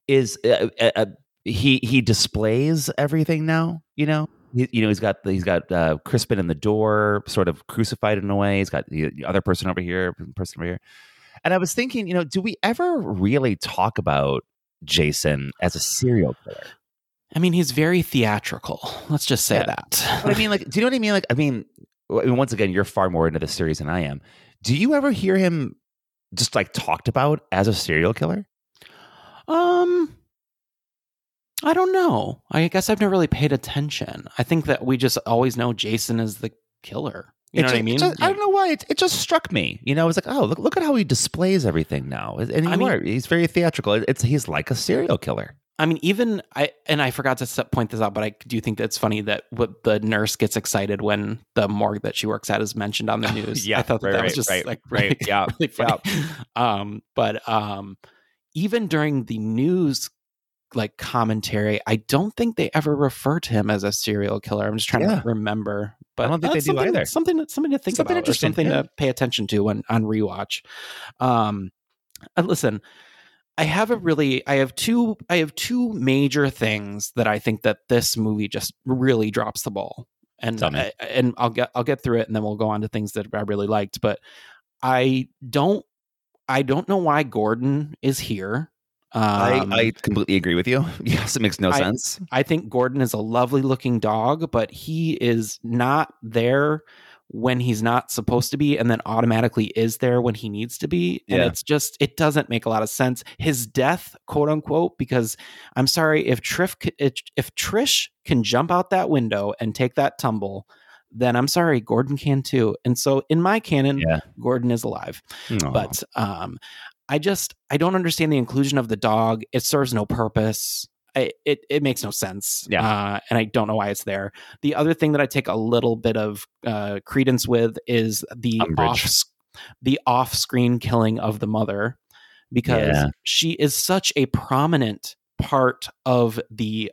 is uh, uh, uh, he he displays everything now. You know, he, you know he's got the, he's got uh, Crispin in the door, sort of crucified in a way. He's got the, the other person over here, person over here, And I was thinking, you know, do we ever really talk about Jason as a serial killer? I mean, he's very theatrical. Let's just say Yeah. that. But I mean, like, do you know what I mean? Like, I mean, w- I mean, once again, you're far more into the series than I am. Do you ever hear him just like talked about as a serial killer? Um, I don't know. I guess I've never really paid attention. I think that we just always know Jason is the killer. You know ju- what I mean? just- I don't know why. It, it just struck me. You know, it's like, oh, look, look at how he displays everything now. And I mean- are. He's very theatrical. It's he's like a serial killer. I mean, even I and I forgot to point this out, but I do think that's funny that what the nurse gets excited when the morgue that she works at is mentioned on the news. Yeah, I thought that, right, that was just right, like right. really, Yeah, really funny. Um, but um, even during the news like commentary, I don't think they ever refer to him as a serial killer. I'm just trying Yeah. to remember, but I don't think they do something, either. Something that something to think Something about, or something yeah. to pay attention to when on rewatch. Um, listen, I have a really I have two I have two major things that I think that this movie just really drops the ball. And. I, and I'll get I'll get through it and then we'll go on to things that I really liked, but I don't I don't know why Gordon is here. Um, I, I completely agree with you. Yes, it makes no I- sense. I think Gordon is a lovely looking dog, but he is not there when he's not supposed to be and then automatically is there when he needs to be. And Yeah. it's just, it doesn't make a lot of sense. His death, quote unquote, because I'm sorry, if Triff, if if Trish can jump out that window and take that tumble, then I'm sorry, Gordon can too. And so in my canon, Yeah. Gordon is alive Aw. but um i just i don't understand the inclusion of the dog it serves no purpose I, it it makes no sense Yeah. uh, and i don't know why it's there the other thing that i take a little bit of uh, credence with is the off the off-screen killing of the mother because Yeah. she is such a prominent part of the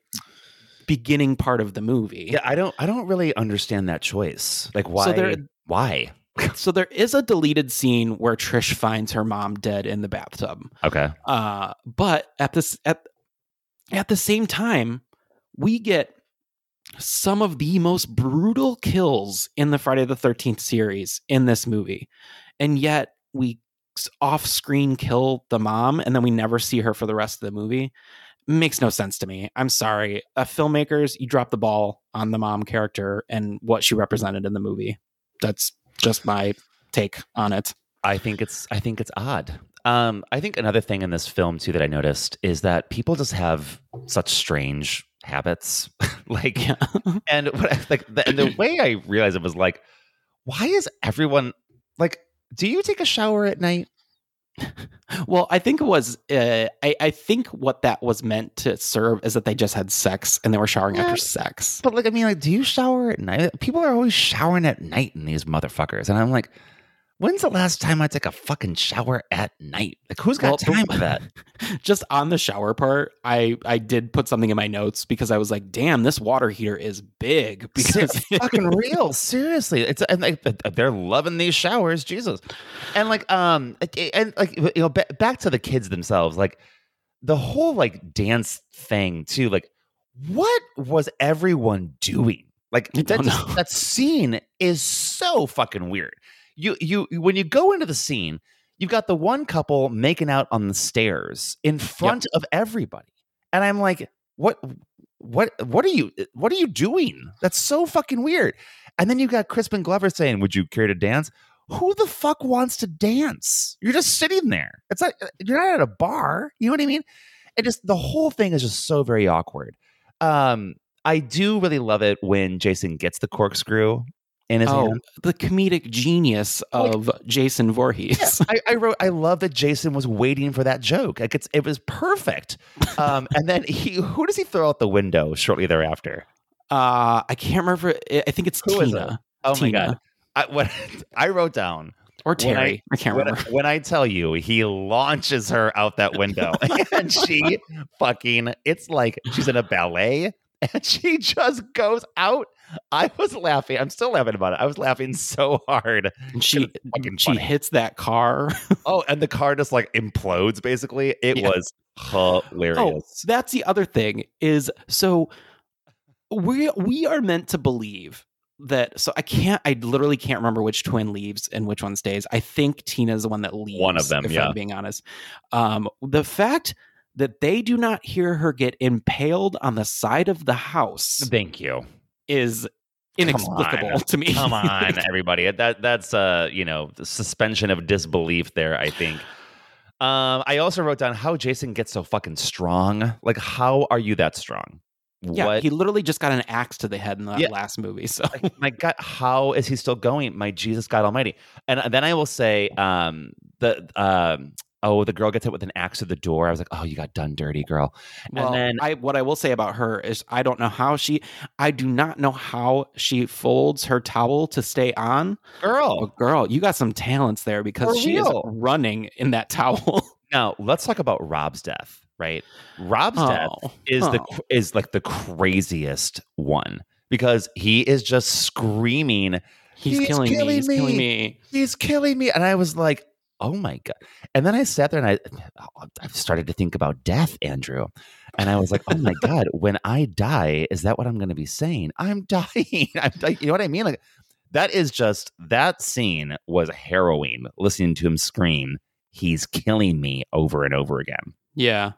beginning part of the movie yeah, I don't. I don't really understand that choice. Like, why? there- why? so there is a deleted scene where trish finds her mom dead in the bathtub Okay. Uh, but at this at at the same time, we get some of the most brutal kills in the Friday the Thirteenth series in this movie, and yet we off screen kill the mom, and then we never see her for the rest of the movie. Makes no sense to me. I'm sorry, uh, filmmakers, you dropped the ball on the mom character and what she represented in the movie. That's just my take on it. I think it's I think it's odd. Um, I think another thing in this film too that I noticed is that people just have such strange habits. like, and what I, like the, and the way I realized it was like, why is everyone like? Do you take a shower at night? Well, I think it was. Uh, I, I think what that was meant to serve is that they just had sex and they were showering Yeah. after sex. But like, I mean, like, do you shower at night? People are always showering at night in these motherfuckers, and I'm like, when's the last time I took a fucking shower at night? Like, who's got Well, time for that? Just on the shower part, I I did put something in my notes because I was like, "Damn, this water heater is big." Because It's fucking real. Seriously, it's and like they're loving these showers, Jesus, and like um and like you know ba- back to the kids themselves, like the whole like dance thing too. Like, what was everyone doing? Like that that scene is so fucking weird. You you when you go into the scene, you've got the one couple making out on the stairs in front of everybody, and I'm like, what what what are you what are you doing? That's so fucking weird. And then you got Crispin Glover saying, "Would you care to dance?" Who the fuck wants to dance? You're just sitting there. It's like you're not at a bar. You know what I mean? It just the whole thing is just so very awkward. Um, I do really love it when Jason gets the corkscrew in his oh, hand. the comedic genius of Jason Voorhees. I, I wrote. I love that Jason was waiting for that joke. Like it's it was perfect. Um, and then he who does he throw out the window shortly thereafter? Uh, I can't remember. I think it's Who Tina. it? Oh Tina. my god! I, what I wrote down Or Terry. I, can't when, remember. when I tell you, he launches her out that window, and she fucking. It's like she's in a ballet, and she just goes out. I was laughing. I'm still laughing about it. I was laughing so hard. And she she hits that car. Oh, and the car just like implodes. Basically, it Yeah. was hilarious. Oh, that's the other thing is so we we are meant to believe that so I can't I literally can't remember which twin leaves and which one stays. I think Tina's the one that leaves. One of them, if yeah. I'm being honest. Um, the fact that they do not hear her get impaled on the side of the house Thank you. is inexplicable to me. Come on, everybody. That that's uh, you know, suspension of disbelief there, I think. Um, I also wrote down how Jason gets so fucking strong. Like, how are you that strong? yeah, what he literally just got an axe to the head in the Yeah. last movie. So like, my God, how is he still going? My Jesus God Almighty. And then I will say, um, the um, oh, the girl gets hit with an axe to the door. I was like, oh, you got done dirty, girl. Well, and then I what I will say about her is I don't know how she I do not know how she folds her towel to stay on. girl. Girl, you got some talents there because she is running in that towel. Now let's talk about Rob's death. Right, Rob's oh, death Oh, is the oh. cr- is like the craziest one because he is just screaming. He's, killing, me. He's killing me. He's killing me, and I was like, oh my god. And then I sat there and I I started to think about death, Andrew, and I was like, oh my god, when I die, is that what I'm going to be saying? I'm dying. I'm dying. You know what I mean? Like that is just that scene was harrowing. Listening to him scream, "He's killing me" over and over again. Yeah.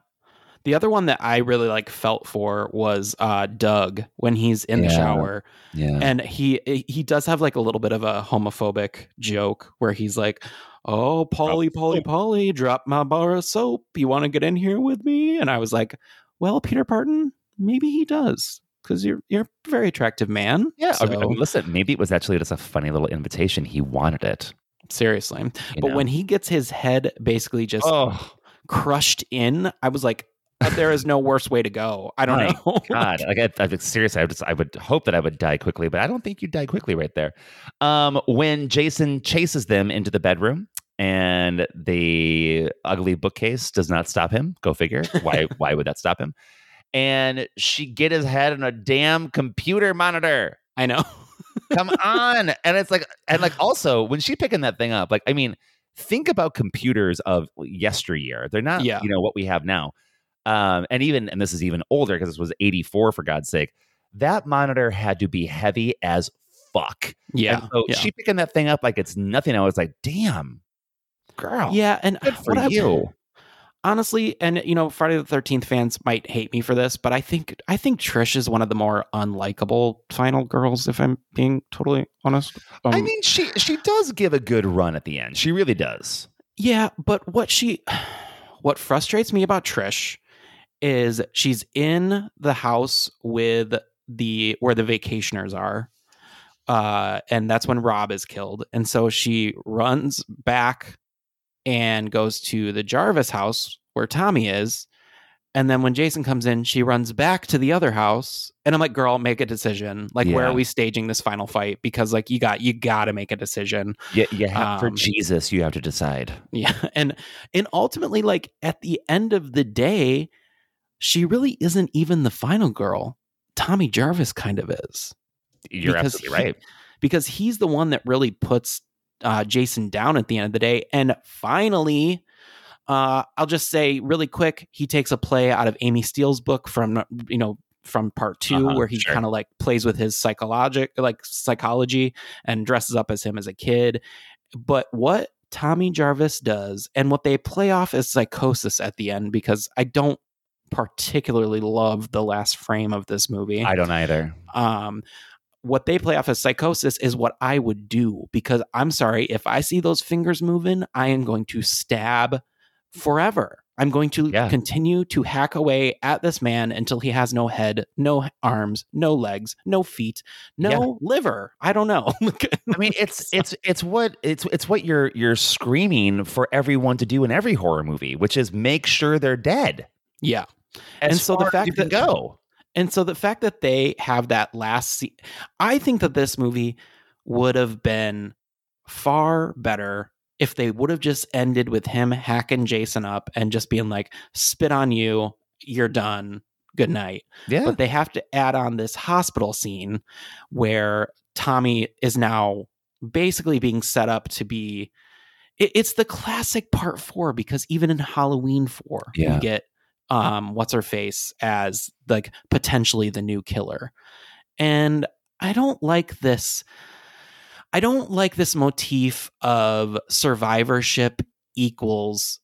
The other one that I really like felt for was uh Doug when he's in the shower. Yeah. And he he does have like a little bit of a homophobic joke where he's like, "Oh, Polly, Polly, Polly, drop my bar of soap. You want to get in here with me?" And I was like, "Well, Peter Barton, maybe he does because you're you're a very attractive man." Yeah, I mean, I mean, listen, maybe it was actually just a funny little invitation. He wanted it. seriously. you But know? when he gets his head basically just oh crushed in, I was like, "Uh, "There is no worse way to go." I don't My know. God, like I, I seriously, I, just, I would hope that I would die quickly, but I don't think you die quickly right there. Um, when Jason chases them into the bedroom, and the ugly bookcase does not stop him. Go figure. Why? why would that stop him? And she get his head on a damn computer monitor. I know. Come on. And it's like, and like also when she picking that thing up, like, I mean, think about computers of yesteryear. They're not, Yeah. you know, what we have now. Um, and even, and this is even older because this was 84 for God's sake. That monitor had to be heavy as fuck. Yeah. And so yeah. she picking that thing up like it's nothing. I was like, damn, girl. Yeah, and Good for what I- you. honestly, and you know, Friday the Thirteenth fans might hate me for this, but I think I think Trish is one of the more unlikable final girls. If I'm being totally honest, I Um, mean, she she does give a good run at the end. She really does. yeah, but what she, what frustrates me about Trish is she's in the house with the where the vacationers are. Uh, and that's when Rob is killed. And so she runs back and goes to the Jarvis house where Tommy is. And then when Jason comes in, she runs back to the other house. And I'm like, girl, make a decision. Like, where are we staging this final fight? Because like you got you gotta make a decision. You, you have, for Um, Jesus, you have to decide. Yeah. And and ultimately, like at the end of the day, she really isn't even the final girl. Tommy Jarvis kind of is. You're Because absolutely he- right. Because he's the one that really puts uh, Jason down at the end of the day. And finally, uh, I'll just say really quick, he takes a play out of Amy Steel's book from you know from part 2 Uh-huh, where he sure. kind of like plays with his psychologic like psychology and dresses up as him as a kid. But what Tommy Jarvis does and what they play off as psychosis at the end because I don't particularly love the last frame of this movie I don't either. um what they play off as psychosis is what I would do because I'm sorry if I see those fingers moving I am going to stab forever I'm going to Yeah. continue to hack away at this man until he has no head no arms no legs no feet no Yeah. liver I don't know I mean, it's it's it's what it's it's what you're you're screaming for everyone to do in every horror movie, which is make sure they're dead. Yeah As And so the fact that- go, And so the fact that they have that last scene, I think that this movie would have been far better if they would have just ended with him hacking Jason up and just being like, spit on you, you're done, good night. yeah, But they have to add on this hospital scene where Tommy is now basically being set up to be. it- It's the classic part four because even in Halloween four, Yeah. we get um what's her face as like potentially the new killer. And I don't like this. I don't like this motif of survivorship equals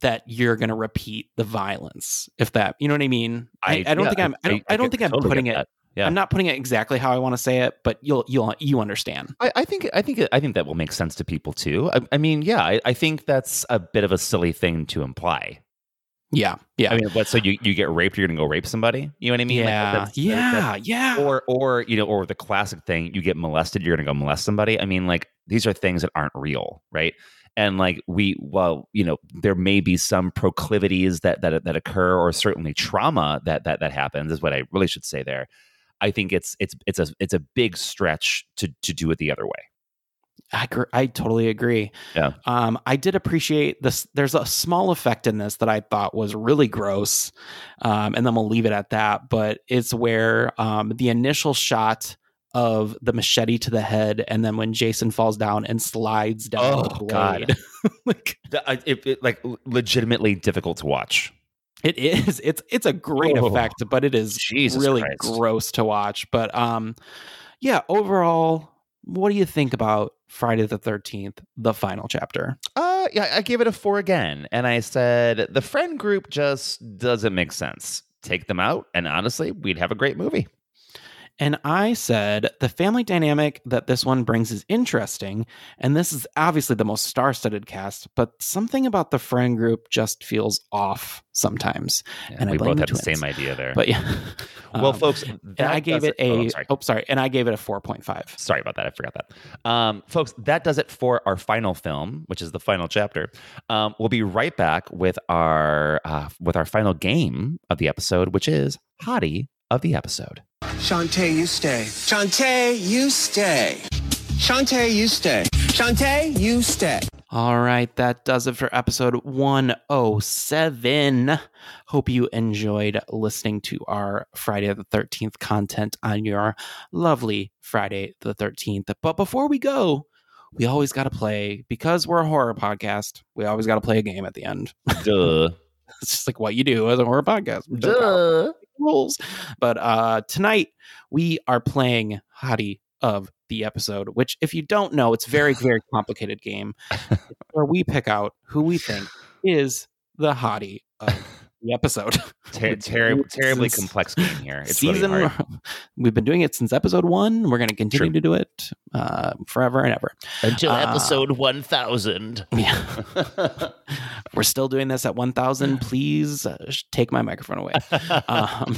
that you're going to repeat the violence. If that, you know what I mean? I, I, don't yeah, think I'm. I don't, I, don't think I'm totally putting it. Yeah. I'm not putting it exactly how I want to say it, but you'll you'll you understand. I, I think I think I think that will make sense to people too. I, I mean, yeah, I, I think that's a bit of a silly thing to imply. Yeah, yeah. I mean, what? So you, you get raped, you're gonna go rape somebody? You know what I mean? Yeah, that's- yeah, that's- yeah. Or or you know, or the classic thing, you get molested, you're gonna go molest somebody. I mean, like these are things that aren't real, right? And like we, well, you know, there may be some proclivities that that that occur, or certainly trauma that that that happens. Is what I really should say there. I think it's it's it's a it's a big stretch to to do it the other way. I gr- I totally agree. Yeah. Um, I did appreciate this. There's a small effect in this that I thought was really gross, um, and then we'll leave it at that. But it's where um, the initial shot of the machete to the head, and then when Jason falls down and slides down the Oh, blade. God. The- I- it, it, like legitimately difficult to watch. It is. It's it's a great Oh, effect, but it is Jesus really Christ. gross to watch. But um, yeah. Overall, what do you think about Friday the Thirteenth, the final chapter? Uh, yeah, I gave it a four again, and I said the friend group just doesn't make sense. Take them out, and honestly, we'd have a great movie. And I said the family dynamic that this one brings is interesting. And this is obviously the most star studded cast, but something about the friend group just feels off sometimes. and we both the had the twins. same idea there. But yeah. Well, Um, folks, and that I gave does it a, oh, sorry. oh, sorry. And I gave it a 4.5. Sorry about that. I forgot that. Um, folks, that does it for our final film, which is the final chapter. Um, we'll be right back with our uh, with our final game of the episode, which is Hottie of the episode. Shantay, you stay. Shantay, you stay. Shantay, you stay. Shantay, you stay. All right, that does it for episode 107. Hope you enjoyed listening to our Friday the 13th content on your lovely Friday the 13th. But before we go, we always got to play, because we're a horror podcast, we always got to play a game at the end. Duh. it's just like what you do as a horror podcast. Duh. Rules. But uh, tonight we are playing Hottie of the episode, which, if you don't know, it's a very, very complicated game where we pick out who we think is the hottie of the episode. Ter- terri- terribly Since complex game here. It's really season. hard. we've been doing it since episode one. We're going to continue to do it uh, forever and ever Until Uh, episode 1000. Yeah. We're still doing this at 1000. Please uh, take my microphone away. um,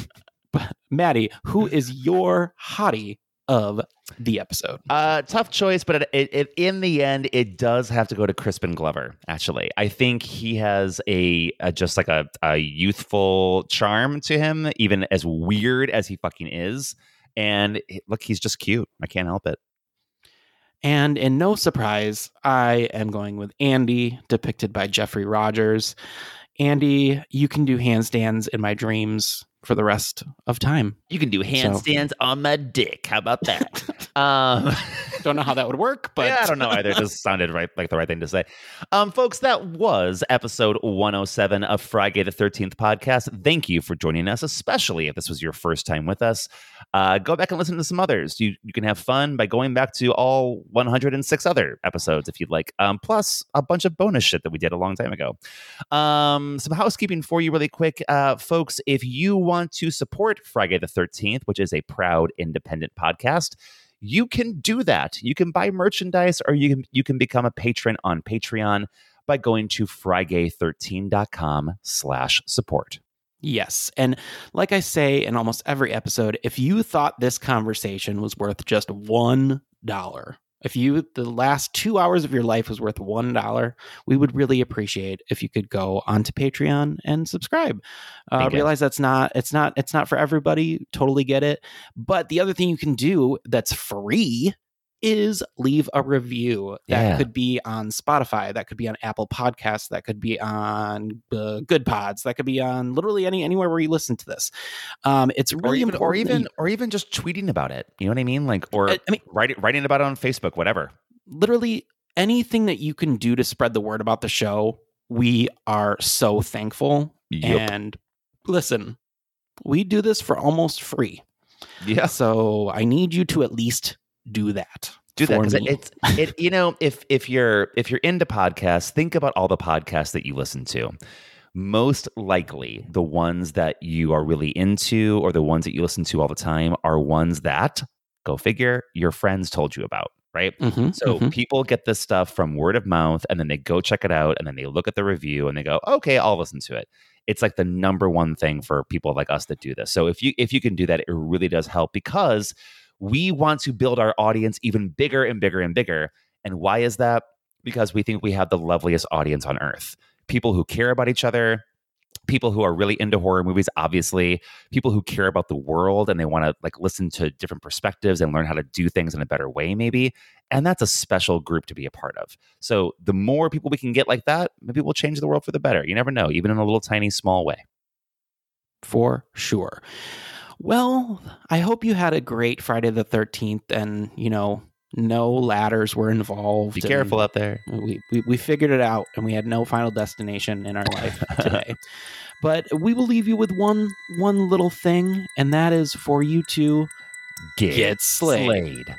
but Matty, who is your hottie of the episode? Uh, tough choice, but it, it, it, in the end, it does have to go to Crispin Glover. Actually, I think he has a, a just like a, a youthful charm to him, even as weird as he fucking is. And look, he's just cute. I can't help it. And in no surprise, I am going with Andy, depicted by Jeffrey Rogers. Andy, you can do handstands in my dreams for the rest of time. You can do So- handstands on my dick. How about that? um, Don't know how that would work, but yeah, I don't know either. It just sounded right, like the right thing to say. Um, folks, that was episode 107 of Frigay the 13th podcast. Thank you for joining us, especially if this was your first time with us. Uh, go back and listen to some others. You, you can have fun by going back to all 106 other episodes if you'd like, um, plus a bunch of bonus shit that we did a long time ago. Um, some housekeeping for you, really quick, uh, folks. If you want to support Frigay the 13th, which is a proud independent podcast, you can do that. You can buy merchandise or you can you can become a patron on Patreon by going to frigay13.com slash support. Yes. And like I say in almost every episode, if you thought this conversation was worth just $1, if you the last two hours of your life was worth one dollar, we would really appreciate if you could go onto Patreon and subscribe. Uh, realize that's not it's not it's not for everybody. Totally get it. But the other thing you can do that's free is leave a review that Yeah. could be on Spotify, that could be on Apple Podcasts, that could be on uh, Goodpods, that could be on literally any anywhere where you listen to this. Um, it's Or really even, or important that even or even just tweeting about it. You know what I mean? Like or I- I mean- writing writing about it on Facebook, whatever. literally anything that you can do to spread the word about the show, we are so thankful. Yep. And listen, we do this for almost free. Yeah. So I need you to at least do that. do that because it's it you know if if you're if you're into podcasts think about all the podcasts that you listen to most likely the ones that you are really into or the ones that you listen to all the time are ones that go figure your friends told you about right Mhm, so mhm. people get this stuff from word of mouth and then they go check it out and then they look at the review and they go okay i'll listen to it it's like the number one thing for people like us that do this so if you if you can do that it really does help because we want to build our audience even bigger and bigger and bigger. And why is that? Because we think we have the loveliest audience on earth. People who care about each other people who are really into horror movies obviously people who care about the world and they want to like listen to different perspectives and learn how to do things in a better way maybe. And that's a special group to be a part of. So the more people we can get like that maybe we'll change the world for the better. You never know even in a little tiny small way. For sure. Well, I hope you had a great Friday the 13th and, you know, no ladders were involved. be careful out there We, we, we figured it out and we had no final destination in our life today. But we will leave you with one one little thing, and that is for you to get, Get slayed. slayed.